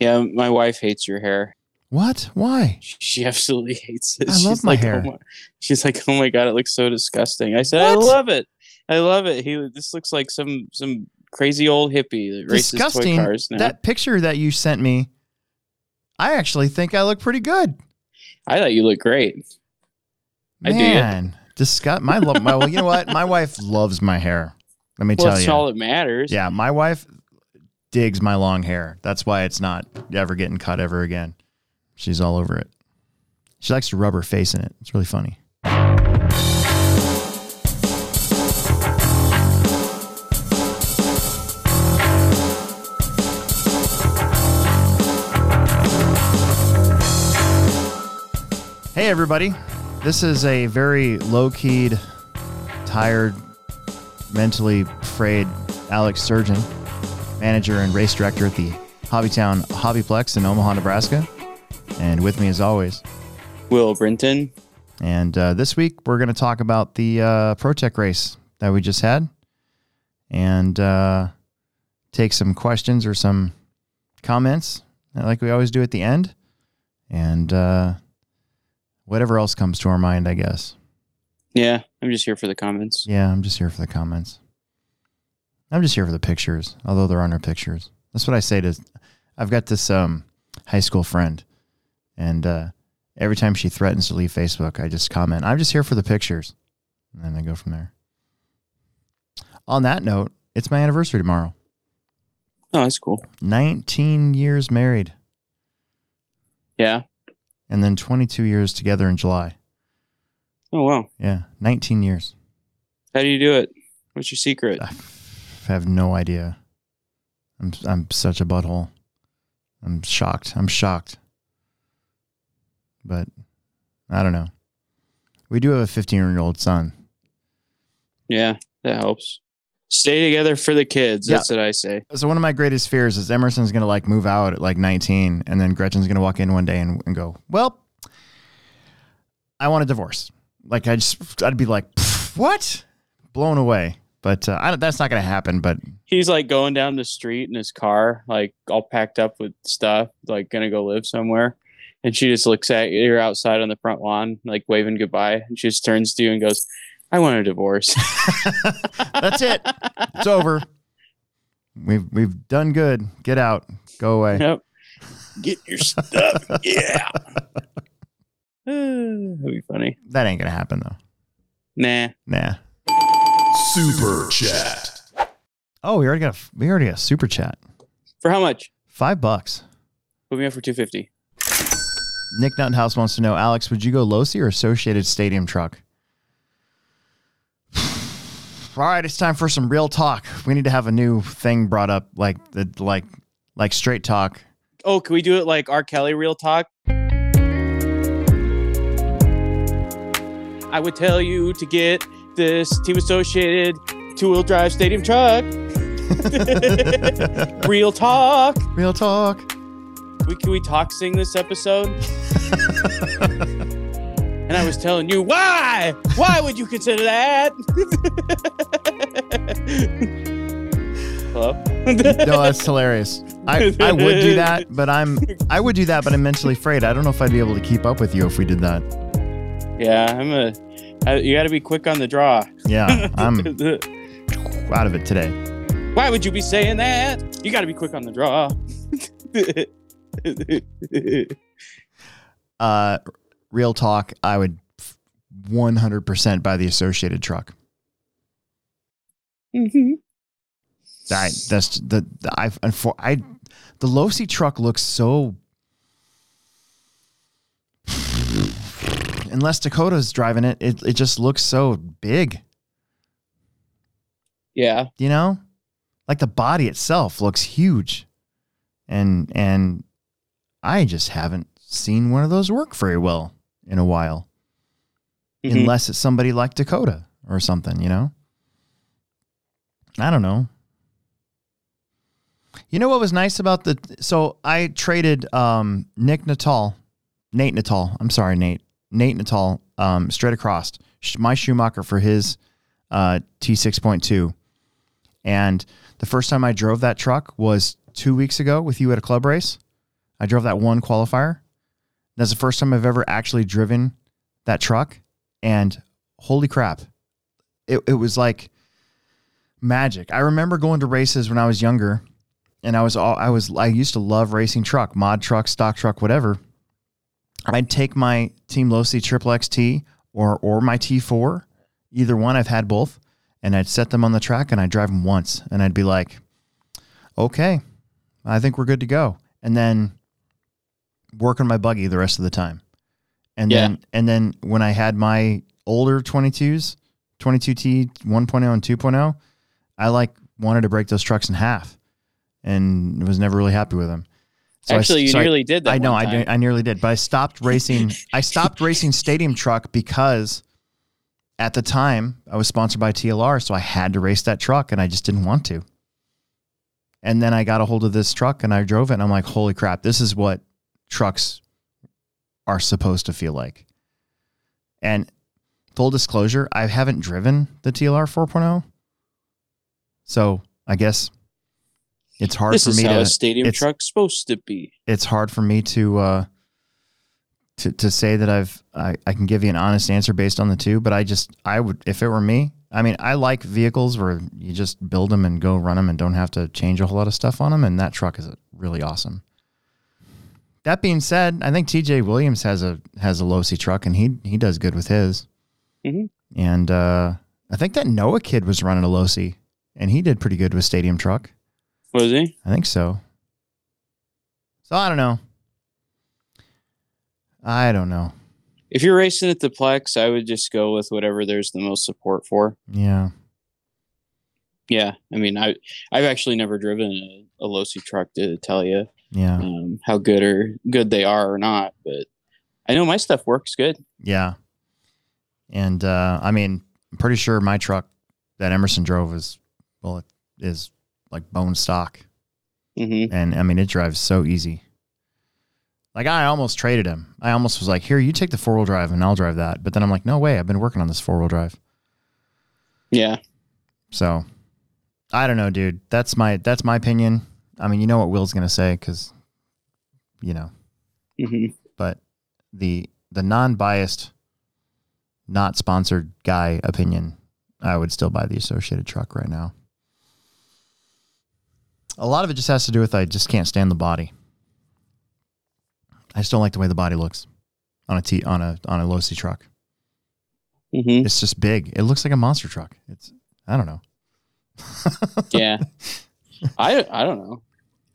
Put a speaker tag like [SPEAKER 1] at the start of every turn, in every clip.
[SPEAKER 1] Yeah, my wife hates your hair.
[SPEAKER 2] What? Why?
[SPEAKER 1] She- absolutely hates it.
[SPEAKER 2] I love
[SPEAKER 1] She's
[SPEAKER 2] my
[SPEAKER 1] like,
[SPEAKER 2] hair.
[SPEAKER 1] Oh my, she's like, oh my god, it looks so disgusting. I said, I love it. I love it. He this looks like some some crazy old hippie that races
[SPEAKER 2] Disgusting.
[SPEAKER 1] toy cars now.
[SPEAKER 2] That picture that you sent me, I actually think I look pretty good.
[SPEAKER 1] I thought you look great. I do.
[SPEAKER 2] Man, disgust. My love. My well, you know what? My wife loves my hair. Let me
[SPEAKER 1] Well,
[SPEAKER 2] tell
[SPEAKER 1] that's
[SPEAKER 2] you.
[SPEAKER 1] all that matters.
[SPEAKER 2] Yeah, my wife digs my long hair. That's why it's not ever getting cut ever again. She's all over it. She likes to rub her face in it. It's really funny. Hey, everybody. This is a very low keyed, tired, mentally frayed Alex Surgeon, manager and race director at the Hobbytown Hobbyplex in Omaha, Nebraska. And with me, as always.
[SPEAKER 1] Will Brinton.
[SPEAKER 2] And uh, this week, we're going to talk about the uh, ProTek race that we just had and uh, take some questions or some comments, like we always do at the end. And uh, whatever else comes to our mind, I guess.
[SPEAKER 1] Yeah, I'm just here for the comments.
[SPEAKER 2] Yeah, I'm just here for the comments. I'm just here for the pictures, although there are no pictures. That's what I say to. I've got this um, high school friend, and uh, every time she threatens to leave Facebook, I just comment, "I'm just here for the pictures," and then I go from there. On that note, it's my anniversary tomorrow.
[SPEAKER 1] Oh, that's cool.
[SPEAKER 2] 19 years married,
[SPEAKER 1] Yeah.
[SPEAKER 2] and then 22 years together in July.
[SPEAKER 1] Oh wow.
[SPEAKER 2] Yeah, 19 years.
[SPEAKER 1] How do you do it? What's your secret?
[SPEAKER 2] Have no idea. I'm I'm such a butthole. I'm shocked. I'm shocked. But I don't know. We do have a 15 year old son.
[SPEAKER 1] Yeah, that helps. Stay together for the kids.
[SPEAKER 2] Yeah.
[SPEAKER 1] That's what I say.
[SPEAKER 2] So one of my greatest fears is Emerson's gonna like move out at like 19, and then Gretchen's gonna walk in one day and, and go, "Well, I want a divorce." Like I just, I'd be like, "What?" Blown away. But uh, I don't, that's not gonna happen. But
[SPEAKER 1] He's like going down the street in his car, like all packed up with stuff, like gonna go live somewhere. And she just looks at you you're outside on the front lawn, like waving goodbye. And she just turns to you and goes, I want a divorce.
[SPEAKER 2] That's it. It's over. We've we've done good. Get out. Go away.
[SPEAKER 1] yep. Get your stuff. Yeah. That'd be funny.
[SPEAKER 2] That ain't gonna happen though.
[SPEAKER 1] Nah.
[SPEAKER 2] Nah.
[SPEAKER 3] Super chat.
[SPEAKER 2] Oh, we already got a, we already got a super chat.
[SPEAKER 1] For how much?
[SPEAKER 2] Five bucks.
[SPEAKER 1] Put me up for 250
[SPEAKER 2] Nick Nuthouse wants to know, Alex, would you go Losi or Associated Stadium truck? All right, it's time for some real talk. We need to have a new thing brought up, like the like like straight talk.
[SPEAKER 1] Oh, can we do it like R. Kelly real talk? I would tell you to get this team associated two wheel drive stadium truck. real talk.
[SPEAKER 2] Real talk.
[SPEAKER 1] We can we talk sing this episode? and I was telling you why? Why would you consider that? Hello?
[SPEAKER 2] No, that's hilarious. I, I would do that, but I'm I would do that, but I'm mentally afraid. I don't know if I'd be able to keep up with you if we did that.
[SPEAKER 1] Yeah, I'm a. I, you got to be quick on the draw.
[SPEAKER 2] Yeah, I'm out of it today.
[SPEAKER 1] Why would you be saying that? You got to be quick on the draw.
[SPEAKER 2] Uh, real talk, I would 100% buy the associated truck.
[SPEAKER 1] Mm-hmm.
[SPEAKER 2] I, that's the, the I, I, the Losi truck looks so. Unless Dakota's driving it, it, it just looks so big.
[SPEAKER 1] Yeah,
[SPEAKER 2] you know? Like the body itself looks huge. And and i just haven't seen one of those work very well in a while.
[SPEAKER 1] Mhm.
[SPEAKER 2] unless it's somebody like dakota or something you know? I don't know. You know what was nice about the so i traded um nick natal nate natal i'm sorry nate nate natal um straight across my schumacher for his uh t6.2 and the first time I drove that truck was two weeks ago with you at a club race. I drove that one qualifier. That's the first time I've ever actually driven that truck. And holy crap, it, it was like magic. I remember going to races when I was younger and I was all, I was, I used to love racing truck, mod truck, stock truck, whatever. I'd take my Team Losi Triple XT or, or my T4, either one, I've had both, and I'd set them on the track and I'd drive them once and I'd be like, okay, I think we're good to go. And then work on my buggy the rest of the time. And
[SPEAKER 1] Yeah.
[SPEAKER 2] then and then when I had my older 22s, 22T 1.0 and 2.0, I like wanted to break those trucks in half and was never really happy with them. So I-
[SPEAKER 1] Actually, you
[SPEAKER 2] so I-
[SPEAKER 1] nearly did that.
[SPEAKER 2] I know, I, did- I nearly did, but I stopped racing. I stopped racing stadium truck because at the time I was sponsored by TLR, so I had to race that truck, and I just didn't want to. And then I got a hold of this truck, and I drove it, and I'm like, "Holy crap! This is what trucks are supposed to feel like." And full disclosure, I haven't driven the TLR 4.0, so I guess it's hard
[SPEAKER 1] This
[SPEAKER 2] for
[SPEAKER 1] is
[SPEAKER 2] me
[SPEAKER 1] how
[SPEAKER 2] to
[SPEAKER 1] a stadium
[SPEAKER 2] it's-
[SPEAKER 1] truck's supposed to be.
[SPEAKER 2] it's hard for me to uh to to say that I've I, I can give you an honest answer based on the two, but I just I would if it were me, I mean I like vehicles where you just build them and go run them and don't have to change a whole lot of stuff on them, and that truck is really awesome. That being said, I think TJ Williams has a has a Losi truck and he he does good with his,
[SPEAKER 1] Mhm.
[SPEAKER 2] and uh, I think that Noah kid was running a Losi and he did pretty good with stadium truck.
[SPEAKER 1] Was he?
[SPEAKER 2] I think so. So I don't know. I don't know.
[SPEAKER 1] If you're racing at the Plex, I would just go with whatever there's the most support for.
[SPEAKER 2] Yeah.
[SPEAKER 1] Yeah, I mean, I I've actually never driven a, a Losi truck to tell you
[SPEAKER 2] Yeah.
[SPEAKER 1] um, how good or good they are or not, but I know my stuff works good.
[SPEAKER 2] Yeah. And uh, I mean, I'm pretty sure my truck that Emerson drove is well, it is like bone stock,
[SPEAKER 1] hmm
[SPEAKER 2] and I mean it drives so easy. Like I almost traded him. I almost was like, "Here, you take the four wheel drive, and I'll drive that." But then I'm like, "No way! I've been working on this four wheel drive."
[SPEAKER 1] Yeah,
[SPEAKER 2] So I don't know, dude. That's my that's my opinion. I mean, you know what Will's gonna say because you know,
[SPEAKER 1] hmm
[SPEAKER 2] but the the non biased, not sponsored guy opinion, I would still buy the associated truck right now. A lot of it just has to do with I just can't stand the body. I just don't like the way the body looks on a T on a on a Losi truck.
[SPEAKER 1] hmm
[SPEAKER 2] It's just big. It looks like a monster truck. It's I don't know.
[SPEAKER 1] yeah. I I don't know.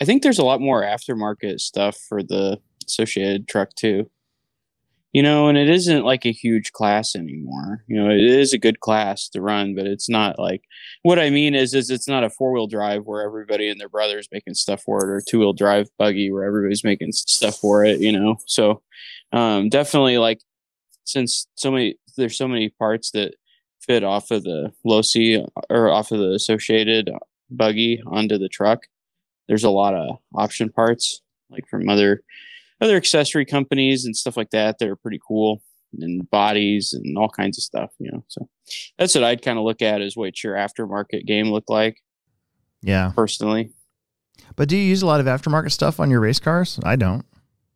[SPEAKER 1] I think there's a lot more aftermarket stuff for the associated truck too. You know, and it isn't like a huge class anymore. You know, it is a good class to run, but it's not like what I mean is is it's not a four wheel drive where everybody and their brothers making stuff for it, or two wheel drive buggy where everybody's making stuff for it. You know, so um, definitely like since so many there's so many parts that fit off of the Losi or off of the associated buggy onto the truck. There's a lot of option parts like from other other accessory companies and stuff like that that are pretty cool and bodies and all kinds of stuff, you know. So that's what I'd kind of look at is what your aftermarket game look like
[SPEAKER 2] Yeah.
[SPEAKER 1] personally.
[SPEAKER 2] But do you use a lot of aftermarket stuff on your race cars? I don't.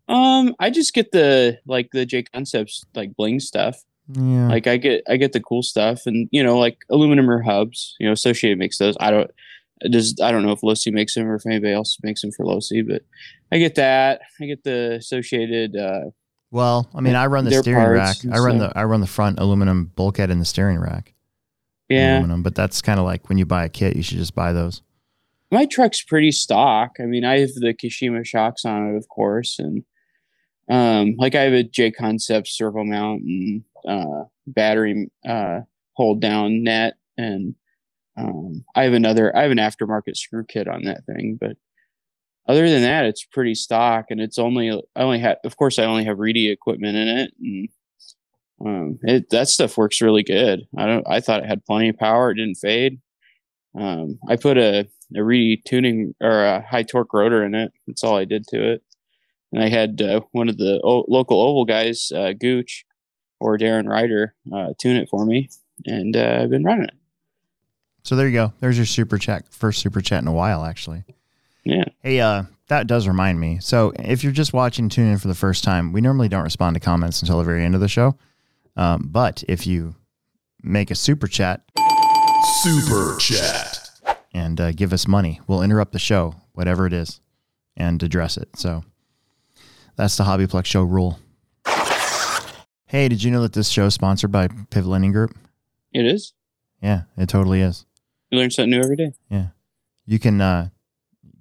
[SPEAKER 1] Um, I just get the like the J Concepts like bling stuff.
[SPEAKER 2] Yeah.
[SPEAKER 1] Like I get I get the cool stuff and you know like aluminum or hubs. You know, Associated makes those. I don't does I don't know if Losi makes them or if anybody else makes them for Losi, but I get that. I get the Associated. uh
[SPEAKER 2] well, I mean, I run the steering rack. I run the I run the front aluminum bulkhead in the steering rack.
[SPEAKER 1] Yeah,
[SPEAKER 2] Aluminum, but that's kind of like when you buy a kit, you should just buy those.
[SPEAKER 1] my truck's pretty stock. I mean, I have the Kashima shocks on it, of course, and um, like I have a J Concept servo mount and uh, battery uh, hold down net, and um, I have another. I have an aftermarket screw kit on that thing, but other than that, it's pretty stock, and it's only. I only have, of course, I only have Reedy equipment in it, and um, it that stuff works really good. I don't. I thought it had plenty of power. It didn't fade. Um, I put a a retuning or a high torque rotor in it. That's all I did to it. And I had uh, one of the o- local oval guys, uh, Gooch or Darren Ryder, uh, tune it for me, and uh, I've been running it.
[SPEAKER 2] So there you go. There's your super chat. First super chat in a while, actually.
[SPEAKER 1] Yeah.
[SPEAKER 2] Hey, uh, that does remind me. So if you're just watching, tune in for the first time. We normally don't respond to comments until the very end of the show. Um, but if you make a super chat
[SPEAKER 3] Super Chat.
[SPEAKER 2] and uh, give us money, we'll interrupt the show, whatever it is, and address it. So that's the Hobbyplex show rule. Hey, did you know that this show is sponsored by Pivot Lending Group?
[SPEAKER 1] It is.
[SPEAKER 2] Yeah, it totally is.
[SPEAKER 1] You learn something new every day. Yeah.
[SPEAKER 2] You can uh,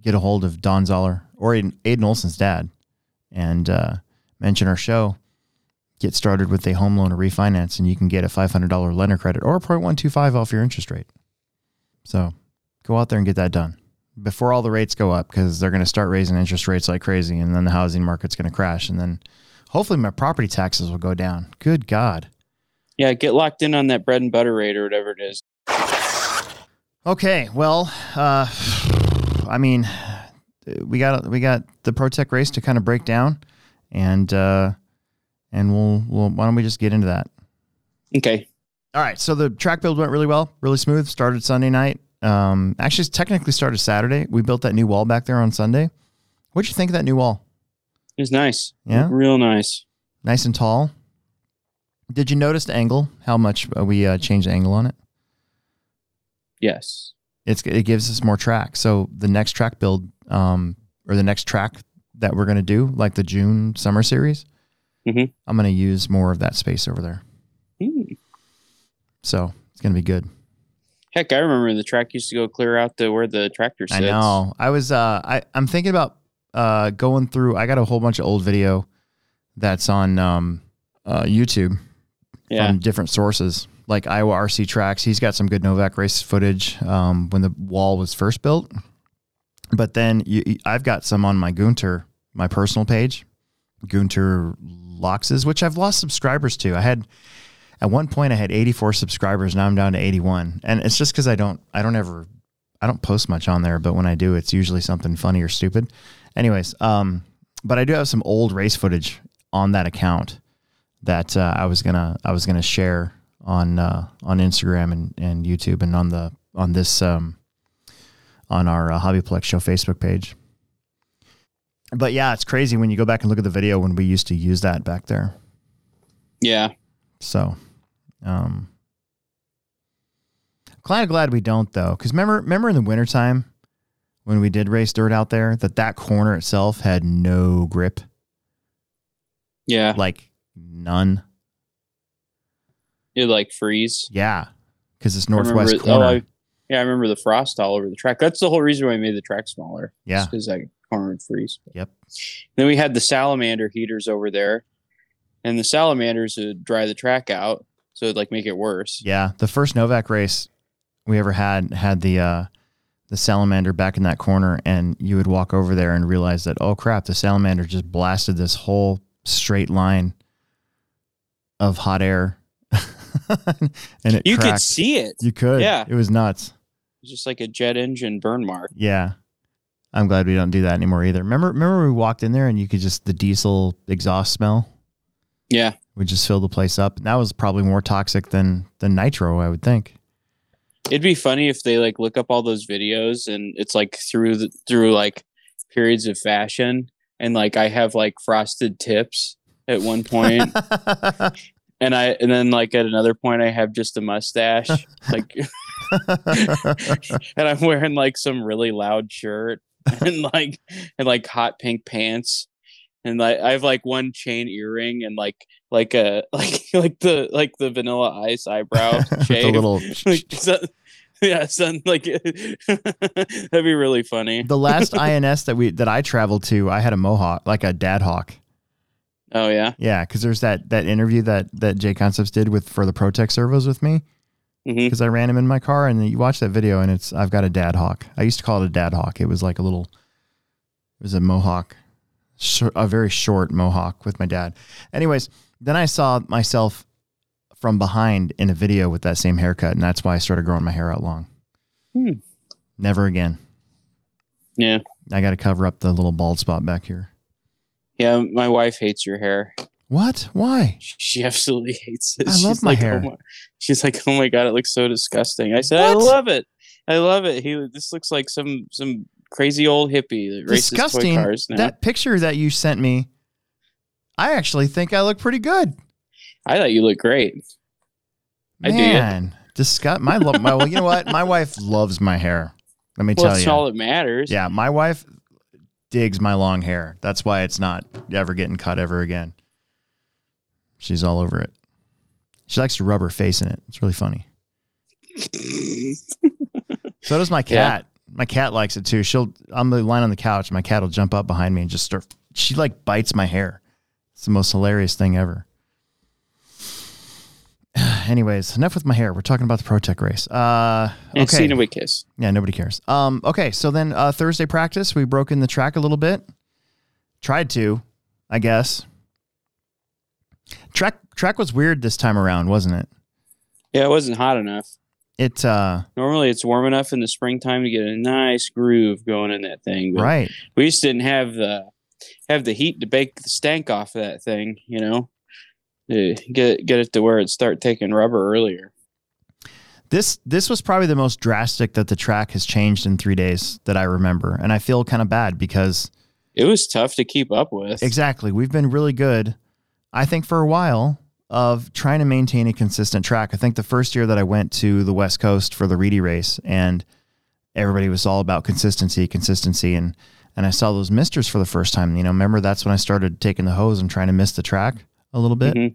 [SPEAKER 2] get a hold of Don Zoller or Aiden, Aiden Olson's dad and uh, mention our show. Get started with a home loan or refinance, and you can get a $500 lender credit or 0.125 off your interest rate. So go out there and get that done before all the rates go up because they're going to start raising interest rates like crazy, and then the housing market's going to crash, and then hopefully my property taxes will go down. Good God.
[SPEAKER 1] Yeah, get locked in on that bread and butter rate or whatever it is.
[SPEAKER 2] Okay, well, uh, I mean, we got we got the ProTek race to kind of break down, and uh, and we'll we'll why don't we just get into that?
[SPEAKER 1] Okay.
[SPEAKER 2] All right, so the track build went really well, really smooth. Started Sunday night. Um, actually, technically started Saturday. We built that new wall back there on Sunday. What'd you think of that new wall?
[SPEAKER 1] It was nice.
[SPEAKER 2] Yeah,
[SPEAKER 1] Real nice.
[SPEAKER 2] nice and tall. Did you notice the angle? How much uh, we uh, changed the angle on it?
[SPEAKER 1] Yes.
[SPEAKER 2] it's it gives us more track. So the next track build, um, or the next track that we're gonna do, like the June summer series,
[SPEAKER 1] Mhm.
[SPEAKER 2] I'm gonna use more of that space over there.
[SPEAKER 1] Hmm.
[SPEAKER 2] So it's gonna be good.
[SPEAKER 1] Heck, I remember the track used to go clear out to where the tractor sits.
[SPEAKER 2] I know. I was uh, I I'm thinking about uh going through. I got a whole bunch of old video that's on um uh YouTube
[SPEAKER 1] Yeah.
[SPEAKER 2] from different sources, like Iowa RC Tracks. He's got some good Novak race footage um, when the wall was first built. But then you, I've got some on my Gunter, my personal page, Gunter Loxes, which I've lost subscribers to. I had at one point I had 84 subscribers. Now I'm down to 81, and it's just because I don't I don't ever I don't post much on there. But when I do, it's usually something funny or stupid. Anyways, um, but I do have some old race footage on that account that uh, I was gonna I was gonna share on uh, on Instagram and, and YouTube and on the on this um, on our uh, Hobbyplex Show Facebook page. But yeah, it's crazy when you go back and look at the video when we used to use that back there.
[SPEAKER 1] Yeah.
[SPEAKER 2] So, um, kind of glad we don't though, because remember remember in the wintertime when we did race dirt out there that that corner itself had no grip,
[SPEAKER 1] Yeah.
[SPEAKER 2] like none.
[SPEAKER 1] It like freeze.
[SPEAKER 2] Yeah, because it's
[SPEAKER 1] I remember
[SPEAKER 2] northwest corner.
[SPEAKER 1] Oh, I, yeah, I remember the frost all over the track. That's the whole reason why I made the track smaller.
[SPEAKER 2] Yeah.
[SPEAKER 1] Because that corner would freeze.
[SPEAKER 2] Yep.
[SPEAKER 1] Then we had the salamander heaters over there, and the salamanders would dry the track out, so it'd like make it worse.
[SPEAKER 2] Yeah, the first Novak race we ever had had the uh, the salamander back in that corner, and you would walk over there and realize that oh crap, the salamander just blasted this whole straight line of hot air, and it
[SPEAKER 1] You could see it.
[SPEAKER 2] you could,
[SPEAKER 1] Yeah.
[SPEAKER 2] it was nuts.
[SPEAKER 1] It's just like a jet engine burn mark.
[SPEAKER 2] Yeah, I'm glad we don't do that anymore either. Remember, remember we walked in there and you could just the diesel exhaust smell
[SPEAKER 1] Yeah.
[SPEAKER 2] We just fill the place up. And that was probably more toxic than than nitro, I would think.
[SPEAKER 1] It'd be funny if they like look up all those videos and it's like through the through like periods of fashion and like I have like frosted tips at one point and I and then like at another point I have just a mustache like and I'm wearing like some really loud shirt and like and like hot pink pants and like I have like one chain earring and like like a like like the like the vanilla ice eyebrow shave
[SPEAKER 2] little
[SPEAKER 1] like, so, yeah, son, like that'd be really funny.
[SPEAKER 2] the last INS that we that I traveled to, I had a mohawk, like a dad hawk.
[SPEAKER 1] Oh yeah,
[SPEAKER 2] Yeah, because there's that that interview that that J Concepts did with for the ProTek servos with me because I ran him in my car, and you watch that video, and it's I've got a dad hawk. I used to call it a dad hawk. It was like a little, it was a mohawk, a very short mohawk with my dad. Anyways, then I saw myself from behind in a video with that same haircut, and that's why I started growing my hair out long.
[SPEAKER 1] Hmm.
[SPEAKER 2] Never again.
[SPEAKER 1] yeah,
[SPEAKER 2] I got to cover up the little bald spot back here.
[SPEAKER 1] Yeah. My wife hates your hair.
[SPEAKER 2] What? Why?
[SPEAKER 1] She absolutely hates it.
[SPEAKER 2] I
[SPEAKER 1] she's
[SPEAKER 2] love my
[SPEAKER 1] like,
[SPEAKER 2] hair.
[SPEAKER 1] Oh my, she's like, oh my god, it looks so disgusting. I said, I love it. I love it. He this looks like some some crazy old hippie that races
[SPEAKER 2] Disgusting.
[SPEAKER 1] toy cars now.
[SPEAKER 2] That picture that you sent me, I actually think I look pretty good.
[SPEAKER 1] I thought you looked great. I do.
[SPEAKER 2] Man, disgust. My, love. my well, you know what? My wife loves my hair. Let me
[SPEAKER 1] Well,
[SPEAKER 2] tell you.
[SPEAKER 1] that's all that matters.
[SPEAKER 2] Yeah, my wife digs my long hair. That's why it's not ever getting cut ever again. She's all over it. She likes to rub her face in it. It's really funny. So does my
[SPEAKER 1] Yeah.
[SPEAKER 2] cat. My cat likes it too. She'll I'm lying on the couch. My cat will jump up behind me and just start. She like bites my hair. It's the most hilarious thing ever. Anyways, enough with my hair. We're talking about the ProTek race. Uh,
[SPEAKER 1] And
[SPEAKER 2] okay.
[SPEAKER 1] Cena would kiss.
[SPEAKER 2] Yeah, nobody cares. Um, okay, so then uh, Thursday practice, we broke in the track a little bit. Tried to, I guess. Track track was weird this time around, wasn't it?
[SPEAKER 1] Yeah, it wasn't hot enough.
[SPEAKER 2] It uh,
[SPEAKER 1] Normally, it's warm enough in the springtime to get a nice groove going in that thing.
[SPEAKER 2] Right.
[SPEAKER 1] we just didn't have the have the heat to bake the stank off of that thing. You know, get get it to where it start taking rubber earlier.
[SPEAKER 2] This this was probably the most drastic that the track has changed in three days that I remember, and I feel kind of bad because
[SPEAKER 1] It was tough to keep up with.
[SPEAKER 2] exactly we've been really good, I think, for a while of trying to maintain a consistent track. I think the first year that I went to the West Coast for the Reedy race, and everybody was all about consistency, consistency, and and I saw those misters for the first time. You know, remember that's when I started taking the hose and trying to miss the track a little bit,
[SPEAKER 1] Mhm.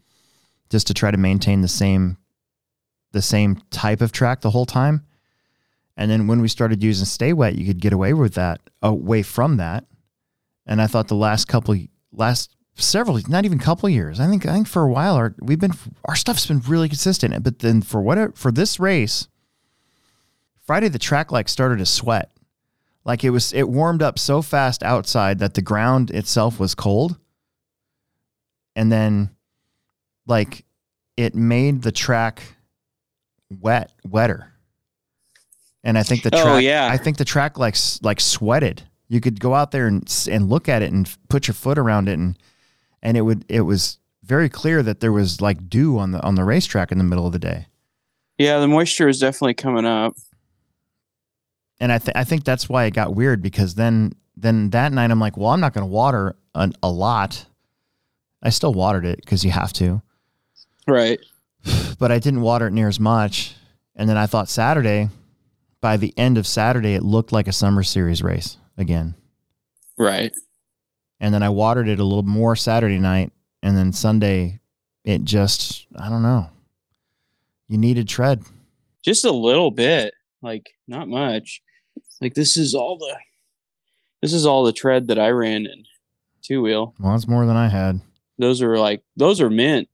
[SPEAKER 2] Just to try to maintain the same the same type of track the whole time. And then when we started using Stay Wet, you could get away with that, away from that. And I thought the last couple, last several, not even couple years, I think, I think for a while, our we've been our stuff's been really consistent. But then for whatever for this race, Friday the track like started to sweat, like it was it warmed up so fast outside that the ground itself was cold, and then like it made the track wet wetter. And I think the
[SPEAKER 1] Oh,
[SPEAKER 2] track,
[SPEAKER 1] yeah.
[SPEAKER 2] I think the track like like sweated. You could go out there and and look at it and put your foot around it and and it would it was very clear that there was like dew on the on the racetrack in the middle of the day.
[SPEAKER 1] Yeah, the moisture is definitely coming up.
[SPEAKER 2] And I th- I think that's why it got weird because then then that night I'm like, well, I'm not going to water a, a lot. I still watered it because you have to,
[SPEAKER 1] Right.
[SPEAKER 2] but I didn't water it near as much. And then I thought Saturday, by the end of Saturday, it looked like a summer series race again.
[SPEAKER 1] Right.
[SPEAKER 2] And then I watered it a little more Saturday night, and then Sunday, it just I don't know. You needed tread.
[SPEAKER 1] Just a little bit. Like not much. Like this is all the this is all the tread that I ran in two wheel.
[SPEAKER 2] Well, that's more than I had.
[SPEAKER 1] Those are like those are mint.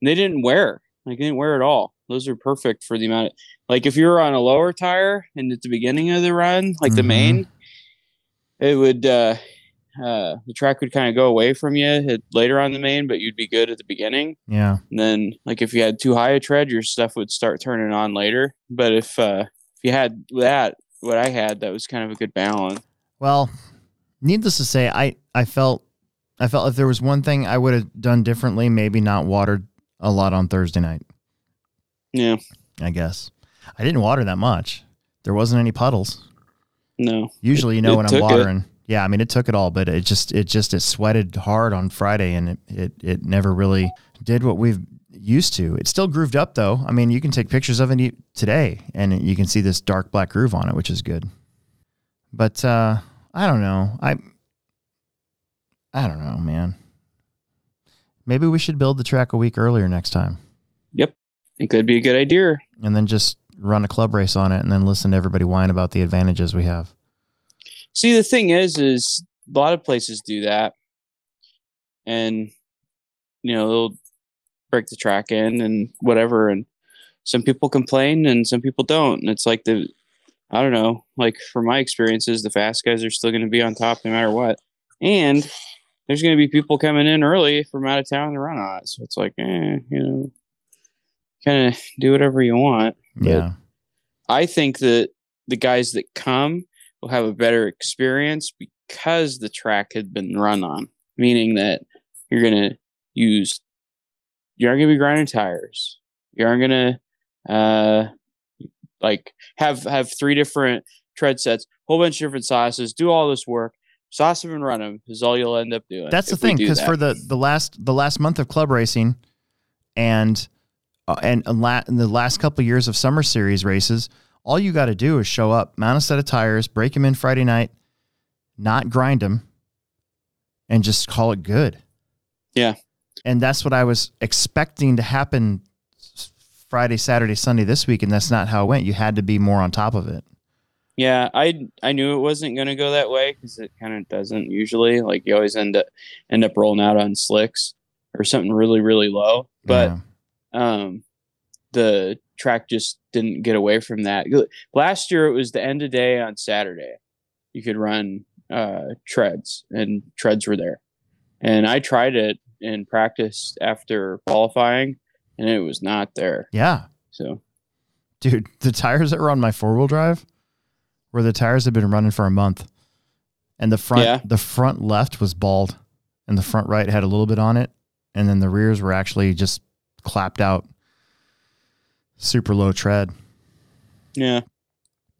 [SPEAKER 1] And they didn't wear. Like they didn't wear at all. Those are perfect for the amount of like if you were on a lower tire and at the beginning of the run, like the
[SPEAKER 2] Mhm.
[SPEAKER 1] main, it would uh uh the track would kind of go away from you at, later on the main, but you'd be good at the beginning.
[SPEAKER 2] Yeah.
[SPEAKER 1] And then like if you had too high a tread, your stuff would start turning on later. But if uh if you had that, what I had, that was kind of a good balance.
[SPEAKER 2] Well, needless to say, I I felt I felt if there was one thing I would have done differently, maybe not watered a lot on Thursday night.
[SPEAKER 1] Yeah.
[SPEAKER 2] I guess I didn't water that much. There wasn't any puddles.
[SPEAKER 1] No.
[SPEAKER 2] Usually, you know,
[SPEAKER 1] it
[SPEAKER 2] when I'm
[SPEAKER 1] took it.
[SPEAKER 2] watering. Yeah, I mean, it took it all, but it just it just it sweated hard on Friday, and it it it never really did what we've used to. It still grooved up though. I mean, you can take pictures of it today, and you can see this dark black groove on it, which is good. But uh, I don't know. I I don't know, man. Maybe we should build the track a week earlier next time, Yep.
[SPEAKER 1] It could be a good idea.
[SPEAKER 2] and then just run a club race on it, and then listen to everybody whine about the advantages we have.
[SPEAKER 1] See, the thing is, is a lot of places do that, and you know they'll break the track in and whatever, and some people complain and some people don't, and it's like the, I don't know, like from my experiences, the fast guys are still going to be on top no matter what, and there's going to be people coming in early from out of town to run on it, so it's like, eh, you know, kind of do whatever you want. But-
[SPEAKER 2] Yeah.
[SPEAKER 1] I think that the guys that come will have a better experience because the track had been run on, meaning that you're going to use, you aren't going to be grinding tires. You aren't going to, uh, like have have three different tread sets, whole bunch of different sizes, do all this work, sauce them and run them is all you'll end up doing.
[SPEAKER 2] That's the thing because for the the last the last month of club racing, and uh, and la- the last couple of years of summer series races, all you got to do is show up, mount a set of tires, break them in Friday night, not grind them, and just call it good.
[SPEAKER 1] Yeah.
[SPEAKER 2] and that's what I was expecting to happen Friday, Saturday, Sunday this week, and that's not how it went. You had to be more on top of it.
[SPEAKER 1] Yeah, I I knew it wasn't going to go that way because it kind of doesn't usually. Like you always end up end up rolling out on slicks or something really really low. But
[SPEAKER 2] Yeah.
[SPEAKER 1] um, the track just didn't get away from that. Last year it was the end of day on Saturday. You could run uh, treads, and treads were there. And I tried it in practice after qualifying, and it was not there.
[SPEAKER 2] yeah,
[SPEAKER 1] So
[SPEAKER 2] dude, the tires that were on my four wheel drive were the tires had been running for a month, and the front
[SPEAKER 1] Yeah.
[SPEAKER 2] the front left was bald, and the front right had a little bit on it, and then the rears were actually just clapped out, super low tread.
[SPEAKER 1] yeah,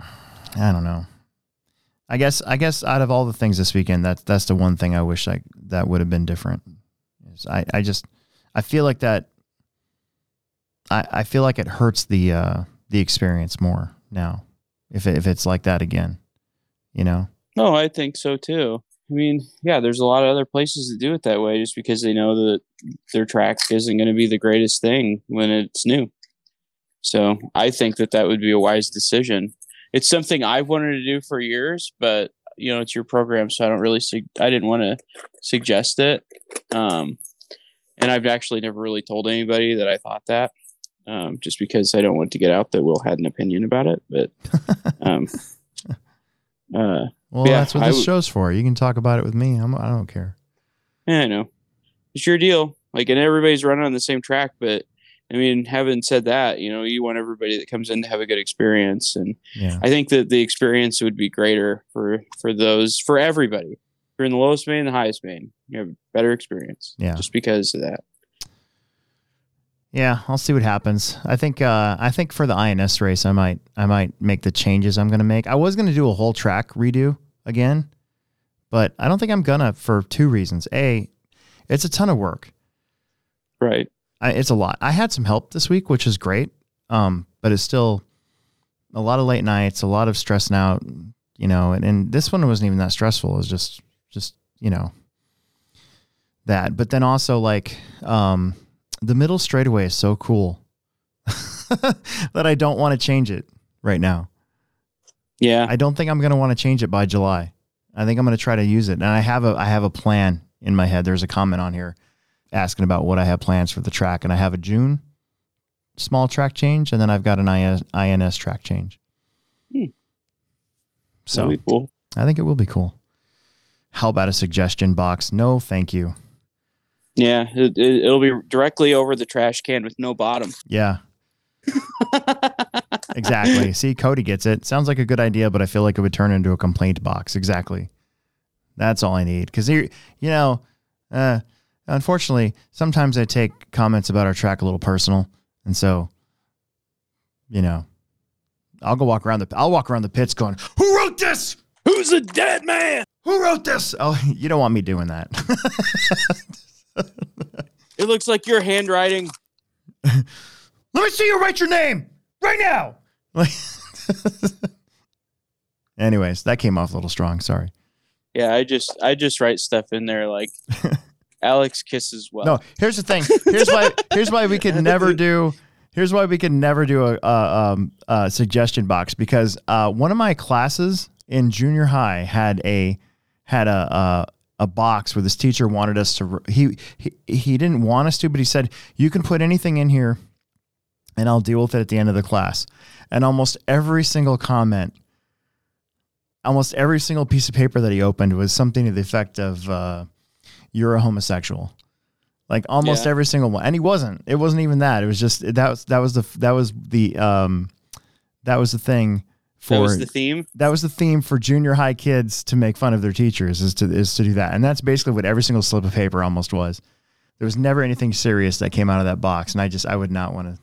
[SPEAKER 2] I don't know. I guess I guess out of all the things this weekend, that's that's the one thing I wish I that would have been different. I, I just I feel like that I, I feel like it hurts the uh the experience more now if it, if it's like that again. You know?
[SPEAKER 1] No, I think so too. I mean, yeah, there's a lot of other places that do it that way just because they know that their track isn't going to be the greatest thing when it's new. So I think that that would be a wise decision. It's something I've wanted to do for years, but you know, it's your program, so I don't really. Su- I didn't want to suggest it, um, and I've actually never really told anybody that I thought that, um, just because I don't want to get out that Will had an opinion about it. But um, uh,
[SPEAKER 2] Well,
[SPEAKER 1] Yeah,
[SPEAKER 2] that's what
[SPEAKER 1] I
[SPEAKER 2] this
[SPEAKER 1] would-
[SPEAKER 2] show's for. You can talk about it with me. I'm, I don't care.
[SPEAKER 1] Yeah, I know. It's your deal. Like, and everybody's running on the same track, but I mean, having said that, you know, you want everybody that comes in to have a good experience, and
[SPEAKER 2] Yeah.
[SPEAKER 1] I think that the experience would be greater for for those for everybody. If you're in the lowest main, the highest main, you have a better experience.
[SPEAKER 2] Yeah.
[SPEAKER 1] just because of that.
[SPEAKER 2] Yeah, I'll see what happens. I think uh, I think for the INS race, I might I might make the changes I'm going to make. I was going to do a whole track redo again, but I don't think I'm gonna for two reasons. A, it's a ton of work.
[SPEAKER 1] Right.
[SPEAKER 2] I, it's a lot. I had some help this week, which is great, um, but it's still a lot of late nights, a lot of stressing out, you know. And, and this one wasn't even that stressful. It was just just you know that. But then also like um, the middle straightaway is so cool that I don't want to change it right now.
[SPEAKER 1] Yeah.
[SPEAKER 2] I don't think I'm going to want to change it by July. I think I'm going to try to use it, and I have a I have a plan in my head. There's a comment on here asking about what I have plans for the track, and I have a June small track change, and then I've got an INS, INS track change.
[SPEAKER 1] Hmm.
[SPEAKER 2] So
[SPEAKER 1] cool.
[SPEAKER 2] I think it will be cool. How about a suggestion box? No, thank you.
[SPEAKER 1] Yeah, it, it, it'll be directly over the trash can with no bottom.
[SPEAKER 2] Yeah, exactly. See, Cody gets it. Sounds like a good idea, but I feel like it would turn into a complaint box. Exactly. That's all I need. Because you know, uh, unfortunately, sometimes I take comments about our track a little personal, and so, you know, I'll go walk around the. I'll walk around the pits going, "Who wrote this?
[SPEAKER 1] Who's a dead man?
[SPEAKER 2] Who wrote this?" Oh, you don't want me doing that.
[SPEAKER 1] It looks like your handwriting.
[SPEAKER 2] Let me see you write your name right now. Like, anyways, that came off a little strong. Sorry.
[SPEAKER 1] Yeah, I just I just write stuff in there like Alex kisses well.
[SPEAKER 2] No, here's the thing. Here's why. Here's why we could never do. Here's why we could never do a, a, um, a suggestion box because uh, one of my classes in junior high had a had a, a box where this teacher wanted us to. He he he didn't want us to, but he said you can put anything in here, and I'll deal with it at the end of the class. And almost every single comment, almost every single piece of paper that he opened was something to the effect of. Uh, you're a homosexual. Like almost
[SPEAKER 1] Yeah.
[SPEAKER 2] every single one. And he wasn't. It wasn't even that. It was just that was that was the that was the um that was the thing for
[SPEAKER 1] that was the theme.
[SPEAKER 2] that was the theme for junior high kids to make fun of their teachers is to is to do that. And that's basically what every single slip of paper almost was. There was never anything serious that came out of that box and I just I would not want to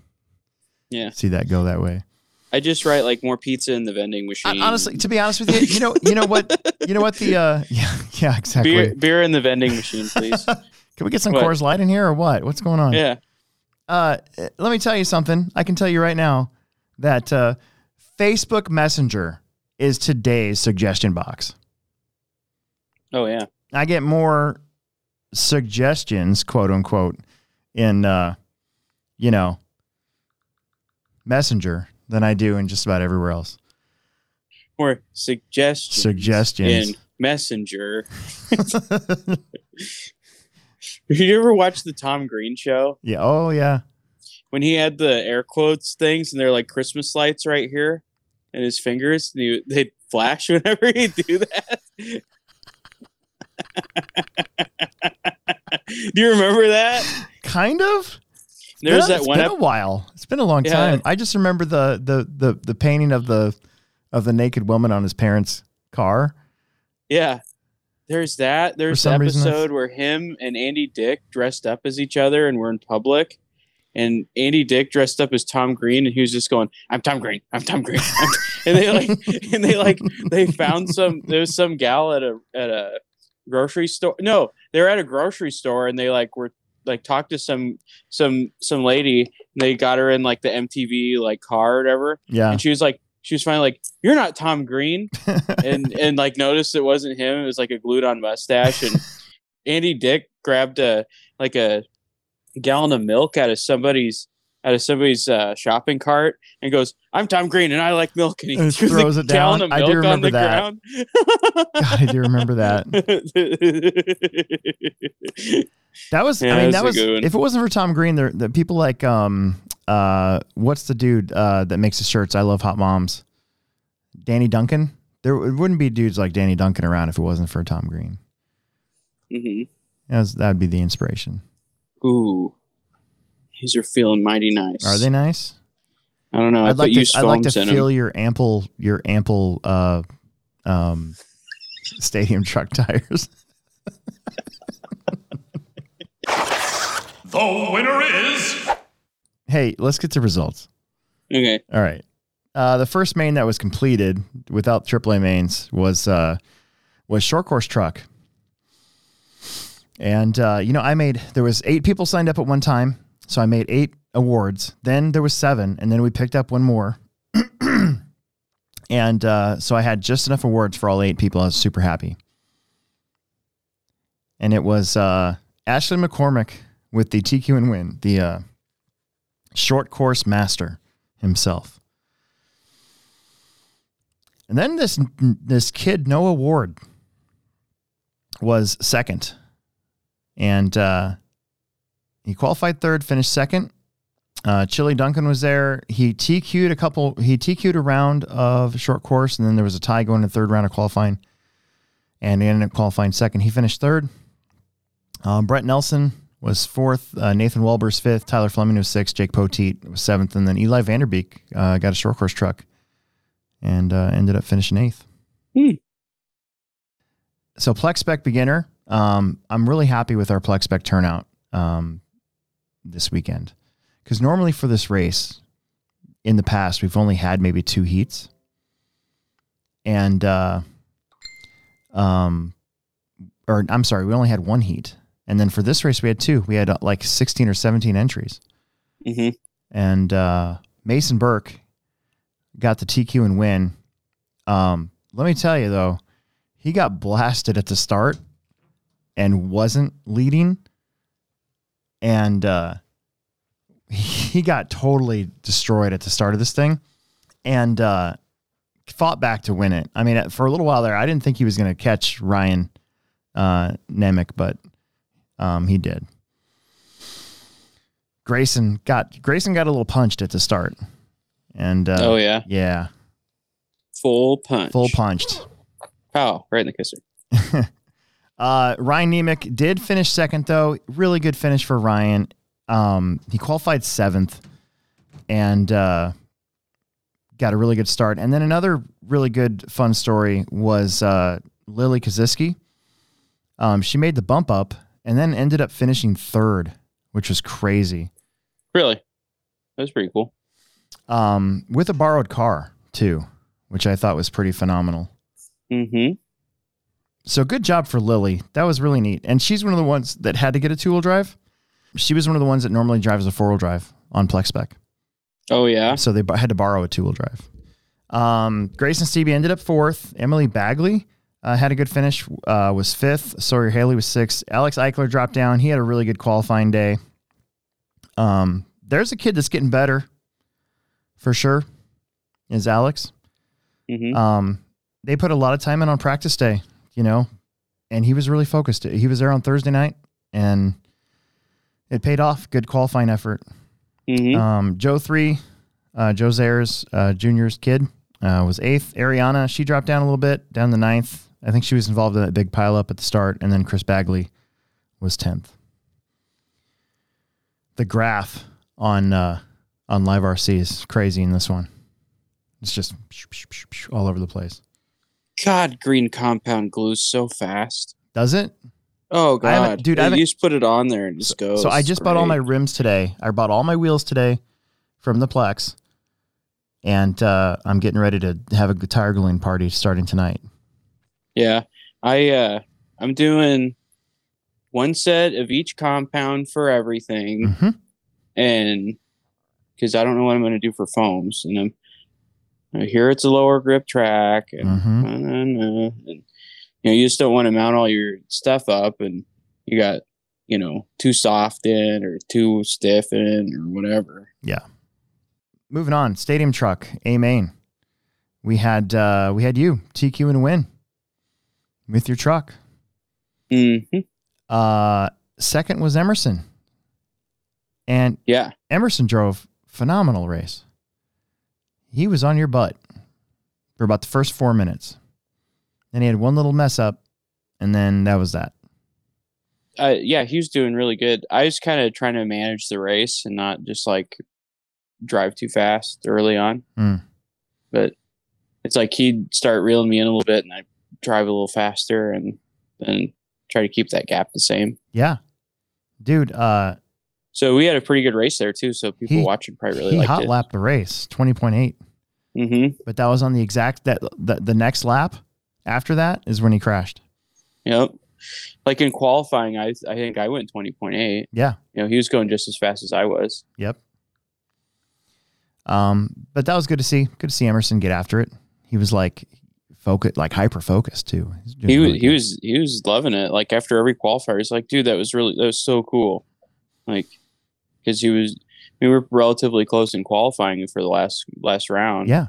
[SPEAKER 1] Yeah.
[SPEAKER 2] see that go that way.
[SPEAKER 1] I just write like more pizza in the vending machine.
[SPEAKER 2] honestly, to be honest with you, you know, you know what, you know what the uh, yeah, yeah, exactly.
[SPEAKER 1] beer beer in the vending machine, please.
[SPEAKER 2] Can we get some
[SPEAKER 1] What?
[SPEAKER 2] Coors Light in here or what? What's going on?
[SPEAKER 1] yeah.
[SPEAKER 2] Uh, let me tell you something. I can tell you right now that uh, Facebook Messenger is today's suggestion box.
[SPEAKER 1] Oh yeah.
[SPEAKER 2] I get more suggestions, quote unquote, in uh, you know, Messenger than I do in just about everywhere else.
[SPEAKER 1] More suggestions.
[SPEAKER 2] Suggestions.
[SPEAKER 1] in Messenger. Did you ever watch the Tom Green show
[SPEAKER 2] yeah. Oh yeah.
[SPEAKER 1] When he had the air quotes things and they're like Christmas lights right here in his fingers? And he, they'd flash whenever he'd do that. do you remember that?
[SPEAKER 2] Kind of.
[SPEAKER 1] There's
[SPEAKER 2] Been-
[SPEAKER 1] that
[SPEAKER 2] it's
[SPEAKER 1] one
[SPEAKER 2] been
[SPEAKER 1] ep-
[SPEAKER 2] a while. It's been a long
[SPEAKER 1] Yeah.
[SPEAKER 2] time. I just remember the the the the painting of the of the naked woman on his parents' car.
[SPEAKER 1] Yeah. There's that. There's the
[SPEAKER 2] reason
[SPEAKER 1] episode where him and Andy Dick dressed up as each other and were in public. And Andy Dick dressed up as Tom Green and he was just going, I'm Tom Green. I'm Tom Green. I'm T-" and they like and they like they found some there was some gal at a at a grocery store. No, they were at a grocery store and they like were like talked to some some some lady and they got her in like the MTV like car or whatever.
[SPEAKER 2] Yeah.
[SPEAKER 1] And she was like she was finally like, You're not Tom Green and and like noticed it wasn't him. It was like a glued on mustache. And Andy Dick grabbed a like a gallon of milk out of somebody's out of somebody's uh, shopping cart and goes, "I'm Tom Green and I like milk." And he
[SPEAKER 2] And
[SPEAKER 1] throws
[SPEAKER 2] it
[SPEAKER 1] gallon
[SPEAKER 2] down. I do remember
[SPEAKER 1] the
[SPEAKER 2] that.
[SPEAKER 1] ground.
[SPEAKER 2] God, I do remember that. That was.
[SPEAKER 1] Yeah,
[SPEAKER 2] I mean, that was. If it wasn't for Tom Green, there, the people like um uh what's the dude uh that makes the shirts? I love Hot Moms. Danny Duncan. There it wouldn't be dudes like Danny Duncan around if it wasn't for Tom Green.
[SPEAKER 1] Mhm.
[SPEAKER 2] That'd be the inspiration.
[SPEAKER 1] Ooh, these are feeling mighty nice.
[SPEAKER 2] Are they nice?
[SPEAKER 1] I don't know. I
[SPEAKER 2] I'd like to. I'd like to feel
[SPEAKER 1] them.
[SPEAKER 2] your ample your ample uh um stadium truck tires.
[SPEAKER 3] The winner is
[SPEAKER 2] Hey, let's get to results.
[SPEAKER 1] Okay.
[SPEAKER 2] All right. Uh, the first main that was completed without AAA mains was uh, was short course truck, and uh, you know I made there was eight people signed up at one time, so I made eight awards. Then there was seven, and then we picked up one more, and uh, so I had just enough awards for all eight people. I was super happy, and it was uh, Ashley McCormick with the TQ and win the uh, short course master himself. And then this this kid Noah Ward was second, and uh, he qualified third, finished second. Uh, Chili Duncan was there. He TQ'd a couple. He TQ'd a round of short course, and then there was a tie going to third round of qualifying, and he ended up qualifying second. He finished third. Um, Brett Nelson was fourth. Uh, Nathan Welber's fifth. Tyler Fleming was sixth. Jake Poteet was seventh, and then Eli Vanderbeek uh, got a short course truck and uh, ended up finishing eighth.
[SPEAKER 1] Hmm.
[SPEAKER 2] So Plex Spec beginner, um, I'm really happy with our Plex Spec turnout um, this weekend. Because normally for this race, in the past we've only had maybe two heats, and uh, um, or I'm sorry, we only had one heat, and then for this race we had two. We had uh, like 16 or 17 entries.
[SPEAKER 1] Hmm
[SPEAKER 2] and uh, Mason Burke got the TQ and win. Um, let me tell you though, he got blasted at the start and wasn't leading, and uh, he got totally destroyed at the start of this thing, and uh, fought back to win it. I mean, for a little while there, I didn't think he was going to catch Ryan uh, Nemec, but um, he did. Grayson got Grayson got a little punched at the start, and uh,
[SPEAKER 1] oh yeah,
[SPEAKER 2] yeah,
[SPEAKER 1] full punch.
[SPEAKER 2] full punched.
[SPEAKER 1] Pow! Right in the kisser.
[SPEAKER 2] Uh, Ryan Nemec did finish second though. Really good finish for Ryan. Um, he qualified seventh, and uh, got a really good start. And then another really good fun story was uh, Lily Kaziski. Um, she made the bump up and then ended up finishing third, which was crazy.
[SPEAKER 1] Really, that was pretty cool.
[SPEAKER 2] um, with a borrowed car too, which I thought was pretty phenomenal.
[SPEAKER 1] Mm-hmm.
[SPEAKER 2] So good job for Lily. That was really neat. And she's one of the ones that had to get a two wheel drive. She was one of the ones that normally drives a four wheel drive on Plex Spec.
[SPEAKER 1] Oh yeah.
[SPEAKER 2] So they b- had to borrow a two wheel drive. Um, Grace and Stevie ended up fourth. Emily Bagley uh, had a good finish, uh, was fifth. Sawyer Haley was sixth. Alex Eichler dropped down. He had a really good qualifying day. Um, there's a kid that's getting better for sure, is Alex.
[SPEAKER 1] Mm-hmm.
[SPEAKER 2] Um, they put a lot of time in on practice day, you know, and he was really focused. He was there on Thursday night and it paid off. Good qualifying effort.
[SPEAKER 1] mm-hmm.
[SPEAKER 2] Um, Joe three, uh, Joe Zayers, uh, Junior's kid, uh, was eighth. Ariana, she dropped down a little bit, down the ninth. I think she was involved in that big pile up at the start, and then Chris Bagley was tenth. The graph on uh, on Live RC is crazy in this one. It's just all over the place.
[SPEAKER 1] God, green compound glues so fast.
[SPEAKER 2] Does it?
[SPEAKER 1] Oh
[SPEAKER 2] I
[SPEAKER 1] god,
[SPEAKER 2] dude, I haven't-
[SPEAKER 1] you just put it on there and just goes.
[SPEAKER 2] So I just bought all my rims today. I bought all my wheels today from the Plex, and uh, I'm getting ready to have a tire gluing party starting tonight.
[SPEAKER 1] Yeah, I uh, I'm doing one set of each compound for everything,
[SPEAKER 2] hmm
[SPEAKER 1] and because I don't know what I'm going to do for foams, and I'm Hear it's a lower grip track, and,
[SPEAKER 2] Mhm.
[SPEAKER 1] uh, uh, and you know you just don't want to mount all your stuff up, and you got you know too soft in or too stiff in or whatever. Yeah.
[SPEAKER 2] Moving on, stadium truck, A main. We had uh, we had you TQ and win with your truck.
[SPEAKER 1] hmm
[SPEAKER 2] Uh, second was Emerson, and
[SPEAKER 1] Yeah,
[SPEAKER 2] Emerson drove phenomenal race. He was on your butt for about the first four minutes. Then he had one little mess up, and then that was that.
[SPEAKER 1] uh, yeah, he was doing really good. I was kind of trying to manage the race and not just like drive too fast early on.
[SPEAKER 2] Hmm.
[SPEAKER 1] But it's like he'd start reeling me in a little bit, and I drive a little faster, and then try to keep that gap the same.
[SPEAKER 2] Yeah, dude. Uh,
[SPEAKER 1] So we had a pretty good race there too. So people
[SPEAKER 2] He-
[SPEAKER 1] watching probably really
[SPEAKER 2] he hot
[SPEAKER 1] it.
[SPEAKER 2] lapped the race, twenty point eight.
[SPEAKER 1] Mm-hmm.
[SPEAKER 2] But that was on the exact that the, the next lap after that is when he crashed.
[SPEAKER 1] Yep. Like in qualifying, I I think I went twenty point eight.
[SPEAKER 2] Yeah.
[SPEAKER 1] You know, he was going just as fast as I was.
[SPEAKER 2] Yep. Um, but that was good to see. Good to see Emerson get after it. He was like focus, like hyper focused too.
[SPEAKER 1] He was
[SPEAKER 2] really
[SPEAKER 1] he was he was loving it. Like after every qualifier, he's like, dude, that was really that was so cool. Like, because he was we were relatively close in qualifying for the last last round.
[SPEAKER 2] Yeah.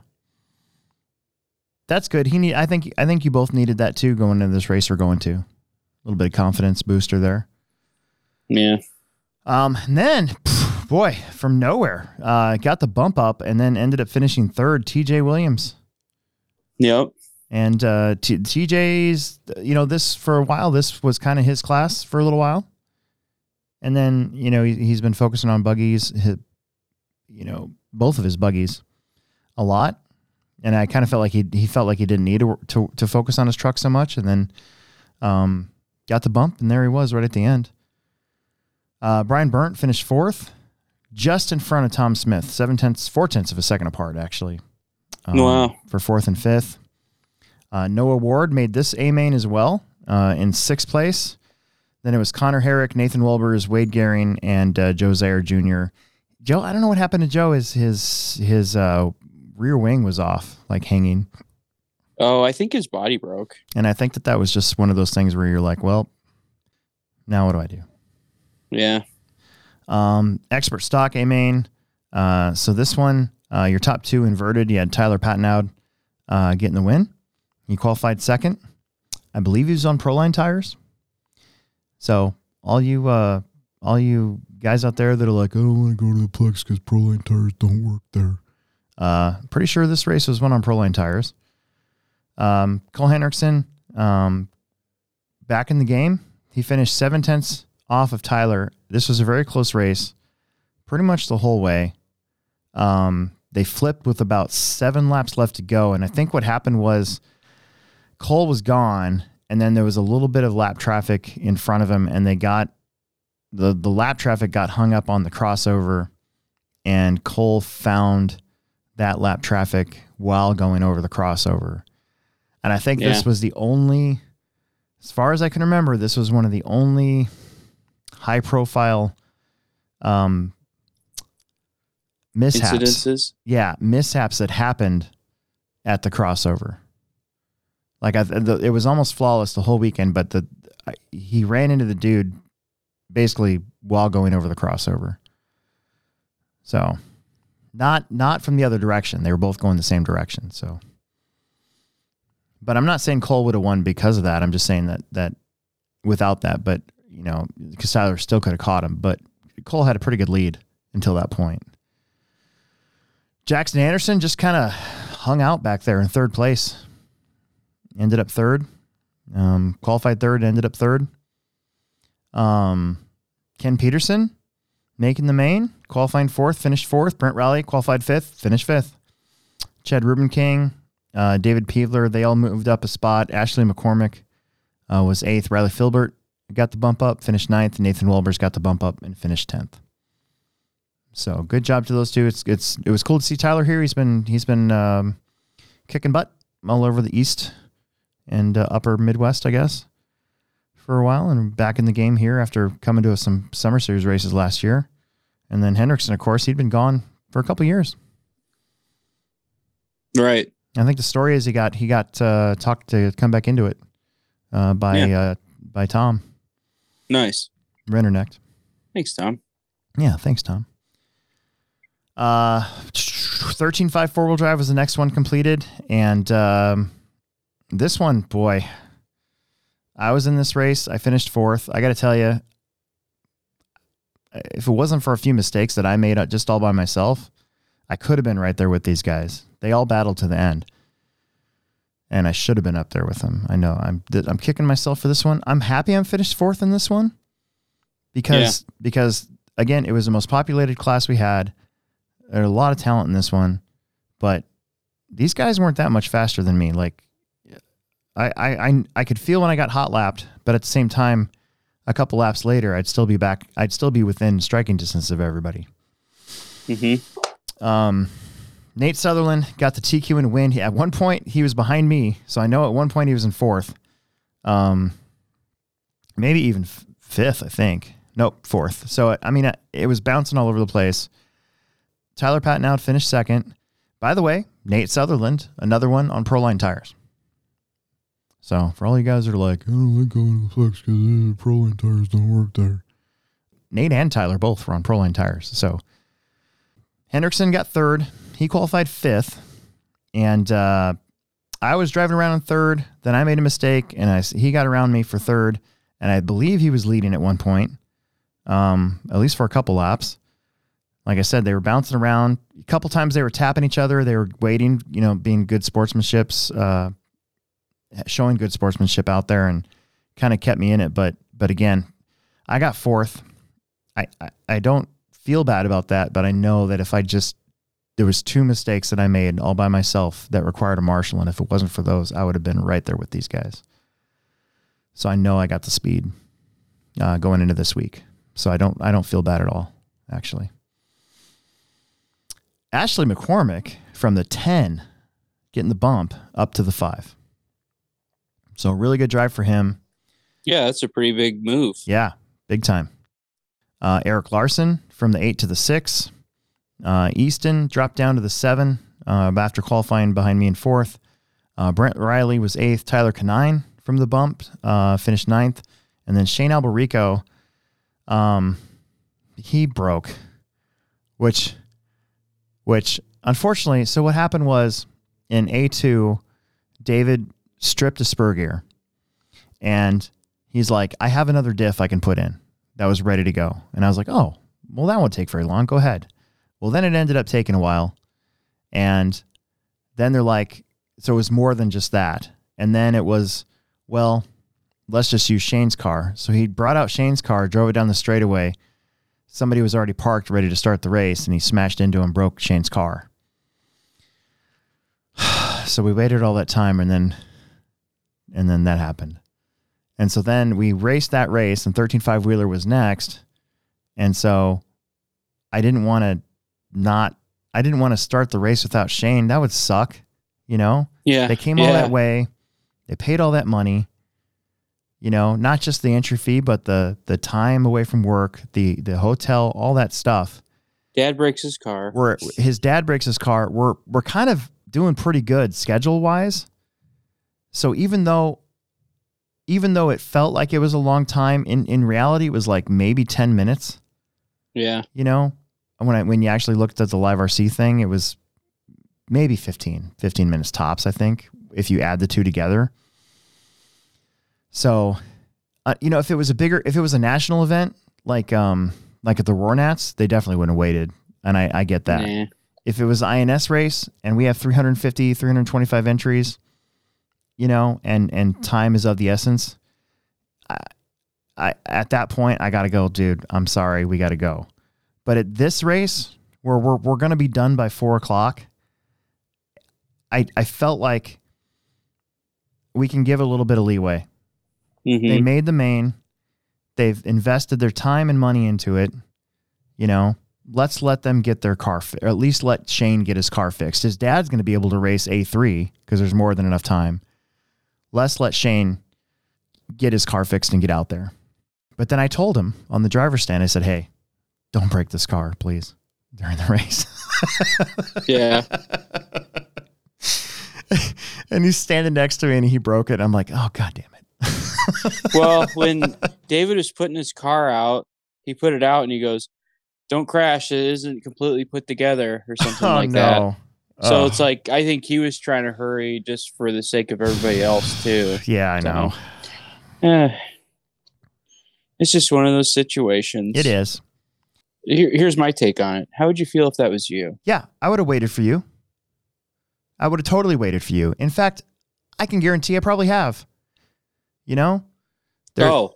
[SPEAKER 2] That's good. He need. I think. I think you both needed that too going into this race. We're going to a little bit of confidence booster there.
[SPEAKER 1] Yeah.
[SPEAKER 2] Um, and then, phew, boy, from nowhere, uh, got the bump up and then ended up finishing third. T.J. Williams
[SPEAKER 1] Yep.
[SPEAKER 2] and uh, T- T.J.'s. You know, this for a while. This was kind of his class for a little while, and then you know he, he's been focusing on buggies. His, you know, both of his buggies a lot. And I kind of felt like he he felt like he didn't need to, to to focus on his truck so much, and then um, got the bump, and there he was right at the end. Uh, Brian Burnt finished fourth, just in front of Tom Smith, seven tenths, four tenths of a second apart, actually. Um,
[SPEAKER 1] Wow.
[SPEAKER 2] For fourth and fifth. Uh, Noah Ward made this A main as well uh, in sixth place. Then it was Connor Herrick, Nathan Wilbers, Wade Gehring, and uh, Joe Zaire Jr. Joe, I don't know what happened to Joe. Is his his uh, rear wing was off, like hanging,
[SPEAKER 1] Oh, I think his body broke.
[SPEAKER 2] and I think that that was just one of those things where you're like, well, now what do I do?
[SPEAKER 1] Yeah.
[SPEAKER 2] Um, expert stock A main. Uh, so this one, uh, your top two inverted. You had Tyler Patnoud uh, getting the win. He qualified second. I believe he was on Proline tires. So all you uh, all you guys out there that are like, I don't want to go to the Plex because Proline tires don't work there. Uh, pretty sure this race was won on Proline tires. Um, Cole Henriksen, um, back in the game. He finished seven tenths off of Tyler. This was a very close race, pretty much the whole way. Um, they flipped with about seven laps left to go, and I think what happened was Cole was gone, and then there was a little bit of lap traffic in front of him, and they got the the lap traffic got hung up on the crossover, and Cole found that lap traffic while going over the crossover. And I think
[SPEAKER 1] Yeah.
[SPEAKER 2] this was the only, as far as I can remember, this was one of the only high profile um, mishaps.
[SPEAKER 1] Incidences.
[SPEAKER 2] Yeah, mishaps that happened at the crossover. Like I, the, it was almost flawless the whole weekend, but the I, he ran into the dude basically while going over the crossover. So, not not from the other direction. They were both going the same direction. So, but I'm not saying Cole would have won because of that. I'm just saying that that without that, but you know, because still could have caught him, but Cole had a pretty good lead until that point. Jackson Anderson just kind of hung out back there in third place. Ended up third. Um, qualified third, ended up third. Um, Ken Peterson making the main, qualifying fourth, finished fourth. Brent Raleigh qualified fifth, finished fifth. Chad Ruben King, uh, David Peevler, they all moved up a spot. Ashley McCormick uh, was eighth. Riley Filbert got the bump up, finished ninth. Nathan Wolbers got the bump up and finished tenth. So good job to those two. It's it's it was cool to see Tyler here. He's been he's been um, kicking butt all over the East and uh, Upper Midwest, I guess, for a while, and back in the game here after coming to some Summer Series races last year. And then Hendrickson, of course, he'd been gone for a couple years.
[SPEAKER 1] Right.
[SPEAKER 2] I think the story is he got he got uh, talked to come back into it uh, by
[SPEAKER 1] Yeah.
[SPEAKER 2] uh, by Tom
[SPEAKER 1] Nice.
[SPEAKER 2] Rennernecht.
[SPEAKER 1] Thanks, Tom.
[SPEAKER 2] Yeah, thanks, Tom. Uh, 13.5 four wheel drive was the next one completed. And um, this one, boy, I was in this race. I finished fourth. I got to tell you, if it wasn't for a few mistakes that I made uh, just all by myself, I could have been right there with these guys. They all battled to the end. And I should have been up there with them. I know I'm I'm kicking myself for this one. I'm happy I'm finished fourth in this one because because again, it was the most populated class we had. There are a lot of talent in this one, but these guys weren't that much faster than me. Like, I I I, I could feel when I got hot lapped, but at the same time, a couple laps later, I'd still be back. I'd still be within striking distance of everybody.
[SPEAKER 1] Mm-hmm.
[SPEAKER 2] Um, Nate Sutherland got the TQ and win. He, at one point, he was behind me, so I know at one point he was in fourth. Um, maybe even f- fifth, I think. Nope, fourth. So I mean, it was bouncing all over the place. Tyler Patnoud finished second. By the way, Nate Sutherland, another one on Proline tires. So for all you guys that are like, I don't like going to the Plex because uh, Proline tires don't work there. Nate and Tyler both were on Proline tires. So Hendrickson got third. He qualified fifth, and uh, I was driving around in third. Then I made a mistake, and I he got around me for third, and I believe he was leading at one point, um, at least for a couple laps. Like I said, they were bouncing around. A couple times they were tapping each other. They were waiting, you know, being good sportsmanships, uh, showing good sportsmanship out there, and kind of kept me in it. But but again, I got fourth. I, I I don't feel bad about that, but I know that if I just there was two mistakes that I made all by myself that required a marshal, and if it wasn't for those, I would have been right there with these guys. So I know I got the speed uh, going into this week, so I don't I don't feel bad at all, actually. Ashley McCormick from the ten, getting the bump up to the five. So really good drive for him.
[SPEAKER 1] Yeah, that's a pretty big move.
[SPEAKER 2] Yeah, big time. Uh, Eric Larson from the eight to the six. Uh, Easton dropped down to the seven uh, after qualifying behind me in fourth. Uh, Brent Riley was eighth. Tyler Canine from the bump uh, finished ninth. And then Shane Alberico, um, he broke, which, which unfortunately, so what happened was in A2, David stripped a spur gear and he's like, I have another diff I can put in that was ready to go. And I was like, oh, well, that won't take very long. Go ahead. Well, then it ended up taking a while. And then they're like, so it was more than just that. And then it was, well, let's just use Shane's car. So he brought out Shane's car, drove it down the straightaway. Somebody was already parked, ready to start the race, and he smashed into and broke Shane's car. so we waited all that time, and then, and then that happened. And so then we raced that race, and 13.5 wheeler was next. And so I didn't want to not, I didn't want to start the race without Shane. That would suck, you know?
[SPEAKER 1] Yeah.
[SPEAKER 2] They came all that way. They paid all that money. You know, not just the entry fee, but the the time away from work, the the hotel, all that stuff.
[SPEAKER 1] Dad breaks his car.
[SPEAKER 2] Where his dad breaks his car, we're we're kind of doing pretty good schedule wise. So even though even though it felt like it was a long time, in in reality it was like maybe 10 minutes,
[SPEAKER 1] Yeah.
[SPEAKER 2] you know? When I when you actually looked at the live RC thing, it was maybe 15, 15 minutes tops, I think, if you add the two together. So, uh, you know, if it was a bigger, if it was a national event like um like at the Roar Nats, they definitely wouldn't have waited, and I I get that.
[SPEAKER 1] Nah.
[SPEAKER 2] If it was INS race and we have 350, 325 entries, you know, and and time is of the essence, I, I at that point I gotta go, dude. I'm sorry, we gotta go. But at this race, where we're we're gonna be done by four o'clock, I I felt like we can give a little bit of leeway.
[SPEAKER 1] Mhm.
[SPEAKER 2] They made the main. They've invested their time and money into it. You know, let's let them get their car, fi- or at least let Shane get his car fixed. His dad's going to be able to race A3 because there's more than enough time. Let's let Shane get his car fixed and get out there. But then I told him on the driver's stand, I said, hey, don't break this car, please, during the race.
[SPEAKER 1] Yeah.
[SPEAKER 2] and he's standing next to me and he broke it. I'm like, oh, God damn it.
[SPEAKER 1] well, when David was putting his car out, he put it out and he goes, "Don't crash. It isn't completely put together or something
[SPEAKER 2] oh,
[SPEAKER 1] like that." So
[SPEAKER 2] Oh,
[SPEAKER 1] it's like I think he was trying to hurry just for the sake of everybody else too.
[SPEAKER 2] yeah, I know.
[SPEAKER 1] Eh. It's just one of those situations.
[SPEAKER 2] It is.
[SPEAKER 1] Here, here's my take on it. How would you feel if that was you?
[SPEAKER 2] Yeah, I would have waited for you. I would have totally waited for you. In fact, I can guarantee I probably have. You know? There-
[SPEAKER 1] oh,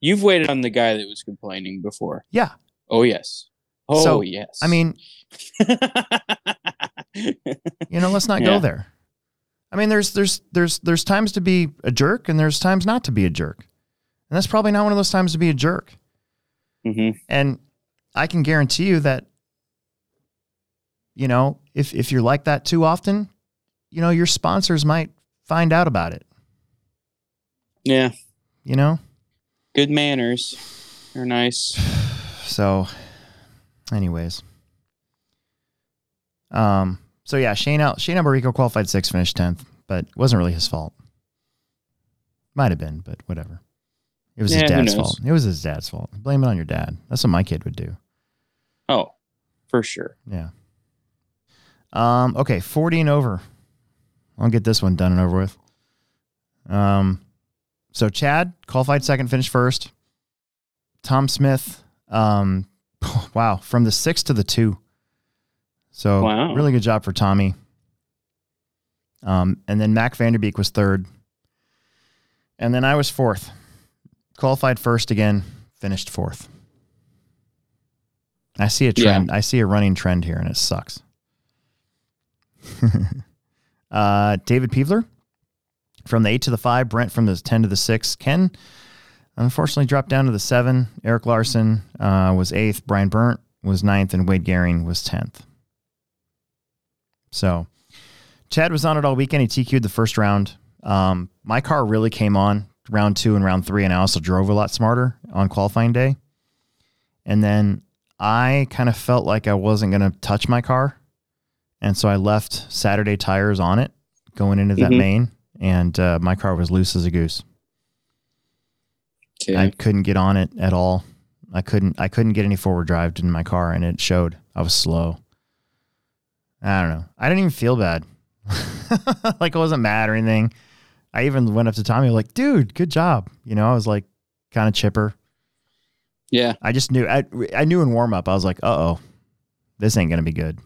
[SPEAKER 1] you've waited on the guy that was complaining before.
[SPEAKER 2] Yeah.
[SPEAKER 1] Oh yes. Oh
[SPEAKER 2] So,
[SPEAKER 1] yes.
[SPEAKER 2] I mean, you know, let's not
[SPEAKER 1] Yeah.
[SPEAKER 2] go there. I mean, there's there's there's there's times to be a jerk and there's times not to be a jerk. And that's probably not one of those times to be a jerk.
[SPEAKER 1] hmm
[SPEAKER 2] And I can guarantee you that, you know, if if you're like that too often, you know, your sponsors might find out about it.
[SPEAKER 1] yeah.
[SPEAKER 2] You know?
[SPEAKER 1] Good manners are nice.
[SPEAKER 2] So, anyways, um, so yeah, Shane Al- Shane Alberico qualified sixth, finished tenth, but it wasn't really his fault. Might have been, but whatever. It was
[SPEAKER 1] Yeah,
[SPEAKER 2] his dad's fault. It was his dad's fault. Blame it on your dad. That's what my kid would do.
[SPEAKER 1] Oh, for sure.
[SPEAKER 2] Yeah. Um. Okay, forty and over. I'll get this one done and over with. Um. So Chad qualified second, finished first. Tom Smith. Um. Wow, from the six to the two. So
[SPEAKER 1] Wow.
[SPEAKER 2] really good job for Tommy. Um. And then Mac Vanderbeek was third. And then I was fourth. Qualified first again, finished fourth. I see a
[SPEAKER 1] Yeah.
[SPEAKER 2] trend. I see a running trend here, and it sucks. uh, David Peevler from the eight to the five. Brent from the ten to the six. Ken unfortunately dropped down to the seven. Eric Larson uh, was eighth. Brian Burnt was ninth, and Wade Garing was tenth. So, Chad was on it all weekend. He TQ'd the first round. Um, my car really came on round two and round three, and I also drove a lot smarter on qualifying day. And then I kind of felt like I wasn't going to touch my car. And so I left Saturday tires on it going into that
[SPEAKER 1] Mhm.
[SPEAKER 2] main, and uh, my car was loose as a goose.
[SPEAKER 1] Okay.
[SPEAKER 2] I couldn't get on it at all. I couldn't. I couldn't get any forward drive in my car, and it showed. I was slow. I don't know. I didn't even feel bad. like I wasn't mad or anything. I even went up to Tommy like, "Dude, good job." You know, I was like, kind of chipper.
[SPEAKER 1] yeah.
[SPEAKER 2] I just knew. I I knew in warm up. I was like, "Uh oh, this ain't gonna be good."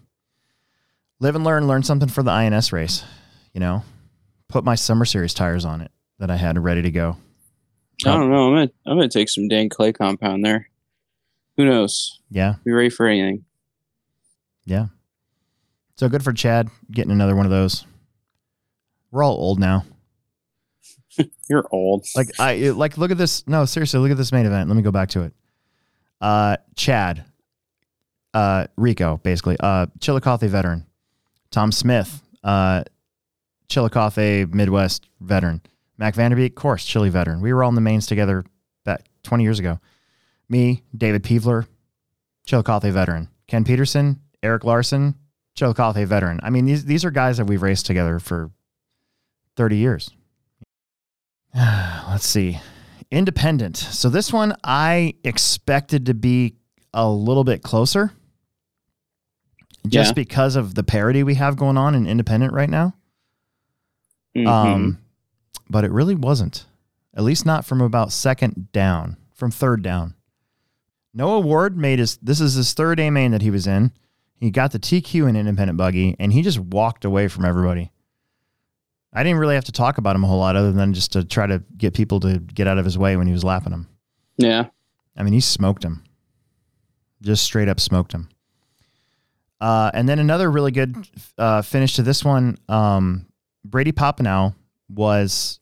[SPEAKER 2] Live and learn. Learn something for the INS race. You know, put my summer series tires on it that I had ready to go.
[SPEAKER 1] I don't know. I'm gonna I'm gonna take some dang clay compound there. Who knows?
[SPEAKER 2] Yeah.
[SPEAKER 1] Be ready for anything.
[SPEAKER 2] Yeah. So good for Chad getting another one of those. We're all old now.
[SPEAKER 1] You're old.
[SPEAKER 2] Like I like look at this. No, seriously, look at this main event. Let me go back to it. Uh Chad. uh, Rico, basically, uh, Chillicothe veteran. Tom Smith, uh, Chillicothe Midwest veteran. Mac Vanderbeek, of course, Chili veteran. We were all in the mains together back 20 years ago. Me, David Peevler, Chillicothe veteran. Ken Peterson, Eric Larson, Chillicothe veteran. I mean, these these are guys that we've raced together for 30 years. Let's see. Independent. So this one I expected to be a little bit closer just
[SPEAKER 1] Yeah.
[SPEAKER 2] because of the parity we have going on in independent right now.
[SPEAKER 1] Mhm.
[SPEAKER 2] Um, but it really wasn't. At least not from about second down, from third down. Noah Ward made his. This is his third A main that he was in. He got the TQ in independent buggy, and he just walked away from everybody. I didn't really have to talk about him a whole lot, other than just to try to get people to get out of his way when he was lapping him.
[SPEAKER 1] yeah.
[SPEAKER 2] I mean, he smoked him. Just straight up smoked him. Uh, and then another really good uh, finish to this one. Um, Brady Popenow was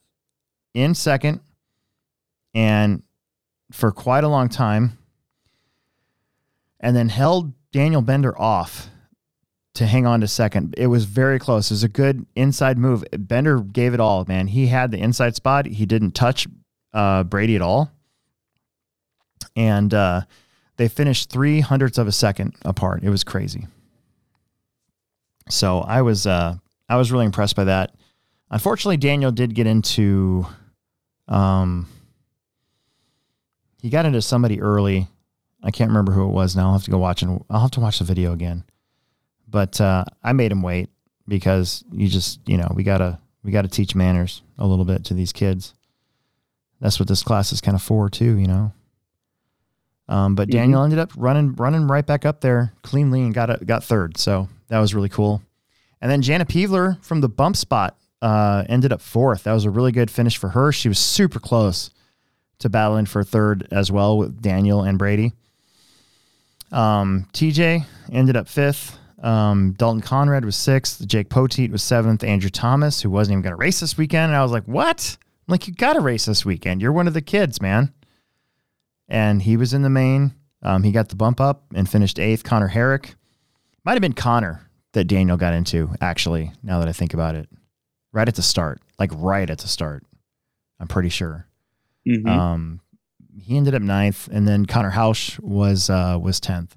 [SPEAKER 2] in second and for quite a long time, and then held Daniel Bender off to hang on to second. It was very close. It was a good inside move. Bender gave it all, man. He had the inside spot. He didn't touch uh, Brady at all and uh, they finished three hundredths of a second apart. It was crazy. So I was uh, I was really impressed by that. Unfortunately, Daniel did get into, um, he got into somebody early. I can't remember who it was now. I'll have to go watch and I'll have to watch the video again. But uh, I made him wait because you just you know we gotta we gotta teach manners a little bit to these kids. That's what this class is kind of for too, you know. Um, but Daniel ended up running running right back up there cleanly and got a, got third. So that was really cool. And then Jana Peevler from the bump spot uh, ended up fourth. That was a really good finish for her. She was super close to battling for third as well with Daniel and Brady. Um, TJ ended up fifth. Um, Dalton Conrad was sixth. Jake Poteet was seventh. Andrew Thomas, who wasn't even going to race this weekend. And I was like, what? I'm like, you got to race this weekend. You're one of the kids, man and he was in the main. Um, he got the bump up and finished eighth. Connor Herrick might have been Connor that Daniel got into. Actually, now that I think about it, right at the start, like right at the start, I'm pretty sure.
[SPEAKER 1] Mhm.
[SPEAKER 2] Um, he ended up ninth, and then Connor Hausch was uh, was tenth.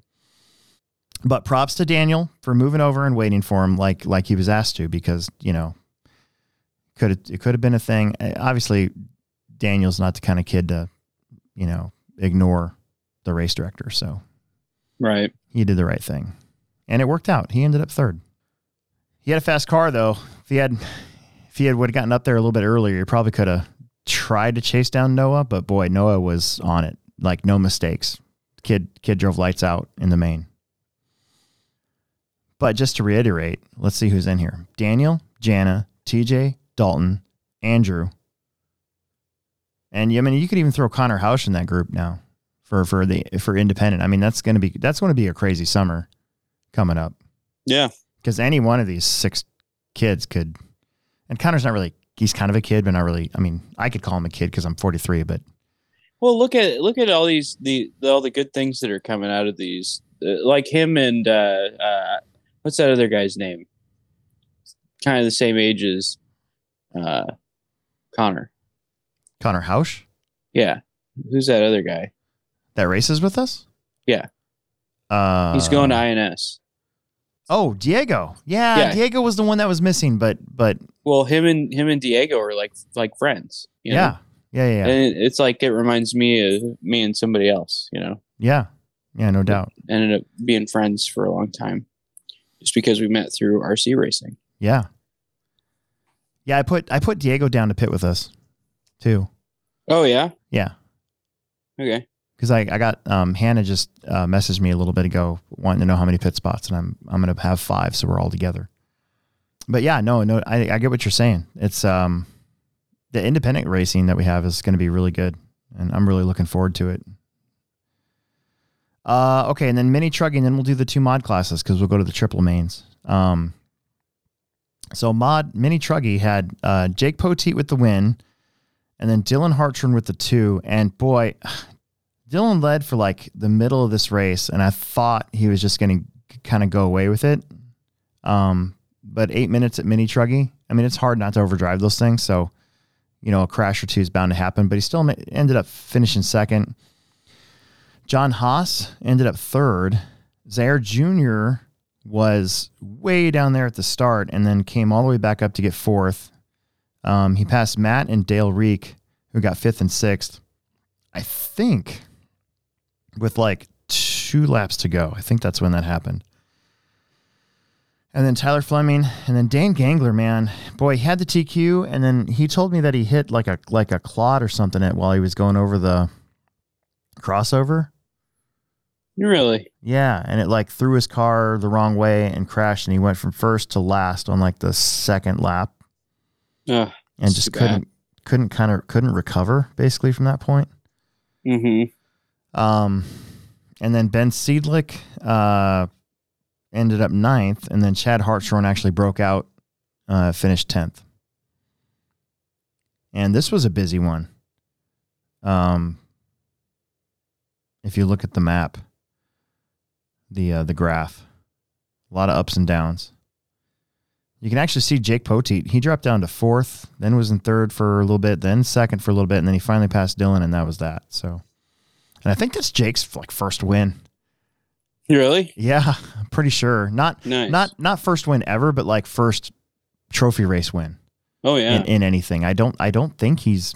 [SPEAKER 2] But props to Daniel for moving over and waiting for him, like like he was asked to, because you know, could it could have been a thing. Uh, Obviously, Daniel's not the kind of kid to, you know, ignore the race director. So
[SPEAKER 1] right.
[SPEAKER 2] he did the right thing, and it worked out. He ended up third. He had a fast car though. If he had, if he had would have gotten up there a little bit earlier, he probably could have tried to chase down Noah. But boy, Noah was on it, like no mistakes. Kid, kid drove lights out in the main. But just to reiterate, let's see who's in here: Daniel, Jana, TJ, Dalton, Andrew, and I mean, you could even throw Connor Hausch in that group now for for the for independent. I mean, that's gonna be that's gonna be a crazy summer coming up
[SPEAKER 1] Yeah.
[SPEAKER 2] because any one of these six kids could. And Connor's not really. He's kind of a kid, but not really. I mean, I could call him a kid because I'm 43, but
[SPEAKER 1] Well, look at look at all these the, the all the good things that are coming out of these, uh, like him and uh, uh, what's that other guy's name? Kind of the same age as uh, Connor.
[SPEAKER 2] Connor Hausch
[SPEAKER 1] Yeah, who's that other guy?
[SPEAKER 2] that races with us.
[SPEAKER 1] Yeah.
[SPEAKER 2] Uh,
[SPEAKER 1] He's going to INS.
[SPEAKER 2] Oh, Diego. Yeah,
[SPEAKER 1] Yeah.
[SPEAKER 2] Diego was the one that was missing, but but
[SPEAKER 1] Well, him and him and Diego are like like friends. You know?
[SPEAKER 2] yeah, yeah, yeah, yeah,
[SPEAKER 1] and it's like it reminds me of me and somebody else. You know,
[SPEAKER 2] yeah, yeah, no doubt.
[SPEAKER 1] ended up being friends for a long time, just because we met through RC racing.
[SPEAKER 2] Yeah, yeah. I put I put Diego down to pit with us too.
[SPEAKER 1] Oh yeah,
[SPEAKER 2] Yeah,
[SPEAKER 1] okay.
[SPEAKER 2] because I, I got um, Hannah just uh, messaged me a little bit ago wanting to know how many pit spots, and I'm I'm gonna have five, so we're all together. But yeah, no, no, I, I get what you're saying. It's um the independent racing that we have is going to be really good, and I'm really looking forward to it. Uh, okay, and then mini trucking, then we'll do the two mod classes because we'll go to the triple mains. Um, so mod mini truggy had uh, Jake Poteet with the win, and then Dylan Hartron with the two. And boy, Dylan led for like the middle of this race, and I thought he was just going to kind of go away with it. Um, but eight minutes at Mini Truggy, I mean, it's hard not to overdrive those things. So, you know, a crash or two is bound to happen. But he still ended up finishing second. John Haas ended up third. Zaire Jr. was way down there at the start and then came all the way back up to get fourth. Um, he passed Matt and Dale Reek, who got fifth and sixth. I think with like two laps to go. I think that's when that happened. And then Tyler Fleming, and then Dan Gangler, man, boy, he had the TQ, and then he told me that he hit like a like a clod or something at while he was going over the crossover.
[SPEAKER 1] Really?
[SPEAKER 2] Yeah, and it like threw his car the wrong way and crashed, and he went from first to last on like the second lap,
[SPEAKER 1] Uh,
[SPEAKER 2] and just couldn't couldn't kind of couldn't recover basically from that point.
[SPEAKER 1] mm-hmm.
[SPEAKER 2] Um, and then Ben Seedlick uh, ended up ninth, and then Chad Hartshorn actually broke out, uh, finished tenth. And this was a busy one. Um, if you look at the map, the uh, the graph, a lot of ups and downs. You can actually see Jake Poteet. He dropped down to fourth, then was in third for a little bit, then second for a little bit, and then he finally passed Dylan, and that was that. So, and I think that's Jake's like first win.
[SPEAKER 1] Really?
[SPEAKER 2] Yeah, I'm pretty sure. Not
[SPEAKER 1] Nice.
[SPEAKER 2] not not first win ever, but like first trophy race win
[SPEAKER 1] Oh yeah.
[SPEAKER 2] in, in anything. I don't I don't think he's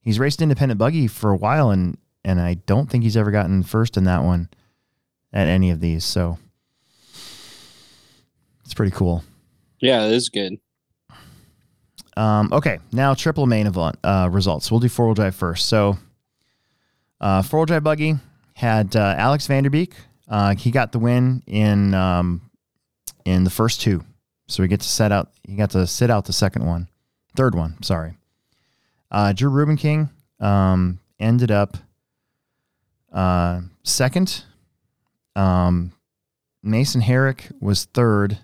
[SPEAKER 2] he's raced independent buggy for a while and and I don't think he's ever gotten first in that one at any of these. So it's pretty cool.
[SPEAKER 1] yeah, it is good.
[SPEAKER 2] Um, okay, now triple main event uh, results. We'll do four wheel drive first. So, uh, four wheel drive buggy had uh, Alex Vanderbeek. Uh, he got the win in um, in the first two, so we get to set out. He got to sit out the second one, third one. Sorry. Uh, Drew Ruben King um, ended up uh, second. Um, Mason Herrick was third.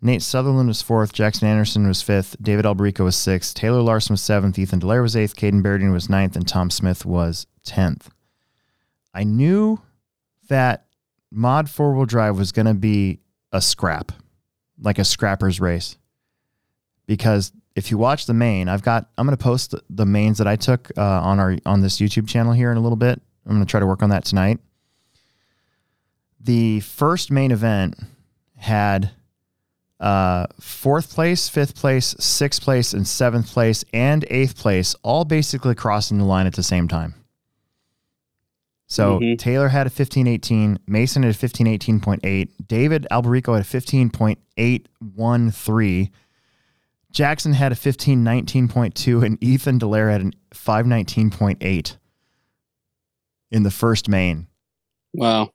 [SPEAKER 2] Nate Sutherland was fourth. Jackson Anderson was fifth. David Alberico was sixth. Taylor Larson was seventh. Ethan Delaire was eighth. Caden Berrigan was ninth. And Tom Smith was tenth. I knew that mod four wheel drive was going to be a scrap, like a scrapper's race. Because if you watch the main, I've got, I'm going to post the, mains that I took uh, on our, on this YouTube channel here in a little bit. I'm going to try to work on that tonight. The first main event had uh, fourth place, fifth place, sixth place, and seventh place, and eighth place, all basically crossing the line at the same time. So
[SPEAKER 1] Mhm.
[SPEAKER 2] Taylor had a 1518, Mason had a 1518.8, David Alberico had a 15.813, Jackson had a 1519.2, and Ethan Delaire had a 519.8 in the first main
[SPEAKER 1] Wow.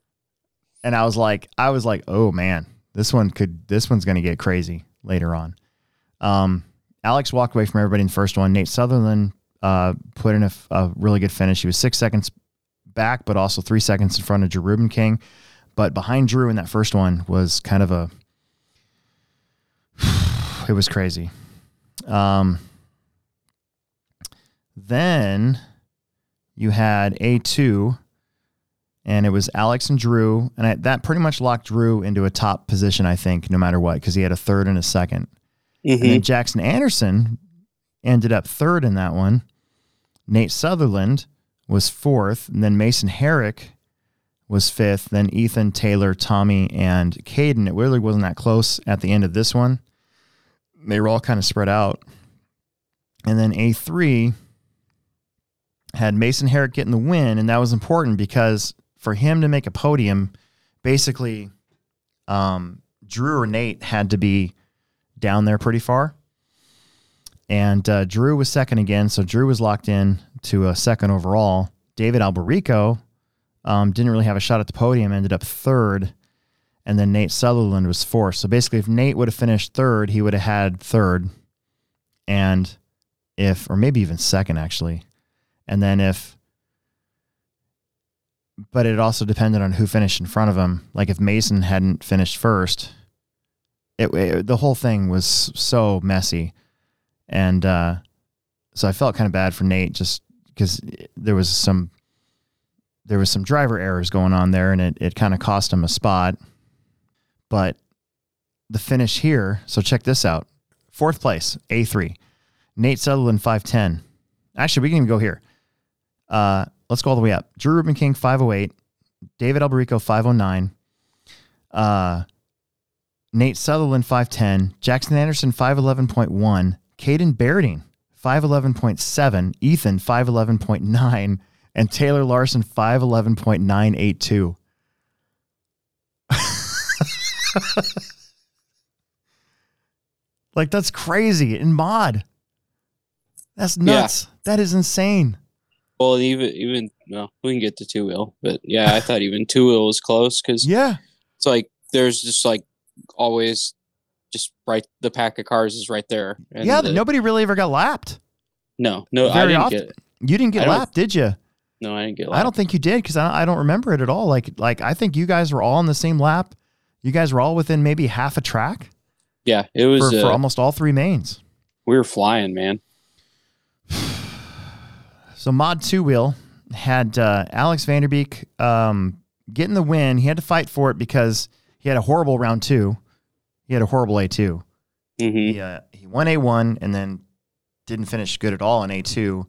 [SPEAKER 2] and I was like, I was like, oh man, this one could, this one's going to get crazy later on. Um, Alex walked away from everybody in the first one. Nate Sutherland uh, put in a really good finish. He was six seconds back, but also three seconds in front of Drew King. But behind Drew in that first one was kind of a, it was crazy. Um, then you had A2 and it was Alex and Drew, and I, that pretty much locked Drew into a top position, I think, no matter what, because he had a third and a 2nd And
[SPEAKER 1] hmm
[SPEAKER 2] then Jackson Anderson ended up third in that one. Nate Sutherland was fourth, and then Mason Herrick was fifth. Then Ethan, Taylor, Tommy, and Caden. It really wasn't that close at the end of this one. They were all kind of spread out. And then A3 had Mason Herrick getting the win, and that was important because for him to make a podium, basically, um, Drew or Nate had to be down there pretty far. And uh, Drew was second again, so Drew was locked in to a second overall. David Alberico um, didn't really have a shot at the podium, ended up third, and then Nate Sutherland was fourth. So basically, if Nate would have finished third, he would have had third, and if or maybe even second actually, and then if but it also depended on who finished in front of him. Like if Mason hadn't finished first, it, it- the whole thing was so messy, and uh, so I felt kind of bad for Nate just because there was some there was some driver errors going on there, and it it kind of cost him a spot. But the finish here, so check this out: fourth place, A three, Nate Sutherland five ten. Actually, we can even go here. Uh, let's go all the way up. Drew Ruben King five oh eight, David Alberico five oh nine. Uh, Nate Sutherland 5'10, Jackson Anderson 5'11.1, Caden Bairding 5'11.7, Ethan 5'11.9, and Taylor Larson 5'11.982. like that's crazy in mod. That's nuts. That is insane.
[SPEAKER 1] Well, even even no, we can get to two wheel, but yeah, I thought even two wheel was close because
[SPEAKER 2] Yeah.
[SPEAKER 1] it's like there's just like always just right the pack of cars is right there. And
[SPEAKER 2] yeah,
[SPEAKER 1] the-
[SPEAKER 2] nobody really ever got lapped.
[SPEAKER 1] no, no, I
[SPEAKER 2] very
[SPEAKER 1] didn't
[SPEAKER 2] often.
[SPEAKER 1] get
[SPEAKER 2] You didn't get lapped, did you?
[SPEAKER 1] no, I didn't get. Lapped.
[SPEAKER 2] I don't think you did because I, I don't remember it at all. Like like I think you guys were all on the same lap. You guys were all within maybe half a track
[SPEAKER 1] Yeah, it was.
[SPEAKER 2] for, for
[SPEAKER 1] uh,
[SPEAKER 2] almost all three mains.
[SPEAKER 1] we were flying, man.
[SPEAKER 2] So mod two wheel had uh, Alex Vanderbeek um, getting the win. He had to fight for it because he had a horrible round two. He had a horrible A 2
[SPEAKER 1] hmm
[SPEAKER 2] He uh, he won A one and then didn't finish good at all in A two,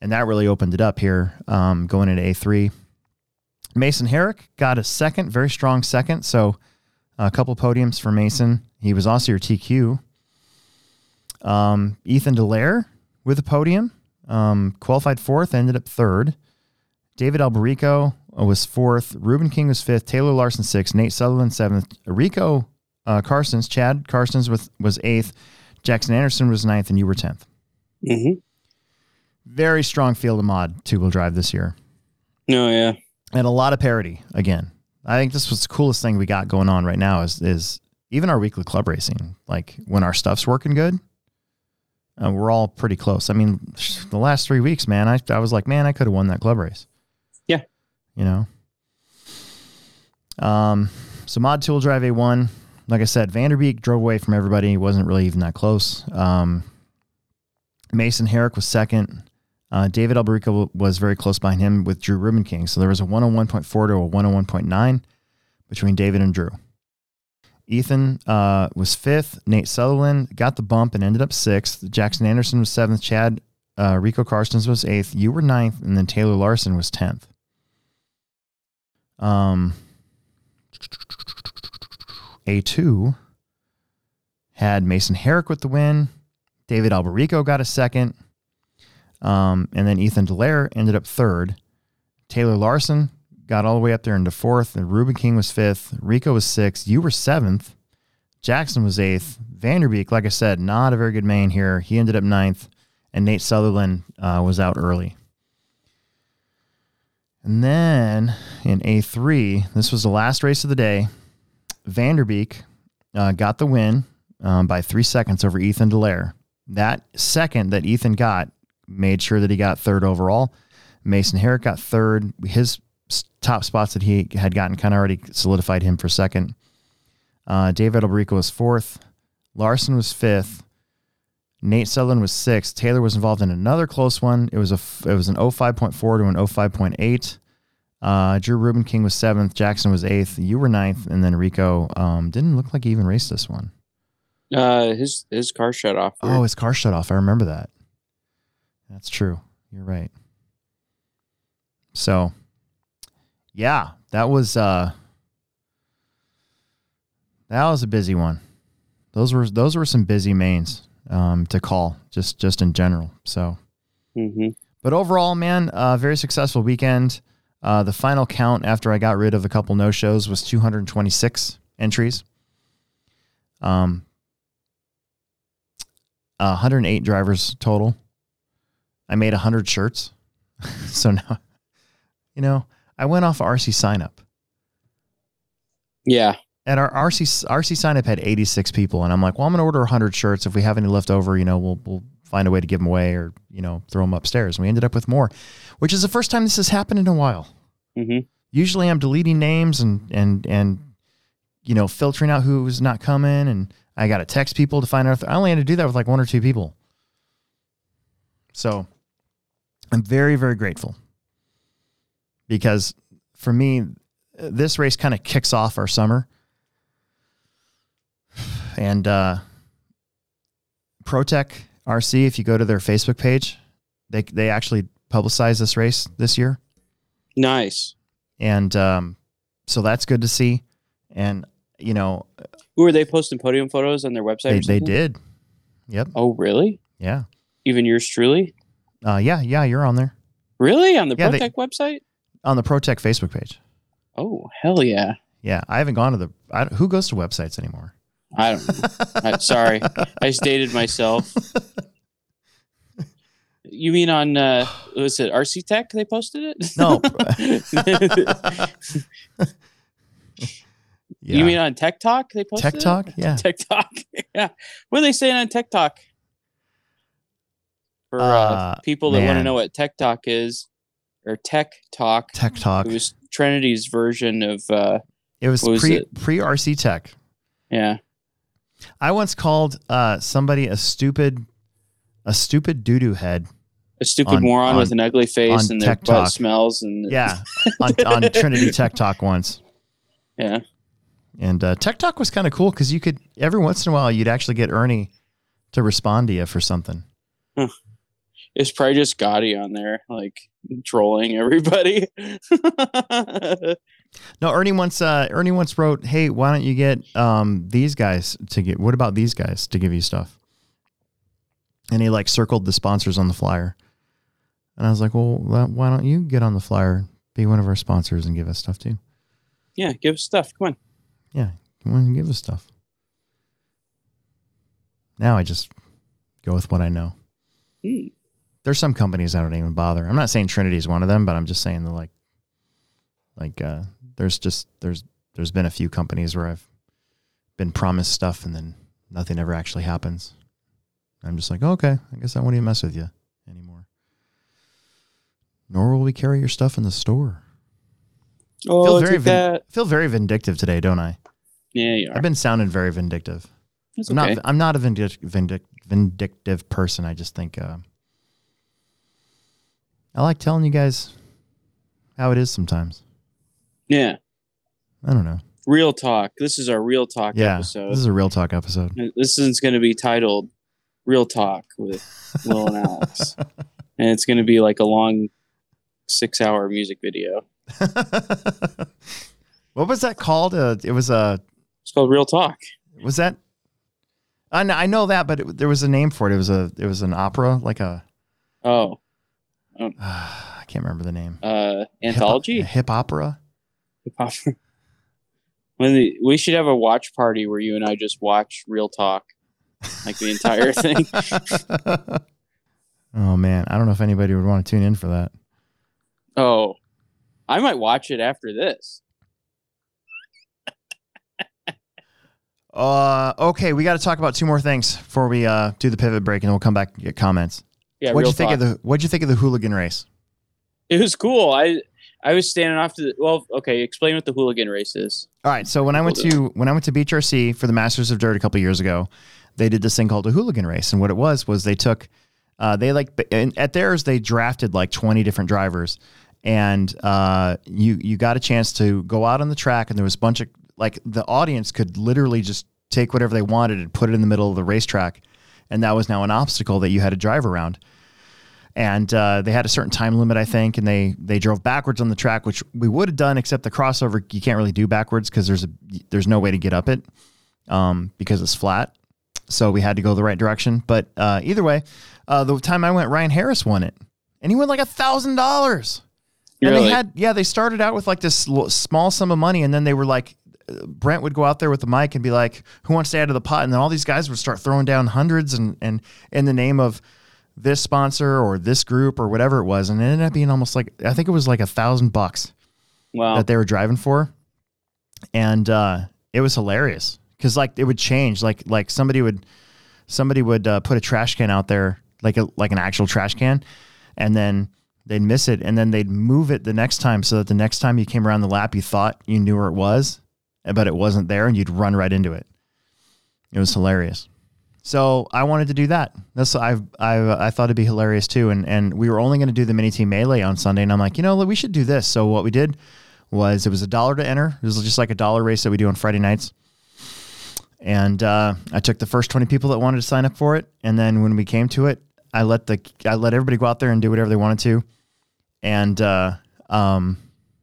[SPEAKER 2] and that really opened it up here um, going into A three. Mason Herrick got a second, very strong second. So a couple podiums for Mason. He was also your TQ. Um, Ethan Delaire with a podium, um, qualified fourth, ended up third. David Alberico was fourth. Ruben King was fifth. Taylor Larson sixth. Nate Sutherland seventh. Rico uh, Carsons, Chad Carsons was, was eighth. Jackson Anderson was ninth, and you were tenth.
[SPEAKER 1] hmm
[SPEAKER 2] Very strong field of mod two wheel drive this year,
[SPEAKER 1] No, yeah,
[SPEAKER 2] and a lot of parity again. I think this was the coolest thing we got going on right now is is even our weekly club racing. Like when our stuff's working good, uh, we're all pretty close. I mean, the last three weeks, man, I I was like, man, I could have won that club race.
[SPEAKER 1] Yeah.
[SPEAKER 2] you know. Um, so mod two wheel drive A one. Like I said, Vanderbeek drove away from everybody. He wasn't really even that close. Um, Mason Herrick was second. Uh, David Alberico was very close behind him with Drew Ruben King. So there was a 101.4 to a 101.9 between David and Drew. Ethan uh, was fifth. Nate Sutherland got the bump and ended up sixth. Jackson Anderson was seventh. Chad uh, Rico Carstens was eighth. You were ninth, and then Taylor Larson was tenth. Um, A2 had Mason Herrick with the win. David Alberico got a second. Um, and then Ethan Delaire ended up third. Taylor Larson got all the way up there into fourth. And Ruben King was fifth. Rico was sixth. You were seventh. Jackson was eighth. Vanderbeek, like I said, not a very good main here. He ended up ninth. And Nate Sutherland uh, was out early. And then in A3, this was the last race of the day. Vanderbeek uh, got the win um, by three seconds over Ethan Delaire. That second that Ethan got made sure that he got third overall. Mason Herrick got third. His top spots that he had gotten kind of already solidified him for second. Uh, David Alberico was fourth. Larson was fifth. Nate Sutherland was sixth. Taylor was involved in another close one. It was a it was an 05.4 to an 05.8. Uh, Drew Ruben King was seventh. Jackson was eighth. You were ninth, and then Rico um, didn't look like he even raced this one.
[SPEAKER 1] uh, his his car shut off.
[SPEAKER 2] Oh, his car shut off. I remember that. That's true. You're right. So, yeah, that was uh that was a busy one. Those were those were some busy mains um, to call just just in general. So,
[SPEAKER 1] hmm
[SPEAKER 2] but overall, man, uh, very successful weekend. Uh, the final count after I got rid of a couple no shows was 226 entries. Um, uh, 108 drivers total. I made 100 shirts. so now, you know, I went off RC sign up.
[SPEAKER 1] Yeah,
[SPEAKER 2] And our RC RC sign up had 86 people, and I'm like, well, I'm gonna order 100 shirts. If we have any left over, you know, we'll we'll find a way to give them away, or you know, throw them upstairs. And we ended up with more, which is the first time this has happened in a while.
[SPEAKER 1] hmm
[SPEAKER 2] Usually, I'm deleting names and and and you know, filtering out who's not coming, and I got to text people to find out. If, I only had to do that with like one or two people. So, I'm very very grateful. because for me, this race kind of kicks off our summer. And uh, ProTek RC, if you go to their Facebook page, they they actually publicize this race this year,
[SPEAKER 1] Nice.
[SPEAKER 2] and um, so that's good to see. And you know,
[SPEAKER 1] Who are they posting podium photos on their website?
[SPEAKER 2] they they did. Yep.
[SPEAKER 1] Oh, really?
[SPEAKER 2] Yeah.
[SPEAKER 1] Even yours truly?
[SPEAKER 2] Uh, yeah. Yeah. You're on there
[SPEAKER 1] Really? On the
[SPEAKER 2] Yeah,
[SPEAKER 1] ProTek website?
[SPEAKER 2] on the ProTek Facebook page.
[SPEAKER 1] Oh, hell yeah.
[SPEAKER 2] Yeah, I haven't gone to the. I, who goes to websites anymore?
[SPEAKER 1] I don't. I, sorry. I just dated myself. You mean on, uh, was it RC Tech they posted it?
[SPEAKER 2] No. Yeah.
[SPEAKER 1] You mean on Tech Talk they posted
[SPEAKER 2] Tech
[SPEAKER 1] it?
[SPEAKER 2] Talk? Yeah.
[SPEAKER 1] Tech Talk. yeah. What are they saying on Tech Talk? For uh,
[SPEAKER 2] Uh,
[SPEAKER 1] people that want to know what Tech Talk is, or Tech Talk,
[SPEAKER 2] Tech Talk.
[SPEAKER 1] it was Trinity's version of, uh,
[SPEAKER 2] It was
[SPEAKER 1] was
[SPEAKER 2] pre
[SPEAKER 1] it?
[SPEAKER 2] pre RC Tech.
[SPEAKER 1] yeah.
[SPEAKER 2] I once called uh, somebody a stupid, a stupid doo doo head.
[SPEAKER 1] A stupid
[SPEAKER 2] On-
[SPEAKER 1] moron
[SPEAKER 2] on-
[SPEAKER 1] with an ugly face and their
[SPEAKER 2] Tech
[SPEAKER 1] butt
[SPEAKER 2] Talk.
[SPEAKER 1] smells and
[SPEAKER 2] Yeah, on, on Trinity Tech Talk once.
[SPEAKER 1] yeah.
[SPEAKER 2] And uh, Tech Talk was kind of cool because you could every once in a while you'd actually get Ernie to respond to you for something.
[SPEAKER 1] It's probably just Gotti on there, like trolling everybody.
[SPEAKER 2] No, Ernie once uh, Ernie once wrote, "Hey, why don't you get um, these guys to get? What about these guys to give you stuff?" And he like circled the sponsors on the flyer, and I was like, "Well, why don't you get on the flyer, be one of our sponsors, and give us stuff too?
[SPEAKER 1] yeah, give us stuff. Come on.
[SPEAKER 2] Yeah, come on, and give us stuff." Now I just go with what I know.
[SPEAKER 1] Hmm.
[SPEAKER 2] There's some companies I don't even bother. I'm not saying Trinity is one of them, but I'm just saying that like, like uh, there's just there's there's been a few companies where I've been promised stuff and then nothing ever actually happens. I'm just like, okay, I guess I won't even mess with you. Nor will we carry your stuff in the store.
[SPEAKER 1] Oh,
[SPEAKER 2] feel very vin-
[SPEAKER 1] that.
[SPEAKER 2] feel very vindictive today, don't I?
[SPEAKER 1] Yeah, you are.
[SPEAKER 2] I've been sounding very vindictive.
[SPEAKER 1] It's
[SPEAKER 2] I'm
[SPEAKER 1] okay.
[SPEAKER 2] not. I'm not a vindic- vindic- vindictive person. I just think uh, I like telling you guys how it is sometimes.
[SPEAKER 1] yeah,
[SPEAKER 2] I don't know.
[SPEAKER 1] real talk. This is our real talk
[SPEAKER 2] Yeah,
[SPEAKER 1] episode.
[SPEAKER 2] this is a real talk episode.
[SPEAKER 1] This is going to be titled "Real Talk" with Will and Alex, and it's going to be like a long six-hour music video.
[SPEAKER 2] what was that called? Uh, it was a.
[SPEAKER 1] It's called "Real Talk."
[SPEAKER 2] was that? I know, I know that, but it, there was a name for it. It was a. It was an opera, like a.
[SPEAKER 1] Oh,
[SPEAKER 2] I can't remember the name.
[SPEAKER 1] uh, anthology.
[SPEAKER 2] Hip, hip opera.
[SPEAKER 1] Hip-hop. When the, we should have a watch party where you and I just watch Real Talk, like the entire thing.
[SPEAKER 2] oh man, I don't know if anybody would want to tune in for that.
[SPEAKER 1] Oh, I might watch it after this.
[SPEAKER 2] Uh, okay, we got to talk about two more things before we uh, do the pivot break, and then we'll come back and get comments.
[SPEAKER 1] Yeah,
[SPEAKER 2] what'd you think
[SPEAKER 1] Talk.
[SPEAKER 2] of the What'd you think of the hooligan race?
[SPEAKER 1] It was cool. I I was standing off to the well. Okay, explain what the hooligan race is.
[SPEAKER 2] All right, so when I went to when I went to Beach RC for the Masters of Dirt a couple years ago, they did this thing called a hooligan race, and what it was was they took, uh, they like at theirs they drafted like twenty different drivers, and uh, you you got a chance to go out on the track, and there was a bunch of like the audience could literally just take whatever they wanted and put it in the middle of the racetrack, and that was now an obstacle that you had to drive around. And uh, they had a certain time limit, I think, and they they drove backwards on the track, which we would have done, except the crossover you can't really do backwards because there's a there's no way to get up it um, because it's flat. So we had to go the right direction. But uh, either way, uh, the time I went, Ryan Harris won it, and he won like a thousand dollars. And
[SPEAKER 1] Really?
[SPEAKER 2] they had yeah, they started out with like this small sum of money, and then they were like, uh, Brent would go out there with the mic and be like, "Who wants to add to the pot?" And then all these guys would start throwing down hundreds and and in the name of this sponsor or this group or whatever it was, and it ended up being almost like I think it was like a thousand bucks
[SPEAKER 1] Wow.
[SPEAKER 2] that they were driving for, and uh, it was hilarious because like it would change, like like somebody would somebody would uh, put a trash can out there, like a like an actual trash can, and then they'd miss it, and then they'd move it the next time so that the next time you came around the lap, you thought you knew where it was, but it wasn't there, and you'd run right into it. It was hilarious. So I wanted to do that. That's I've I I thought it'd be hilarious too. And and we were only going to do the mini team melee on Sunday, and I'm like, you know, we should do this. So what we did was it was a dollar to enter. It was just like a dollar race that we do on Friday nights. And uh, I took the first 20 people that wanted to sign up for it, and then when we came to it, I let the I let everybody go out there and do whatever they wanted to. And uh, um,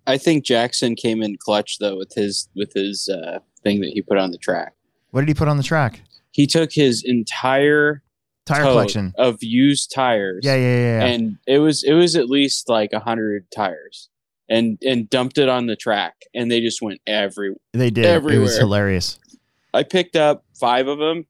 [SPEAKER 1] I think Jackson came in clutch though with his with his uh, thing that he put on the track.
[SPEAKER 2] what did he put on the track?
[SPEAKER 1] He took his entire
[SPEAKER 2] Tire collection.
[SPEAKER 1] of used tires.
[SPEAKER 2] Yeah, yeah, yeah. yeah.
[SPEAKER 1] and it was it was at least like a hundred tires, and and dumped it on the track, and they just went every.
[SPEAKER 2] they did. Everywhere. It was hilarious.
[SPEAKER 1] I picked up five of them,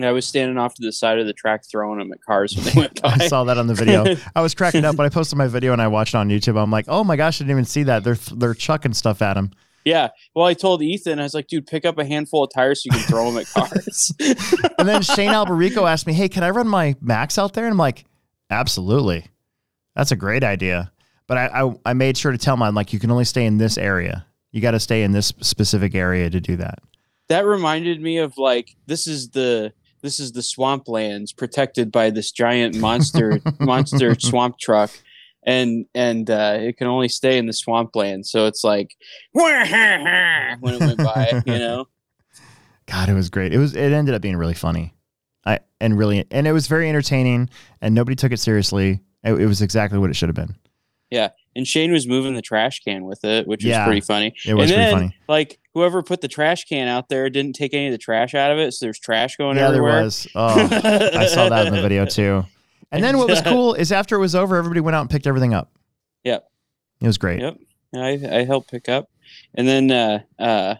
[SPEAKER 1] and I was standing off to the side of the track throwing them at cars when they went by.
[SPEAKER 2] I saw that on the video. I was cracking up, but I posted my video and I watched it on YouTube. I'm like, oh my gosh, I didn't even see that. They're they're chucking stuff at him.
[SPEAKER 1] yeah, well, I told Ethan, I was like, dude, pick up a handful of tires so you can throw them at cars.
[SPEAKER 2] And then Shane Alberico asked me, hey, can I run my Max out there? And I'm like, absolutely. That's a great idea. But I I, I made sure to tell him, I'm like, you can only stay in this area. You got to stay in this specific area to do that.
[SPEAKER 1] that reminded me of like this is the this is the swamplands protected by this giant monster monster swamp truck and and uh it can only stay in the swampland so it's like when it went by you know
[SPEAKER 2] God, it was great. It was. It ended up being really funny, I and really, and it was very entertaining, and nobody took it seriously. It, it was exactly what it should have been.
[SPEAKER 1] And shane was moving the trash can with it which was pretty funny
[SPEAKER 2] It was
[SPEAKER 1] and
[SPEAKER 2] pretty
[SPEAKER 1] then
[SPEAKER 2] funny.
[SPEAKER 1] like whoever put the trash can out there didn't take any of the trash out of it so there's trash going
[SPEAKER 2] Yeah, there
[SPEAKER 1] everywhere
[SPEAKER 2] was. Oh, I saw that in the video too. And then what was cool is after it was over, everybody went out and picked everything up.
[SPEAKER 1] Yep.
[SPEAKER 2] It was great.
[SPEAKER 1] Yep. I I helped pick up, and then uh uh,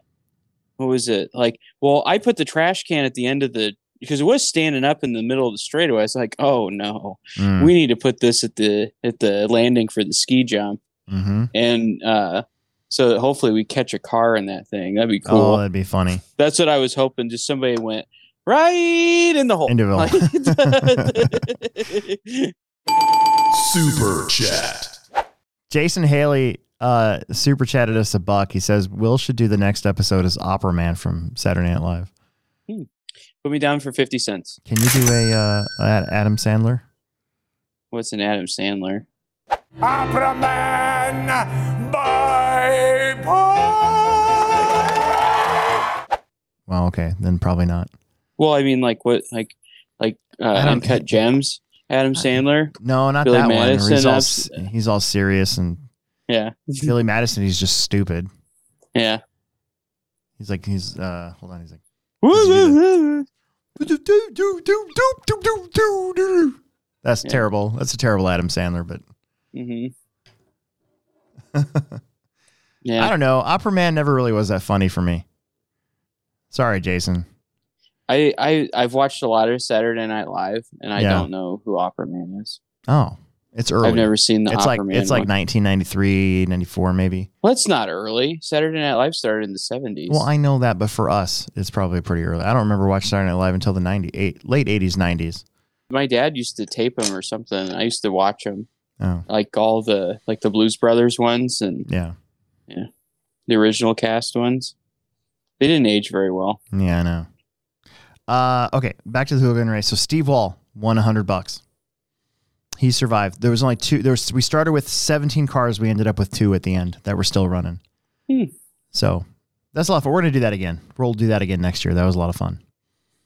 [SPEAKER 1] what was it like? Well, I put the trash can at the end of the because it was standing up in the middle of the straightaway. It's like, oh no,
[SPEAKER 2] Mm,
[SPEAKER 1] we need to put this at the at the landing for the ski jump,
[SPEAKER 2] hmm
[SPEAKER 1] and uh, so hopefully we catch a car in that thing. That'd be
[SPEAKER 2] Oh,
[SPEAKER 1] cool.
[SPEAKER 2] that'd be funny.
[SPEAKER 1] That's what I was hoping. Just somebody went right in the hole.
[SPEAKER 2] Into
[SPEAKER 1] Like-
[SPEAKER 3] Super Chat.
[SPEAKER 2] Jason Haley uh, super chatted us a buck. He says Will should do the next episode as Opera Man from Saturday Night Live.
[SPEAKER 1] Put me down for fifty cents.
[SPEAKER 2] Can you do a uh, Adam Sandler?
[SPEAKER 1] What's an Adam Sandler?
[SPEAKER 3] Opera Man by
[SPEAKER 2] Well, okay, then probably not.
[SPEAKER 1] Well, I mean, like what, like, like uh,
[SPEAKER 2] Adam-
[SPEAKER 1] Uncut Gems, Adam Sandler.
[SPEAKER 2] No, not
[SPEAKER 1] Billy
[SPEAKER 2] that one. where
[SPEAKER 1] Madison,
[SPEAKER 2] He's all,
[SPEAKER 1] that's-
[SPEAKER 2] he's all serious and
[SPEAKER 1] Yeah,
[SPEAKER 2] Billy Madison. He's just stupid.
[SPEAKER 1] yeah.
[SPEAKER 2] He's like he's uh hold on. He's like. That's
[SPEAKER 1] Yeah.
[SPEAKER 2] terrible. That's a terrible Adam Sandler, but
[SPEAKER 1] hmm
[SPEAKER 2] I don't know. Opera Man never really was that funny for me. Sorry, Jason.
[SPEAKER 1] I, I, I've watched a lot of Saturday Night Live, and I
[SPEAKER 2] Yeah.
[SPEAKER 1] don't know who Opera Man is.
[SPEAKER 2] Oh, it's early.
[SPEAKER 1] I've never seen the
[SPEAKER 2] it's
[SPEAKER 1] Opera
[SPEAKER 2] like
[SPEAKER 1] Man.
[SPEAKER 2] it's like
[SPEAKER 1] one.
[SPEAKER 2] 1993, 94 maybe.
[SPEAKER 1] Well, it's not early. Saturday Night Live started in the seventies.
[SPEAKER 2] Well, I know that, but for us, it's probably pretty early. I don't remember watching Saturday Night Live until the 98 late 80s, 90s.
[SPEAKER 1] My dad used to tape them or something. I used to watch them,
[SPEAKER 2] Oh,
[SPEAKER 1] like all the like the Blues Brothers ones and
[SPEAKER 2] yeah.
[SPEAKER 1] yeah, the original cast ones. They didn't age very well.
[SPEAKER 2] Yeah, I know. Uh, okay, back to the hooligan race. So Steve Wall won hundred bucks. He survived. There was only two. There was. We started with seventeen cars. We ended up with two at the end that were still running.
[SPEAKER 1] Hmm.
[SPEAKER 2] So that's a lot of fun. We're gonna do that again. We'll do that again next year. That was a lot of fun.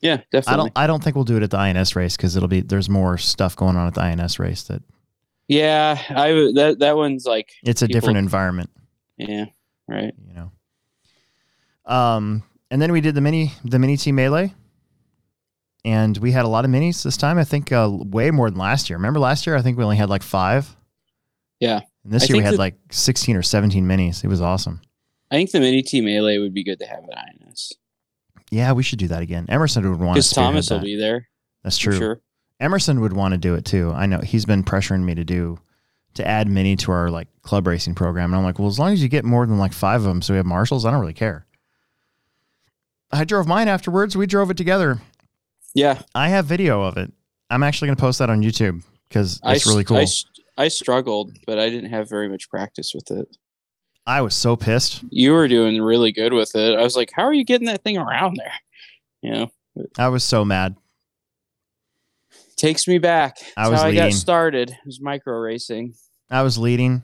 [SPEAKER 1] Yeah, definitely.
[SPEAKER 2] I
[SPEAKER 1] definitely.
[SPEAKER 2] don't. I don't think we'll do it at the INS race because it'll be. There's more stuff going on at the INS race that
[SPEAKER 1] Yeah, I that that one's like
[SPEAKER 2] it's a
[SPEAKER 1] People-
[SPEAKER 2] different environment.
[SPEAKER 1] yeah, right.
[SPEAKER 2] You know. Um, and then we did the mini the mini team melee. And we had a lot of minis this time. I think uh, way more than last year. Remember last year? I think we only had like five.
[SPEAKER 1] Yeah.
[SPEAKER 2] And this
[SPEAKER 1] I
[SPEAKER 2] year we had
[SPEAKER 1] that-
[SPEAKER 2] like 16 or 17 minis. It was awesome.
[SPEAKER 1] I think the mini team melee would be good to have at INS
[SPEAKER 2] Yeah, we should do that again. Emerson would want to
[SPEAKER 1] because Thomas will
[SPEAKER 2] that.
[SPEAKER 1] be there.
[SPEAKER 2] That's true.
[SPEAKER 1] Sure.
[SPEAKER 2] Emerson would want to do it too. I know he's been pressuring me to do to add mini to our like club racing program. And I'm like, well, as long as you get more than like five of them, so we have marshals, I don't really care. I drove mine afterwards. We drove it together.
[SPEAKER 1] Yeah,
[SPEAKER 2] I have video of it. I'm actually going to post that on YouTube because
[SPEAKER 1] I
[SPEAKER 2] it's really
[SPEAKER 1] s-
[SPEAKER 2] cool.
[SPEAKER 1] I struggled, but I didn't have very much practice with it.
[SPEAKER 2] I was so pissed.
[SPEAKER 1] You were doing really good with it. I was like, how are you getting that thing around there? You know,
[SPEAKER 2] I was so mad.
[SPEAKER 1] Takes me back. That's
[SPEAKER 2] I was
[SPEAKER 1] how I got
[SPEAKER 2] leading.
[SPEAKER 1] started. It was micro racing.
[SPEAKER 2] I was leading.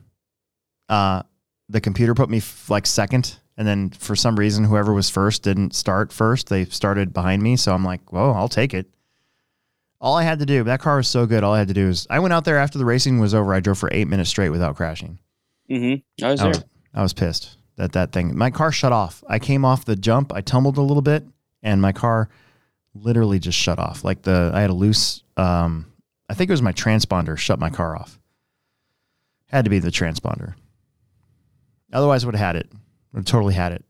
[SPEAKER 2] Uh, the computer put me f- like second, and then for some reason, whoever was first didn't start first. They started behind me, so I'm like, "Well, I'll take it." All I had to do, that car was so good. All I had to do is, I went out there after the racing was over. I drove for eight minutes straight without crashing.
[SPEAKER 1] Mm-hmm. I was
[SPEAKER 2] I
[SPEAKER 1] there.
[SPEAKER 2] was, I was pissed that that thing. My car shut off. I came off the jump. I tumbled a little bit, and my car literally just shut off. Like the I had a loose. Um, I think it was my transponder shut my car off. Had to be the transponder. Otherwise, would have had it. Have totally had it.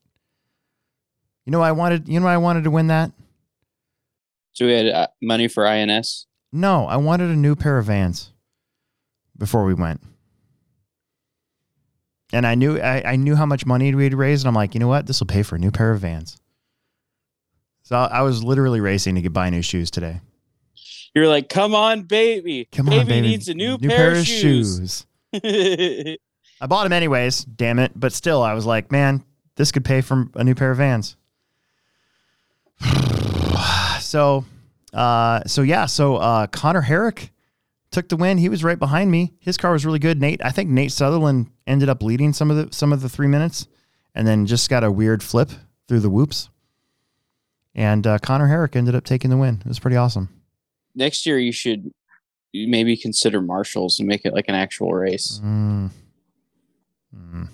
[SPEAKER 2] You know, I wanted. You know, I wanted to win that.
[SPEAKER 1] So we had uh, money for INS.
[SPEAKER 2] No, I wanted a new pair of Vans before we went. And I knew I, I knew how much money we'd raised, and I'm like, you know what? This will pay for a new pair of Vans. So I was literally racing to get buy new shoes today.
[SPEAKER 1] You're like, come on, baby.
[SPEAKER 2] Come
[SPEAKER 1] baby
[SPEAKER 2] on, baby.
[SPEAKER 1] needs a new, pair, of shoes.
[SPEAKER 2] I bought them anyways, damn it. But still, I was like, man, this could pay for a new pair of Vans. so, uh, so yeah, so uh, Connor Herrick took the win. He was right behind me. His car was really good. Nate, I think Nate Sutherland ended up leading some of the some of the three minutes, and then just got a weird flip through the whoops. And uh, Connor Herrick ended up taking the win. It was pretty awesome.
[SPEAKER 1] Next year, you should maybe consider Marshalls and make it like an actual race.
[SPEAKER 2] Mm. Mm.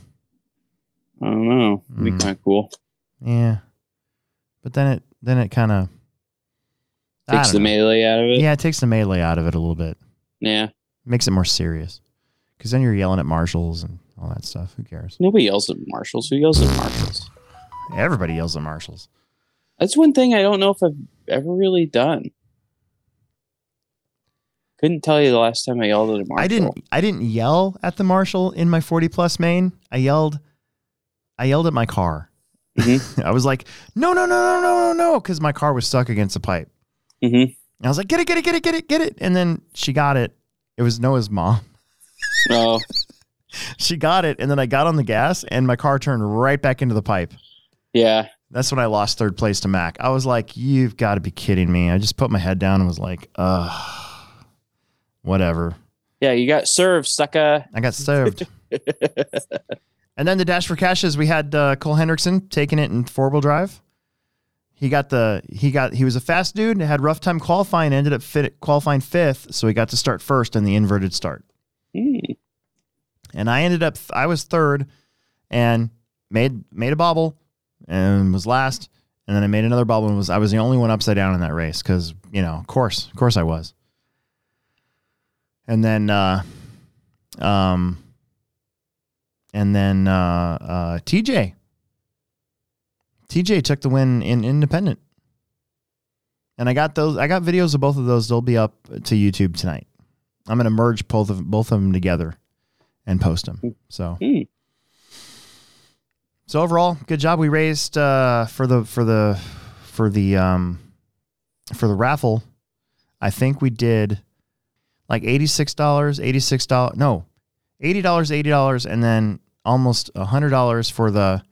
[SPEAKER 1] I don't know. It'd be
[SPEAKER 2] Mm.
[SPEAKER 1] kind of cool.
[SPEAKER 2] Yeah, but then it then it kind of
[SPEAKER 1] Takes the melee out of it.
[SPEAKER 2] Yeah, it takes the melee out of it a little bit.
[SPEAKER 1] Yeah.
[SPEAKER 2] Makes it more serious. Because then you're yelling at marshals and all that stuff. Who cares?
[SPEAKER 1] Nobody yells at marshals. Who yells at marshals?
[SPEAKER 2] Everybody yells at marshals.
[SPEAKER 1] That's one thing I don't know if I've ever really done. Couldn't tell you the last time I yelled at a marshal.
[SPEAKER 2] I didn't. I didn't yell at the marshal in my 40 plus main. I yelled. I yelled at my car.
[SPEAKER 1] Mhm.
[SPEAKER 2] I was like, no, no, no, no, no, no, no, because my car was stuck against a pipe.
[SPEAKER 1] hmm
[SPEAKER 2] And I was like, get it, get it, get it, get it, get it. And then she got it. It was Noah's mom.
[SPEAKER 1] Oh,
[SPEAKER 2] She got it, and then I got on the gas, and my car turned right back into the pipe.
[SPEAKER 1] yeah.
[SPEAKER 2] That's when I lost third place to Mac. I was like, you've got to be kidding me. I just put my head down and was like, ugh, whatever.
[SPEAKER 1] Yeah, you got served, sucker.
[SPEAKER 2] I got served. and then the dash for cashes, we had uh, Cole Hendrickson taking it in four wheel drive. He got the he got he was a fast dude. and Had rough time qualifying. Ended up fit, qualifying fifth, so he got to start first in the inverted start.
[SPEAKER 1] Hmm.
[SPEAKER 2] and I ended up I was third and made made a bobble and was last and then I made another bobble and was I was the only one upside down in that race cuz you know of course of course I was and then uh um and then uh uh TJ TJ took the win in independent and I got those I got videos of both of those they'll be up to YouTube tonight I'm going to merge both of both of them together and post them. So,
[SPEAKER 1] Hmm.
[SPEAKER 2] so overall, good job. We raised uh, for the for the for the um, for the raffle. I think we did like eighty six dollars, eighty six dollars. No, eighty dollars, eighty dollars, and then almost a hundred dollars for the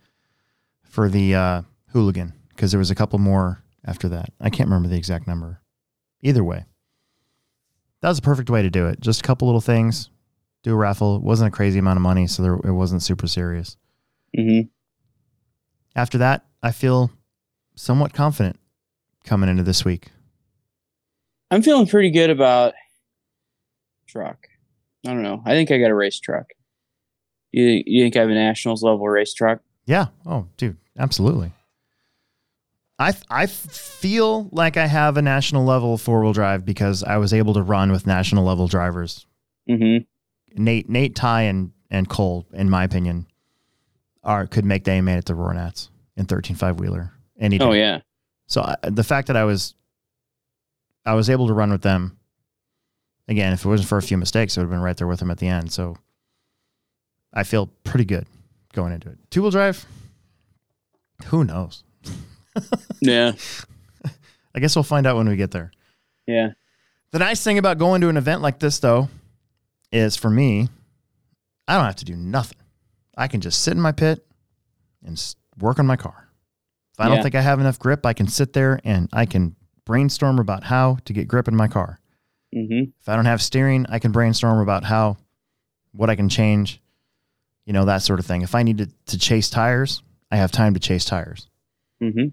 [SPEAKER 2] for the uh, hooligan because there was a couple more after that. I can't remember the exact number. Either way, that was a perfect way to do it. Just a couple little things. Do a raffle. It wasn't a crazy amount of money, so there, it wasn't super serious.
[SPEAKER 1] Mm-hmm.
[SPEAKER 2] After that, I feel somewhat confident coming into this week.
[SPEAKER 1] I'm feeling pretty good about truck. I don't know. I think I got a race truck. You you think I have a nationals level race truck?
[SPEAKER 2] Yeah. Oh, dude, absolutely. I I feel like I have a national level four wheel drive because I was able to run with national level drivers.
[SPEAKER 1] Mm-hmm.
[SPEAKER 2] Nate, Nate, Ty, and and Cole, in my opinion, are could make the A main at the Roar Nats in thirteen five wheeler any day.
[SPEAKER 1] Oh yeah.
[SPEAKER 2] So I, the fact that I was, I was able to run with them. Again, if it wasn't for a few mistakes, it would have been right there with him at the end. So I feel pretty good going into it. Two wheel drive. Who knows?
[SPEAKER 1] Yeah.
[SPEAKER 2] I guess we'll find out when we get there.
[SPEAKER 1] Yeah.
[SPEAKER 2] The nice thing about going to an event like this, though, is for me, I don't have to do nothing. I can just sit in my pit and work on my car. If I don't think I have enough grip, I can sit there and I can brainstorm about how to get grip in my car.
[SPEAKER 1] Mm-hmm.
[SPEAKER 2] If I don't have steering, I can brainstorm about how, what I can change, you know, that sort of thing. If I need to, to chase tires, I have time to chase tires.
[SPEAKER 1] Mm-hmm.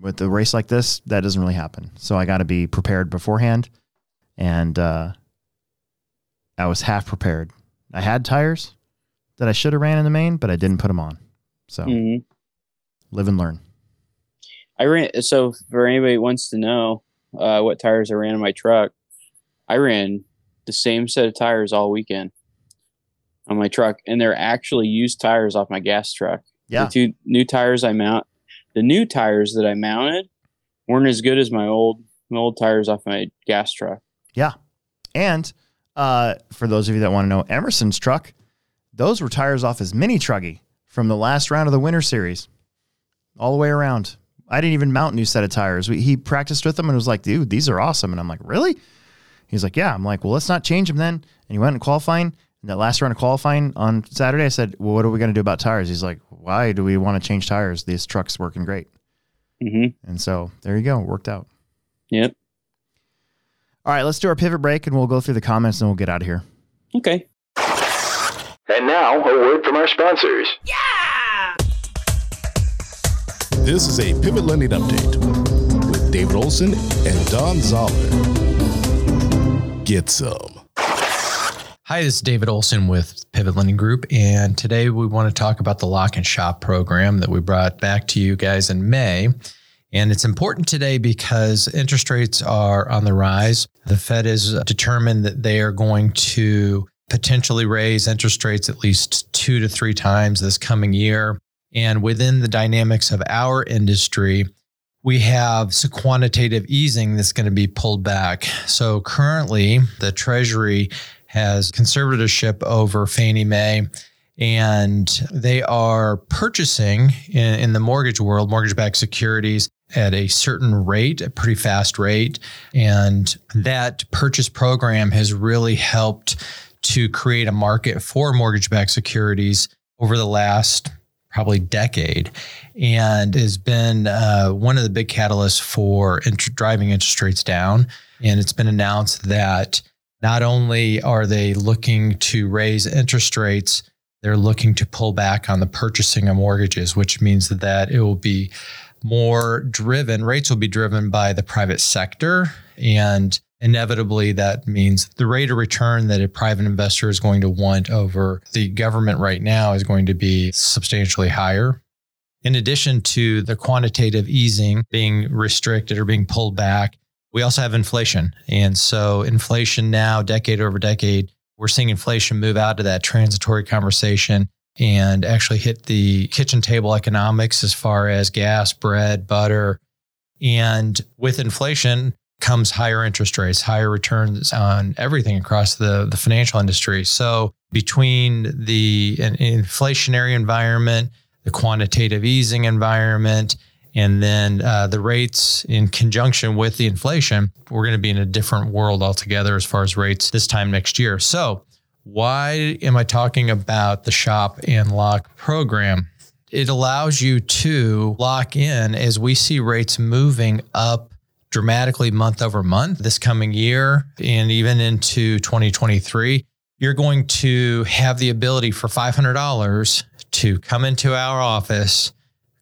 [SPEAKER 2] With a race like this, that doesn't really happen. So I got to be prepared beforehand. And uh, I was half prepared. I had tires that I should have ran in the main, but I didn't put them on. So
[SPEAKER 1] Mm-hmm.
[SPEAKER 2] live and learn.
[SPEAKER 1] I ran. So for anybody who wants to know uh, what tires I ran in my truck, I ran the same set of tires all weekend on my truck, and they're actually used tires off my gas truck.
[SPEAKER 2] Yeah.
[SPEAKER 1] The two new tires I mount, the new tires that I mounted weren't as good as my old my old tires off my gas truck.
[SPEAKER 2] Yeah, and uh, for those of you that want to know Emerson's truck, those were tires off his mini truggy from the last round of the winter series, all the way around. I didn't even mount a new set of tires. We, he practiced with them and was like, dude, these are awesome. And I'm like, really? He's like, yeah. I'm like, well, let's not change them then. And he went in qualifying. And that last round of qualifying on Saturday, I said, well, what are we going to do about tires? He's like, why do we want to change tires? This truck's working great.
[SPEAKER 1] Mm-hmm.
[SPEAKER 2] And so there you go. Worked out.
[SPEAKER 1] Yep.
[SPEAKER 2] All right, let's do our pivot break and we'll go through the comments and we'll get out of here.
[SPEAKER 1] Okay.
[SPEAKER 4] And now, a word from our sponsors.
[SPEAKER 3] This is a Pivot Lending Update with David Olson and Don Zoller. Get some.
[SPEAKER 5] Hi, this is David Olson with Pivot Lending Group, and today we want to talk about the Lock and Shop program that we brought back to you guys in May. And it's important today because interest rates are on the rise. The Fed is determined that they are going to potentially raise interest rates at least two to three times this coming year. And within the dynamics of our industry, we have some quantitative easing that's going to be pulled back. So currently, the Treasury has conservatorship over Fannie Mae, and they are purchasing in, in the mortgage world mortgage backed securities at a certain rate, a pretty fast rate. And that purchase program has really helped to create a market for mortgage backed securities over the last probably decade and has been uh, one of the big catalysts for driving interest rates down. And it's been announced that not only are they looking to raise interest rates, they're looking to pull back on the purchasing of mortgages, which means that it will be more driven, rates will be driven by the private sector. And inevitably, that means the rate of return that a private investor is going to want over the government right now is going to be substantially higher. In addition to the quantitative easing being restricted or being pulled back, we also have inflation. And so, inflation now, decade over decade, we're seeing inflation move out of that transitory conversation and actually hit the kitchen table economics as far as gas, bread, butter. And with inflation comes higher interest rates, higher returns on everything across the, the financial industry. So, between the inflationary environment, the quantitative easing environment, and then uh, the rates in conjunction with the inflation, we're going to be in a different world altogether as far as rates this time next year. So, why am I talking about the shop and lock program? It allows you to lock in as we see rates moving up dramatically month over month this coming year and even into 2023. You're going to have the ability for $500 to come into our office,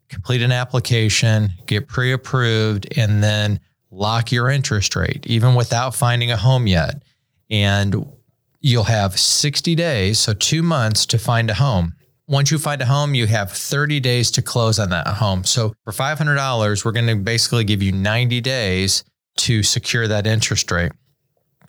[SPEAKER 5] complete an application, get pre approved, and then lock your interest rate, even without finding a home yet. And you'll have 60 days, so two months to find a home. Once you find a home, you have 30 days to close on that home. So for $500, we're going to basically give you 90 days to secure that interest rate.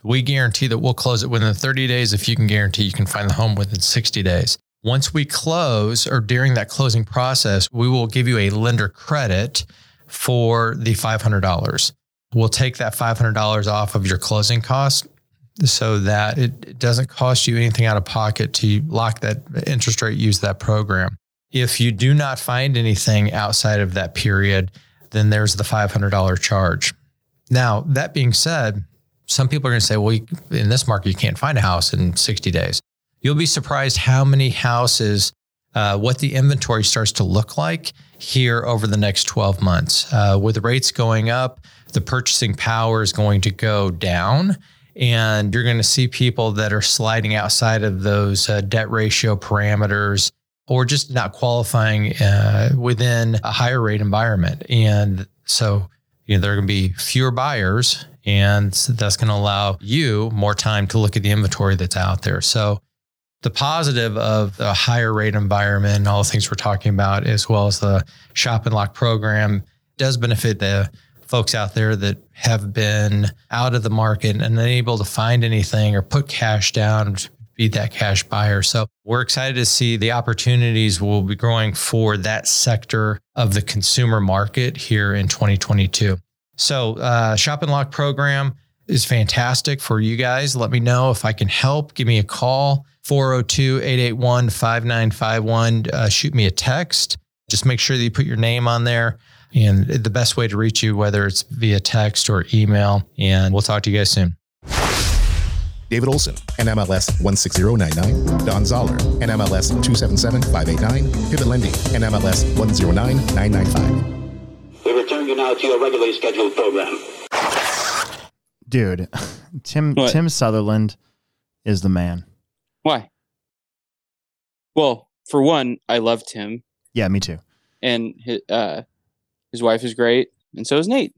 [SPEAKER 5] We guarantee that we'll close it within 30 days if you can guarantee you can find the home within 60 days. Once we close or during that closing process, we will give you a lender credit for the $500. We'll take that $500 off of your closing costs so that it doesn't cost you anything out of pocket to lock that interest rate, use that program. If you do not find anything outside of that period, then there's the $500 charge. Now, that being said, some people are going to say, well, in this market, you can't find a house in 60 days. You'll be surprised how many houses uh, what the inventory starts to look like here over the next 12 months. Uh, with rates going up, the purchasing power is going to go down. And you're going to see people that are sliding outside of those uh, debt ratio parameters or just not qualifying uh, within a higher rate environment. And so, you know, there are going to be fewer buyers, and that's going to allow you more time to look at the inventory that's out there. So, the positive of the higher rate environment and all the things we're talking about, as well as the shop and lock program, does benefit the folks out there that have been out of the market and unable to find anything or put cash down be that cash buyer. So we're excited to see the opportunities will be growing for that sector of the consumer market here in 2022. So uh, shop and lock program is fantastic for you guys. Let me know if I can help. Give me a call. 402 881 5951. Uh, shoot me a text. Just make sure that you put your name on there and the best way to reach you, whether it's via text or email. And we'll talk to you guys soon.
[SPEAKER 3] David Olson, NMLS 16099. Don Zoller, NMLS 277589. Pivot Lending, NMLS 109995.
[SPEAKER 6] We return you now to your regularly scheduled program.
[SPEAKER 2] Dude, Tim
[SPEAKER 1] What?
[SPEAKER 2] Tim Sutherland is the man.
[SPEAKER 1] Why? Well, for one, I loved him,
[SPEAKER 2] Yeah, me too.
[SPEAKER 1] and his, uh, his wife is great, and so is Nate.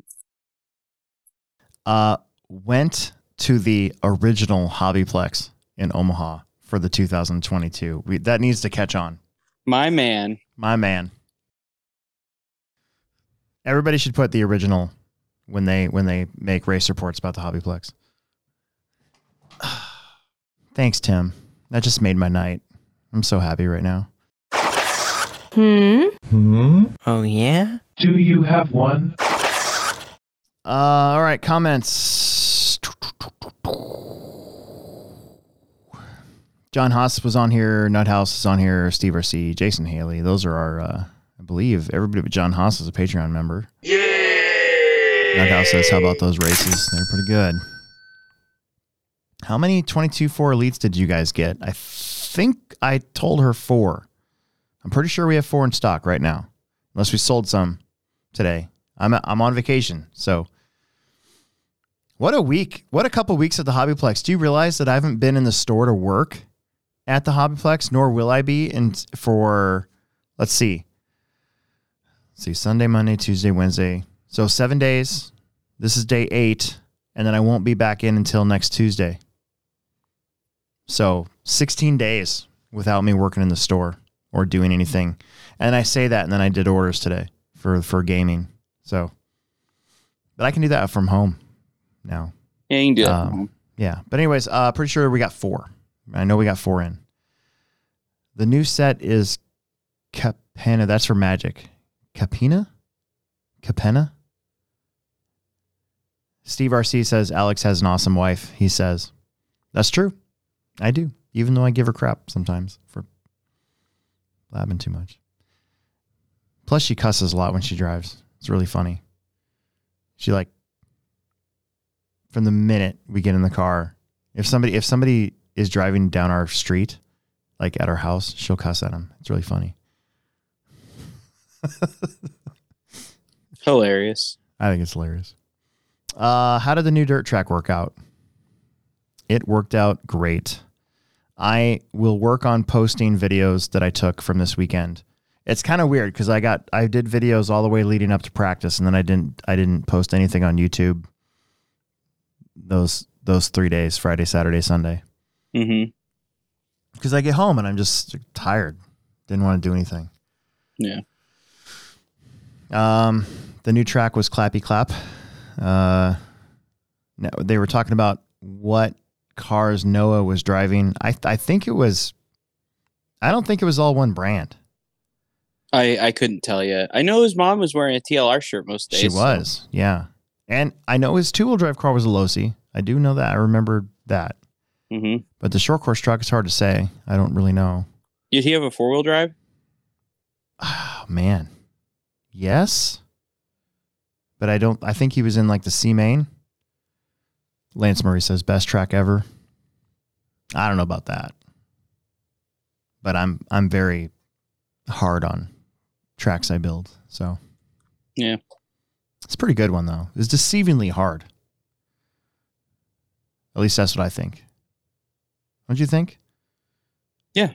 [SPEAKER 2] Uh, went to the original Hobbyplex in Omaha for the 2022. We, that needs to catch on.
[SPEAKER 1] My man.
[SPEAKER 2] My man. Everybody should put the original when they when they make race reports about the Hobbyplex. Thanks, Tim. That just made my night. I'm so happy right now.
[SPEAKER 7] Hmm? Hmm? Oh, yeah?
[SPEAKER 8] Do you have one?
[SPEAKER 2] Uh, all right, comments. John Haas was on here. Nuthouse is on here. Steve RC, Jason Haley. Those are our, uh, I believe, everybody but John Haas is a Patreon member. Yeah. Nuthouse says, "How about those races? They're pretty good." How many 22 4 elites did you guys get? I think I told her four. I'm pretty sure we have four in stock right now, unless we sold some today. I'm I'm on vacation, so what a week! What a couple weeks at the Hobbyplex. Do you realize that I haven't been in the store to work at the Hobbyplex, nor will I be in for let's see, let's see Sunday, Monday, Tuesday, Wednesday. So seven days. This is day eight, and then I won't be back in until next Tuesday. So 16 days without me working in the store or doing anything. And I say that, and then I did orders today for for gaming. So, but I can do that from home now.
[SPEAKER 1] Yeah, you can do that.
[SPEAKER 2] Um,
[SPEAKER 1] home.
[SPEAKER 2] Yeah. But anyways, uh pretty sure we got four. I know we got four in. The new set is Capenna. That's for Magic. Capenna? Capenna? Steve RC says Alex has an awesome wife. He says, That's true. I do, even though I give her crap sometimes for blabbing too much. Plus, she cusses a lot when she drives. It's really funny. She like from the minute we get in the car, if somebody if somebody is driving down our street, like at our house, she'll cuss at them. It's really funny.
[SPEAKER 1] Hilarious.
[SPEAKER 2] I think it's hilarious. Uh, how did the new dirt track work out? It worked out great. I will work on posting videos that I took from this weekend. It's kind of weird because I got I did videos all the way leading up to practice, and then I didn't I didn't post anything on YouTube. Those those three days, Friday, Saturday, Sunday,
[SPEAKER 1] Mm-hmm.
[SPEAKER 2] because I get home and I'm just tired. Didn't want to do anything.
[SPEAKER 1] Yeah.
[SPEAKER 2] Um, the new track was Clappy Clap. Uh, no, they were talking about what cars Noah was driving. I I think it was. I don't think it was all one brand.
[SPEAKER 1] I I couldn't tell you. I know his mom was wearing a TLR shirt most days.
[SPEAKER 2] She
[SPEAKER 1] so-
[SPEAKER 2] was, yeah. And I know his two wheel drive car was a Losi. I do know that. I remember that.
[SPEAKER 1] Mhm.
[SPEAKER 2] But the short course truck is hard to say. I don't really know.
[SPEAKER 1] Did he have a four wheel drive?
[SPEAKER 2] Oh man, yes. But I don't. I think he was in like the C main. Lance Murray says best track ever. I don't know about that, but I'm I'm very hard on tracks I build. So
[SPEAKER 1] Yeah.
[SPEAKER 2] it's a pretty good one though. It's deceivingly hard. At least that's what I think. Don't you think? Yeah.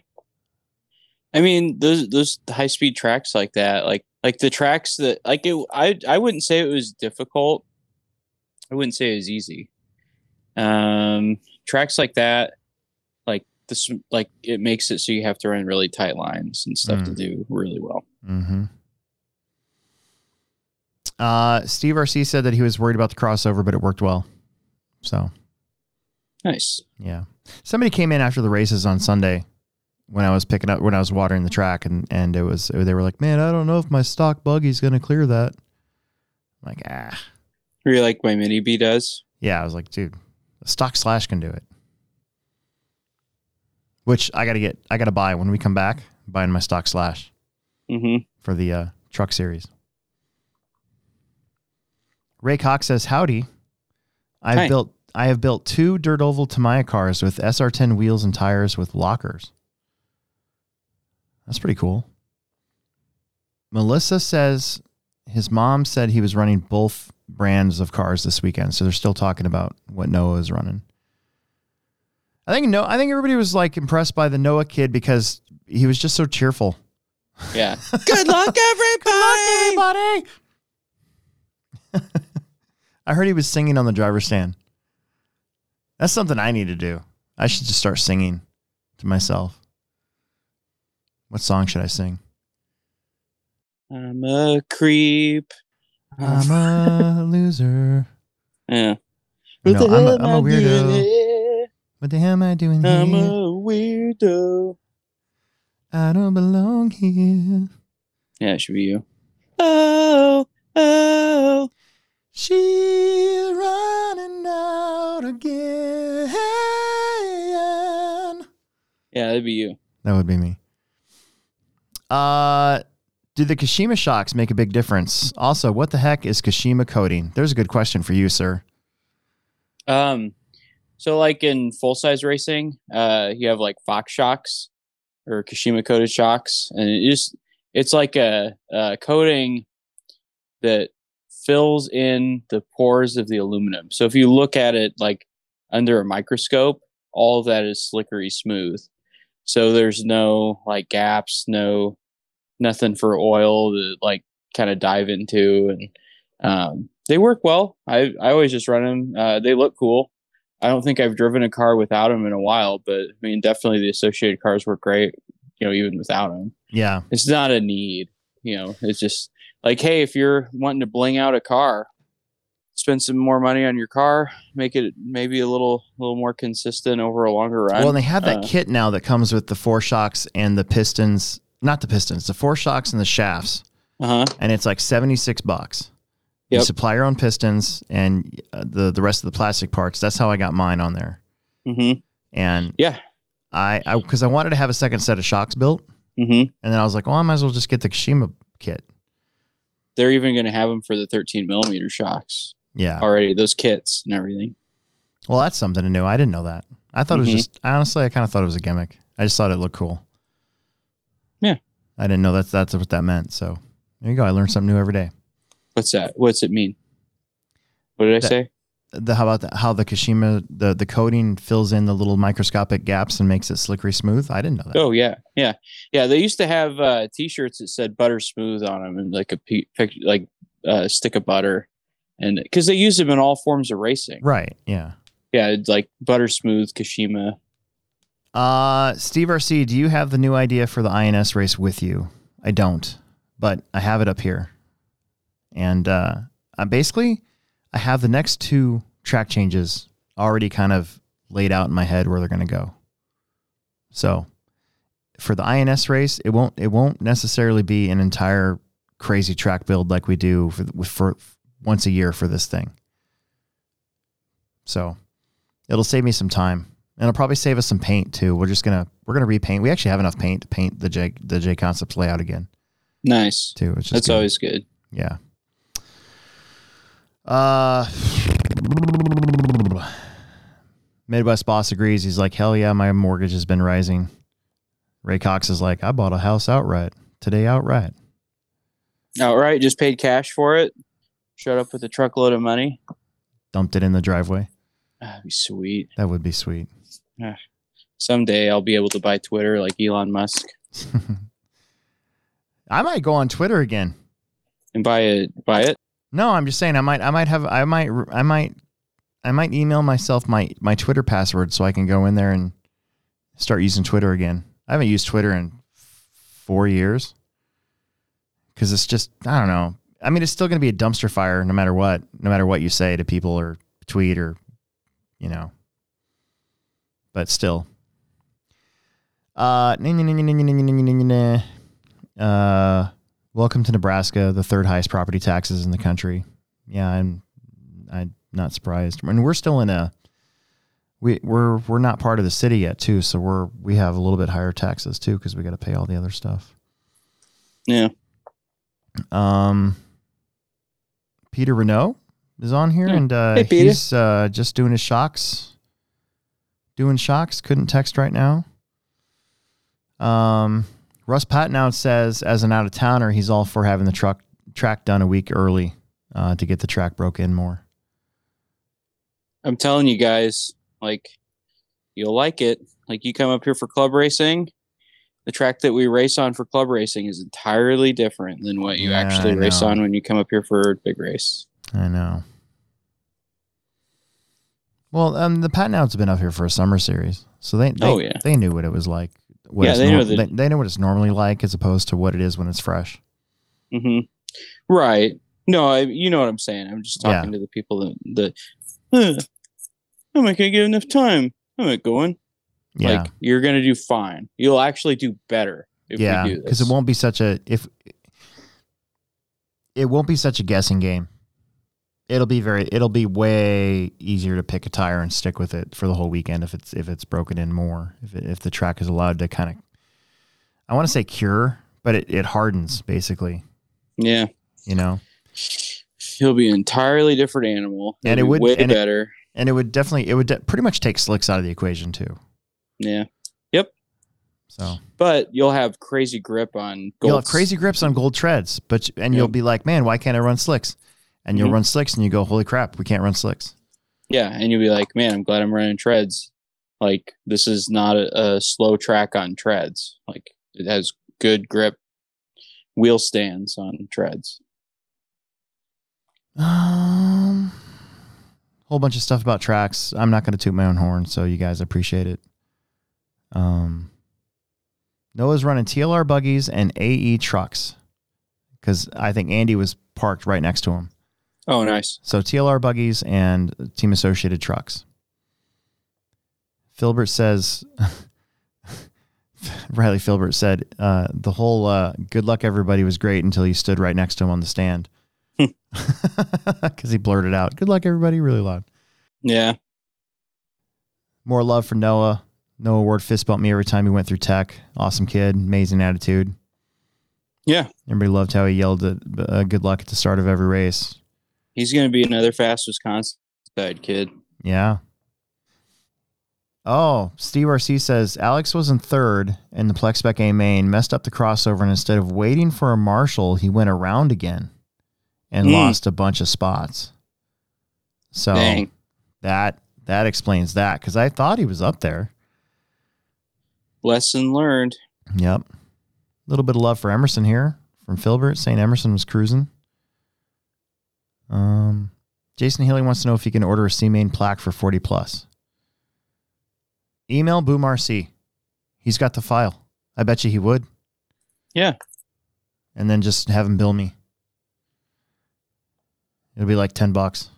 [SPEAKER 1] I mean, those those high speed tracks like that, like like the tracks that like it, I I wouldn't say it was difficult. I wouldn't say it was easy. Um, tracks like that, this, like it makes it so you have to run really tight lines and stuff to
[SPEAKER 2] Mm.
[SPEAKER 1] do really well.
[SPEAKER 2] Mm-hmm. Uh, Steve RC said that he was worried about the crossover, but it worked well. So
[SPEAKER 1] Nice.
[SPEAKER 2] yeah, somebody came in after the races on Sunday when I was picking up when I was watering the track, and and it was they were like, "Man, I don't know if my stock buggy's gonna clear that." I'm like, ah,
[SPEAKER 1] Really like my mini B does.
[SPEAKER 2] yeah. I was like, dude, the stock slash can do it. Which I gotta get, I gotta buy when we come back. I'm buying my stock slash.
[SPEAKER 1] Mm-hmm.
[SPEAKER 2] for the uh, truck series. Ray Cox says, "Howdy, I've
[SPEAKER 1] Hi.
[SPEAKER 2] built I have built two dirt oval Tamiya cars with SR10 wheels and tires with lockers. That's pretty cool." Melissa says his mom said he was running both brands of cars this weekend, so they're still talking about what Noah is running. I think no, I think everybody was like impressed by the Noah kid because he was just so cheerful.
[SPEAKER 1] Yeah. Good luck, everybody.
[SPEAKER 2] everybody. I heard he was singing on the driver's stand. That's something I need to do. I should just start singing to myself. What song should I sing?
[SPEAKER 1] I'm a creep.
[SPEAKER 2] I'm a loser.
[SPEAKER 1] Yeah.
[SPEAKER 2] No, I'm a-
[SPEAKER 1] hell
[SPEAKER 2] I'm a
[SPEAKER 1] am I
[SPEAKER 2] weirdo.
[SPEAKER 1] Here?
[SPEAKER 2] What the hell am I doing
[SPEAKER 1] I'm a weirdo.
[SPEAKER 2] I don't belong here.
[SPEAKER 1] Yeah, it should be you. Oh, oh.
[SPEAKER 2] She's running out again.
[SPEAKER 1] Yeah, that'd be you.
[SPEAKER 2] That would be me. Uh, do the Kashima shocks make a big difference? Also, what the heck is Kashima coating? There's a good question for you, sir.
[SPEAKER 1] Um, so like in full size racing, uh, you have like Fox shocks or Kashima coated shocks, and it just it's like a, a coating that fills in the pores of the aluminum. So if you look at it like under a microscope, all of that is slickery smooth. So there's no like gaps, no nothing for oil to like kind of dive into and um, they work well. I I always just run them. Uh, they look cool. I don't think I've driven a car without them in a while, but I mean, definitely the associated cars were great. You know, even without them,
[SPEAKER 2] Yeah.
[SPEAKER 1] it's not a need. You know, it's just like, hey, if you're wanting to bling out a car, spend some more money on your car, make it maybe a little little more consistent over a longer run.
[SPEAKER 2] Well, and they have that
[SPEAKER 1] Uh,
[SPEAKER 2] kit now that comes with the four shocks and the pistons. Not the pistons, the four shocks and the shafts,
[SPEAKER 1] Uh huh.
[SPEAKER 2] and it's like seventy six bucks. You supply your own pistons and uh, the the rest of the plastic parts. That's how I got mine on there.
[SPEAKER 1] Mm-hmm.
[SPEAKER 2] And
[SPEAKER 1] Yeah.
[SPEAKER 2] I I because I wanted to have a second set of shocks built,
[SPEAKER 1] Mm-hmm.
[SPEAKER 2] and then I was like, well, I might as well just get the Kashima kit.
[SPEAKER 1] They're even going to have them for the 13 millimeter shocks
[SPEAKER 2] Yeah.
[SPEAKER 1] already. Those kits and everything.
[SPEAKER 2] Well, that's something know. I didn't know that. I thought it
[SPEAKER 1] Mhm.
[SPEAKER 2] was just honestly, I kind of thought it was a gimmick. I just thought it looked cool.
[SPEAKER 1] Yeah.
[SPEAKER 2] I didn't know that's that's what that meant. So there you go. I learned something new every day.
[SPEAKER 1] What's that? What's it mean? What did I
[SPEAKER 2] That-
[SPEAKER 1] say?
[SPEAKER 2] The how about the, how the Kashima the the coating fills in the little microscopic gaps and makes it slickery smooth? I didn't know that.
[SPEAKER 1] Oh yeah, yeah, yeah. They used to have uh, T-shirts that said "butter smooth" on them, and like a pe- like a stick of butter, and because they use them in all forms of racing.
[SPEAKER 2] Right. Yeah.
[SPEAKER 1] Yeah, it's like butter smooth Kashima.
[SPEAKER 2] Uh, Steve RC, do you have the new idea for the INS race with you? I don't, but I have it up here. And uh, I basically, I have the next two track changes already kind of laid out in my head where they're going to go. So, for the INS race, it won't it won't necessarily be an entire crazy track build like we do for, for once a year for this thing. So, it'll save me some time and it'll probably save us some paint too. We're just gonna we're gonna repaint. We actually have enough paint to paint the J the J Concepts layout again
[SPEAKER 1] Nice.
[SPEAKER 2] too. Which is
[SPEAKER 1] That's
[SPEAKER 2] good.
[SPEAKER 1] always good.
[SPEAKER 2] yeah. Uh, Midwest boss agrees. He's like, hell yeah, my mortgage has been rising. Ray Cox is like, I bought a house outright. today outright.
[SPEAKER 1] Outright, just paid cash for it. Showed up with a truckload of money.
[SPEAKER 2] Dumped it in the driveway.
[SPEAKER 1] That'd be sweet.
[SPEAKER 2] That would be sweet. Yeah.
[SPEAKER 1] Someday I'll be able to buy Twitter like Elon Musk
[SPEAKER 2] I might go on Twitter again.
[SPEAKER 1] and buy it. Buy it.
[SPEAKER 2] No, I'm just saying I might I might have I might I might I might email myself my my Twitter password so I can go in there and start using Twitter again. I haven't used Twitter in 4 years cuz it's just I don't know. I mean it's still going to be a dumpster fire no matter what, no matter what you say to people or tweet or you know. But still. Uh uh Welcome to Nebraska, the third highest property taxes in the country. Yeah, I'm I'm not surprised. And we're still in a we we're we're not part of the city yet too, so we're we have a little bit higher taxes too because we got to pay all the other stuff.
[SPEAKER 1] Yeah.
[SPEAKER 2] Um, Peter Renault is on here,
[SPEAKER 1] Hmm.
[SPEAKER 2] and uh,
[SPEAKER 1] Hey,
[SPEAKER 2] he's uh, just doing his shocks. Doing shocks. Couldn't text right now. Um, Russ Patnoud says, as an out of towner, he's all for having the truck track done a week early uh, to get the track broke in more.
[SPEAKER 1] I'm telling you guys, like, you'll like it. Like, you come up here for club racing. The track that we race on for club racing is entirely different than what you
[SPEAKER 2] Yeah,
[SPEAKER 1] actually race on when you come up here for a big race.
[SPEAKER 2] I know. Well, um, the Patnoud's been up here for a summer series, so they they,
[SPEAKER 1] Oh, yeah.
[SPEAKER 2] they knew what it was like. What
[SPEAKER 1] Yeah, they know that-
[SPEAKER 2] they, they know what it's normally like as opposed to what it is when it's fresh.
[SPEAKER 1] hmm Right. No, I, you know what I'm saying. I'm just
[SPEAKER 2] Yeah.
[SPEAKER 1] talking to the people that, that "Huh, I'm not to get enough time. I'm not going.
[SPEAKER 2] Yeah,
[SPEAKER 1] Like, you're going to do fine. You'll actually do better if
[SPEAKER 2] yeah, because it won't be such a if it won't be such a guessing game. It'll be very. It'll be way easier to pick a tire and stick with it for the whole weekend if it's if it's broken in more. If it, if the track is allowed to kind of, I want to say cure, but it, it hardens basically.
[SPEAKER 1] Yeah.
[SPEAKER 2] You know.
[SPEAKER 1] He'll be an entirely different animal. He'll
[SPEAKER 2] And it
[SPEAKER 1] be
[SPEAKER 2] would-
[SPEAKER 1] way
[SPEAKER 2] and it-
[SPEAKER 1] better.
[SPEAKER 2] and it would definitely it would de- pretty much take slicks out of the equation too.
[SPEAKER 1] yeah.
[SPEAKER 2] Yep so
[SPEAKER 1] But you'll have crazy grip on gold.
[SPEAKER 2] you'll have crazy grips on gold treads, but and you'll be like, man, why can't I run slicks? And you'll
[SPEAKER 1] Mhm.
[SPEAKER 2] run slicks, and you go, holy crap, we can't run slicks.
[SPEAKER 1] Yeah, and you'll be like, man, I'm glad I'm running treads. Like this is not a, a slow track on treads. Like it has good grip wheel stands on treads.
[SPEAKER 2] Um, whole bunch of stuff about tracks. I'm not going to toot my own horn, so you guys appreciate it. Um, Noah's running TLR buggies and AE trucks because I think Andy was parked right next to him.
[SPEAKER 1] Oh, nice.
[SPEAKER 2] So TLR buggies and team associated trucks. Filbert says, Riley Filbert said, uh, the whole uh, good luck everybody was great until you stood right next to him on the stand. Because he blurted out, good luck everybody, really loud.
[SPEAKER 1] Yeah.
[SPEAKER 2] More love for Noah. Noah Ward fist bumped me every time he went through tech. Awesome kid, amazing attitude.
[SPEAKER 1] Yeah.
[SPEAKER 2] Everybody loved how he yelled at, uh, good luck at the start of every race.
[SPEAKER 1] He's gonna be another fast Wisconsin side kid.
[SPEAKER 2] Yeah. Oh, Steve RC says Alex was in third in the Plex Spec A main, messed up the crossover, and instead of waiting for a marshal, he went around again and
[SPEAKER 1] Hmm.
[SPEAKER 2] lost a bunch of spots. So
[SPEAKER 1] Dang.
[SPEAKER 2] that that explains that because I thought he was up there.
[SPEAKER 1] Lesson learned.
[SPEAKER 2] Yep. A little bit of love for Emerson here from Filbert saying Emerson was cruising. Um, Jason Healy wants to know if he can order a C main plaque for 40 plus. Email Boom RC. He's got the file. I bet you he would.
[SPEAKER 1] Yeah.
[SPEAKER 2] And then just have him bill me. It'll be like 10 bucks.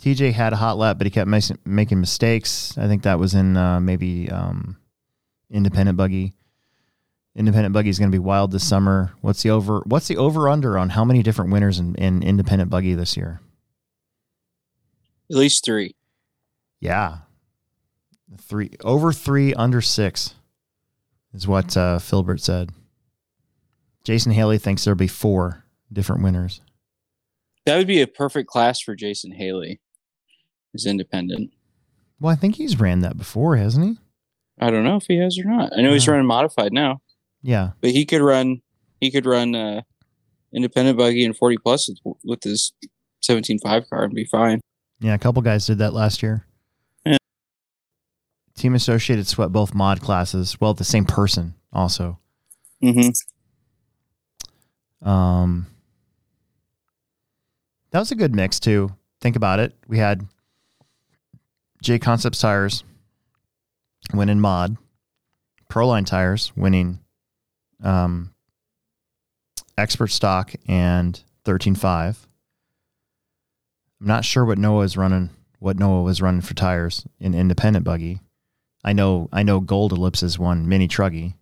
[SPEAKER 2] TJ had a hot lap, but he kept making mistakes. I think that was in uh, maybe um, independent buggy. Independent buggy is going to be wild this summer. What's the over? What's the over under on how many different winners in, in independent buggy this year?
[SPEAKER 1] At least three.
[SPEAKER 2] Yeah, three over three under six is what uh, Filbert said. Jason Haley thinks there'll be four different winners.
[SPEAKER 1] That would be a perfect class for Jason Haley. He's independent.
[SPEAKER 2] Well, I think he's ran that before, hasn't he?
[SPEAKER 1] I don't know if he has or not. I know he's running modified now.
[SPEAKER 2] Yeah.
[SPEAKER 1] but he could run. He could run uh, independent buggy and forty plus with, his seventeen five car and be fine.
[SPEAKER 2] Yeah, a couple guys did that last year.
[SPEAKER 1] Yeah.
[SPEAKER 2] Team Associated swept both mod classes. Well, the same person also.
[SPEAKER 1] Mm-hmm.
[SPEAKER 2] Um, that was a good mix too. Think about it. We had J Concepts tires winning mod, Proline tires winning um, expert stock and thirteen five. I'm not sure what Noah is running. What Noah was running for tires in independent buggy. I know. I know. Gold Ellipses won mini truggy.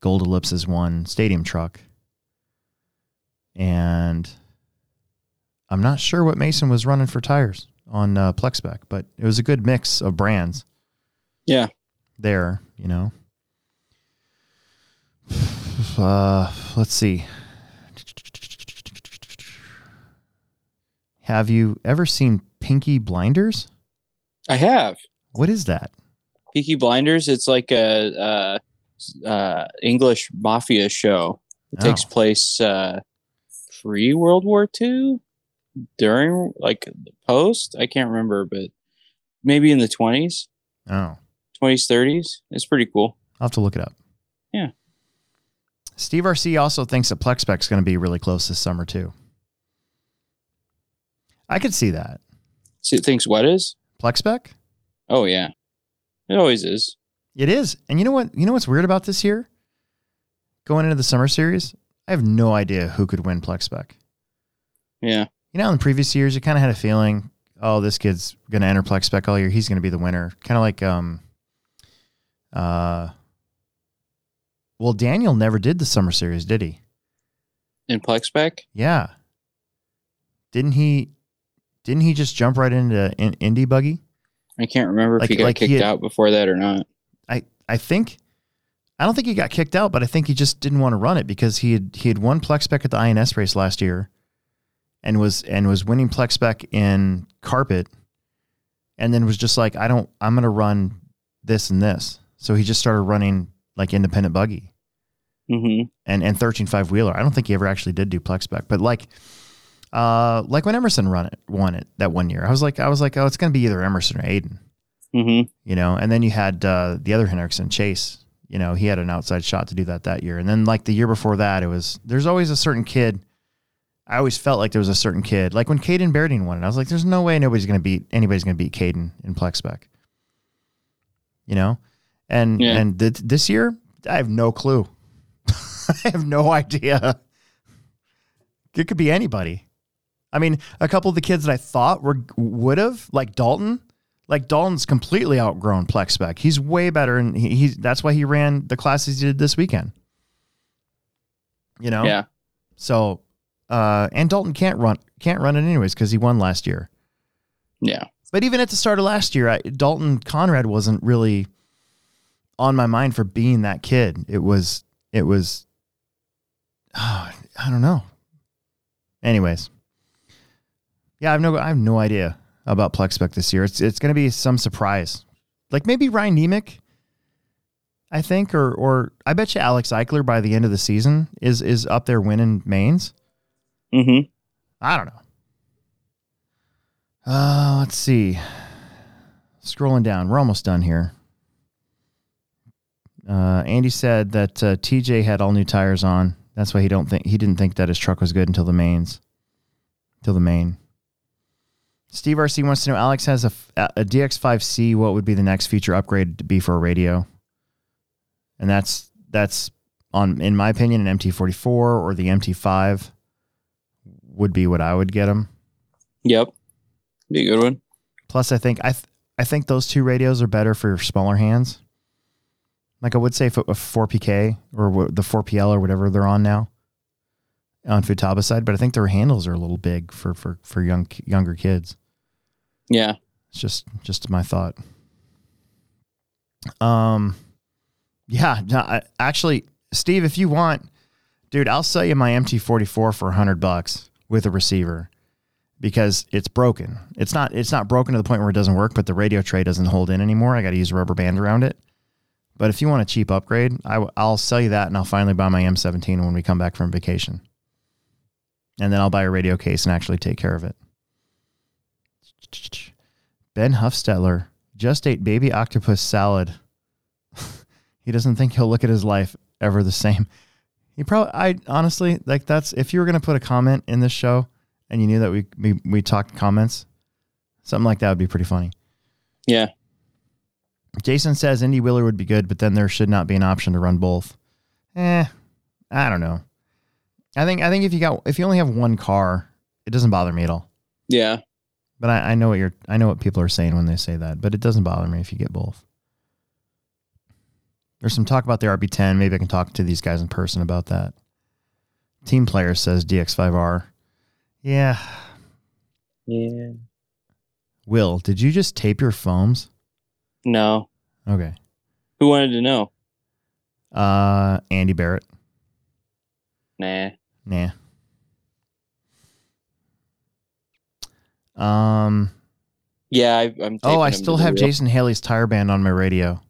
[SPEAKER 2] Gold Ellipses won stadium truck and I'm not sure what Mason was running for tires on uh, Plex Spec, but it was a good mix of brands
[SPEAKER 1] Yeah.
[SPEAKER 2] there. You know. Uh, let's see. Have you ever seen Pinky Blinders?
[SPEAKER 1] I have
[SPEAKER 2] What is that?
[SPEAKER 1] Peaky Blinders. It's like a, uh uh, English mafia show. It
[SPEAKER 2] Oh.
[SPEAKER 1] takes place uh, pre World War II, during like the post. I can't remember, but maybe in the twenties,
[SPEAKER 2] Oh,
[SPEAKER 1] twenties, thirties. It's pretty cool.
[SPEAKER 2] I'll have to look it up.
[SPEAKER 1] Yeah.
[SPEAKER 2] Steve RC also thinks that Plex Spec's going to be really close this summer too. I could see that.
[SPEAKER 1] So it thinks what is?
[SPEAKER 2] Plex Spec?
[SPEAKER 1] Oh yeah, it always is.
[SPEAKER 2] It is. And you know what? You know what's weird about this year? Going into the summer series, I have no idea who could win Plex Spec.
[SPEAKER 1] Yeah,
[SPEAKER 2] You know, in previous years, you kind of had a feeling, oh, this kid's going to enter Plex Spec all year. He's going to be the winner. Kind of like, um, uh, well, Daniel never did the summer series, did he?
[SPEAKER 1] in Plex Spec.
[SPEAKER 2] Yeah. Didn't he? Didn't he just jump right into in, indie buggy?
[SPEAKER 1] I can't remember
[SPEAKER 2] Like-
[SPEAKER 1] if he got
[SPEAKER 2] like he
[SPEAKER 1] kicked
[SPEAKER 2] had-
[SPEAKER 1] out before that or not.
[SPEAKER 2] I I think I don't think he got kicked out, but I think he just didn't want to run it because he had he had won Plex Spec at the INS race last year, and was and was winning Plex Spec in carpet, and then was just like I don't I'm gonna run this and this. So he just started running like independent buggy
[SPEAKER 1] Mm-hmm.
[SPEAKER 2] and and thirteen five wheeler. I don't think he ever actually did do Plex Spec, but like. Uh, like when Emerson run it, won it that one year, I was like, I was like, oh, it's gonna be either Emerson or Aiden.
[SPEAKER 1] Mm-hmm.
[SPEAKER 2] you know, and then you had uh, the other Henriksen, Chase. You know, he had an outside shot to do that that year, and then like the year before that, it was there's always a certain kid. I always felt like there was a certain kid, like when Caden Berdine won it. I was like, there's no way nobody's gonna beat anybody's gonna beat Caden in Plex Spec. You know, and
[SPEAKER 1] Yeah.
[SPEAKER 2] and th- this year, I have no clue. I have no idea. It could be anybody. I mean, a couple of the kids that I thought were would have, like Dalton, like Dalton's completely outgrown Plex spec. He's way better, and he, he's that's why he ran the classes he did this weekend. You know,
[SPEAKER 1] Yeah.
[SPEAKER 2] So, uh, and Dalton can't run can't run it anyways because he won last year.
[SPEAKER 1] Yeah.
[SPEAKER 2] But even at the start of last year, I, Dalton Conrad wasn't really on my mind for being that kid. It was it was oh, I don't know. Anyways, yeah, I have no I have no idea about Plex Spec this year. It's it's going to be some surprise, like maybe Ryan Nemec. I think, or or I bet you Alex Eichler by the end of the season is is up there winning mains.
[SPEAKER 1] Mm-hmm.
[SPEAKER 2] I don't know. Uh, let's see. Scrolling down, we're almost done here. Uh, Andy said that uh, TJ had all new tires on. That's why he don't think he didn't think that his truck was good until the mains, until the main. Steve RC wants to know. Alex has a, a DX5C. What would be the next feature upgrade to be for a radio? And that's that's on, in my opinion, an MT44 or the MT5 would be what I would get them.
[SPEAKER 1] Yep. Be a good one.
[SPEAKER 2] Plus, I think I th- I think those two radios are better for smaller hands. Like I would say, for a four PK or the four PL or whatever they're on now on Futaba side, but I think their handles are a little big for for for young younger kids.
[SPEAKER 1] Yeah.
[SPEAKER 2] It's just just my thought. Um, yeah. No, I, actually, Steve, if you want, dude, I'll sell you my MT44 for a hundred bucks with a receiver because it's broken. It's not it's not broken to the point where it doesn't work, but the radio tray doesn't hold in anymore. I got to use a rubber band around it. But if you want a cheap upgrade, I, will sell you that and I'll finally buy my M17 when we come back from vacation. And then I'll buy a radio case and actually take care of it. Ben Huffstetler just ate baby octopus salad. he doesn't think he'll look at his life ever the same. He probably, I honestly, like that's, if you were going to put a comment in this show and you knew that we, we, we talked comments, something like that would be pretty funny.
[SPEAKER 1] Yeah.
[SPEAKER 2] Jason says Indy Wheeler would be good, but then there should not be an option to run both. Eh, I don't know. I think I think if you got if you only have one car, it doesn't bother me at all.
[SPEAKER 1] Yeah.
[SPEAKER 2] But I, I know what you're I know what people are saying when they say that, but it doesn't bother me if you get both. There's some talk about the RB10. Maybe I can talk to these guys in person about that. Team player says DX5R. Yeah.
[SPEAKER 1] Yeah.
[SPEAKER 2] Will, did you just tape your foams?
[SPEAKER 1] No.
[SPEAKER 2] Okay.
[SPEAKER 1] Who wanted to know?
[SPEAKER 2] Uh, Andy Barrett.
[SPEAKER 1] Nah.
[SPEAKER 2] Nah. Um.
[SPEAKER 1] Yeah, I, I'm.
[SPEAKER 2] Oh, I still have. Jason Haley's tire band on my radio.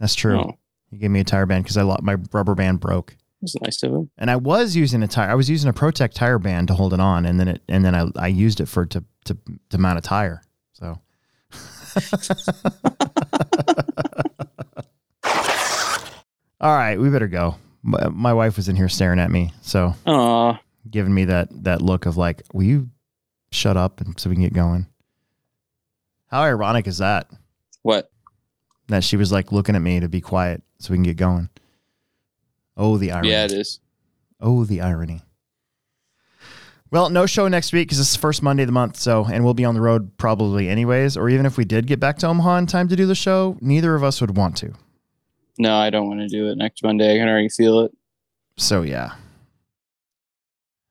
[SPEAKER 2] That's true.
[SPEAKER 1] Oh,
[SPEAKER 2] He gave me a tire band because I lost my rubber band broke,
[SPEAKER 1] that's nice of him.
[SPEAKER 2] and I was using a tire. I was using a ProTek tire band to hold it on, and then it and then I I used it for to to to mount a tire. So. All right, we better go. My, my wife was in here staring at me, so
[SPEAKER 1] Aw.
[SPEAKER 2] giving me that that look of like, will you shut up and so we can get going? How ironic is that?
[SPEAKER 1] What?
[SPEAKER 2] That she was like looking at me to be quiet so we can get going. Oh, the irony.
[SPEAKER 1] Yeah, it is.
[SPEAKER 2] Oh, the irony. Well, no show next week because it's the first Monday of the month. So, and we'll be on the road probably anyways. Or even if we did get back to Omaha in time to do the show, neither of us would want to.
[SPEAKER 1] No, I don't want to do it next Monday. I can already feel it.
[SPEAKER 2] So, yeah.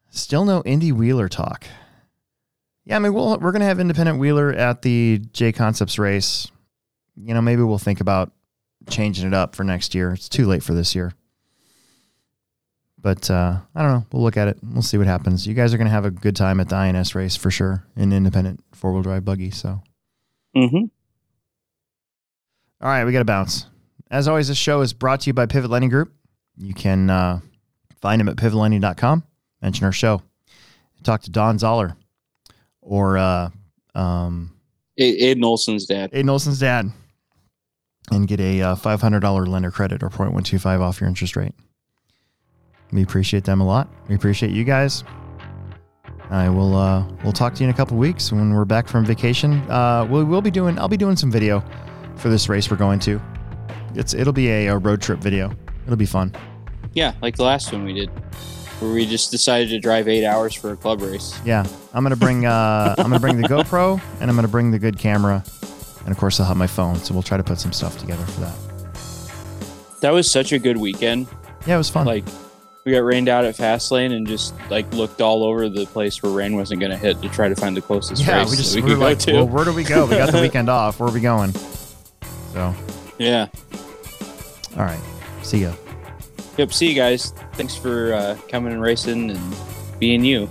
[SPEAKER 2] Still no indie Wheeler talk. Yeah, I mean, we'll, we're going to have independent Wheeler at the J Concepts race. You know, maybe we'll think about changing it up for next year. It's too late for this year. But uh, I don't know. We'll look at it. We'll see what happens. You guys are going to have a good time at the INS race for sure in independent four wheel drive buggy. So,
[SPEAKER 1] Mm-hmm.
[SPEAKER 2] all right, we got to bounce. As always, this show is brought to you by Pivot Lending Group. You can uh, find them at pivotlending.com. Mention our show. Talk to Don Zoller or uh, um,
[SPEAKER 1] Aiden Olson's dad.
[SPEAKER 2] Aiden Olson's dad and get a uh, $500 lender credit or 0.125 off your interest rate. We appreciate them a lot. We appreciate you guys. I will. Uh, we'll talk to you in a couple weeks when we're back from vacation. Uh, we will be doing. I'll be doing some video for this race we're going to. It's. It'll be a, a road trip video. It'll be fun.
[SPEAKER 1] Yeah, like the last one we did, where we just decided to drive eight hours for a club race.
[SPEAKER 2] Yeah, I'm gonna bring. Uh, I'm gonna bring the GoPro and I'm gonna bring the good camera, and of course I'll have my phone. So we'll try to put some stuff together for that.
[SPEAKER 1] That was such a good weekend.
[SPEAKER 2] Yeah, it was fun.
[SPEAKER 1] Like, we got rained out at Fastlane and just like looked all over the place where rain wasn't going to hit to try to find the closest
[SPEAKER 2] yeah,
[SPEAKER 1] race
[SPEAKER 2] we just
[SPEAKER 1] we
[SPEAKER 2] we were like, well, where do we go? We got the weekend off. Where are we going? So,
[SPEAKER 1] yeah.
[SPEAKER 2] all right. See ya.
[SPEAKER 1] Yep. See you guys. Thanks for uh, coming and racing and being you.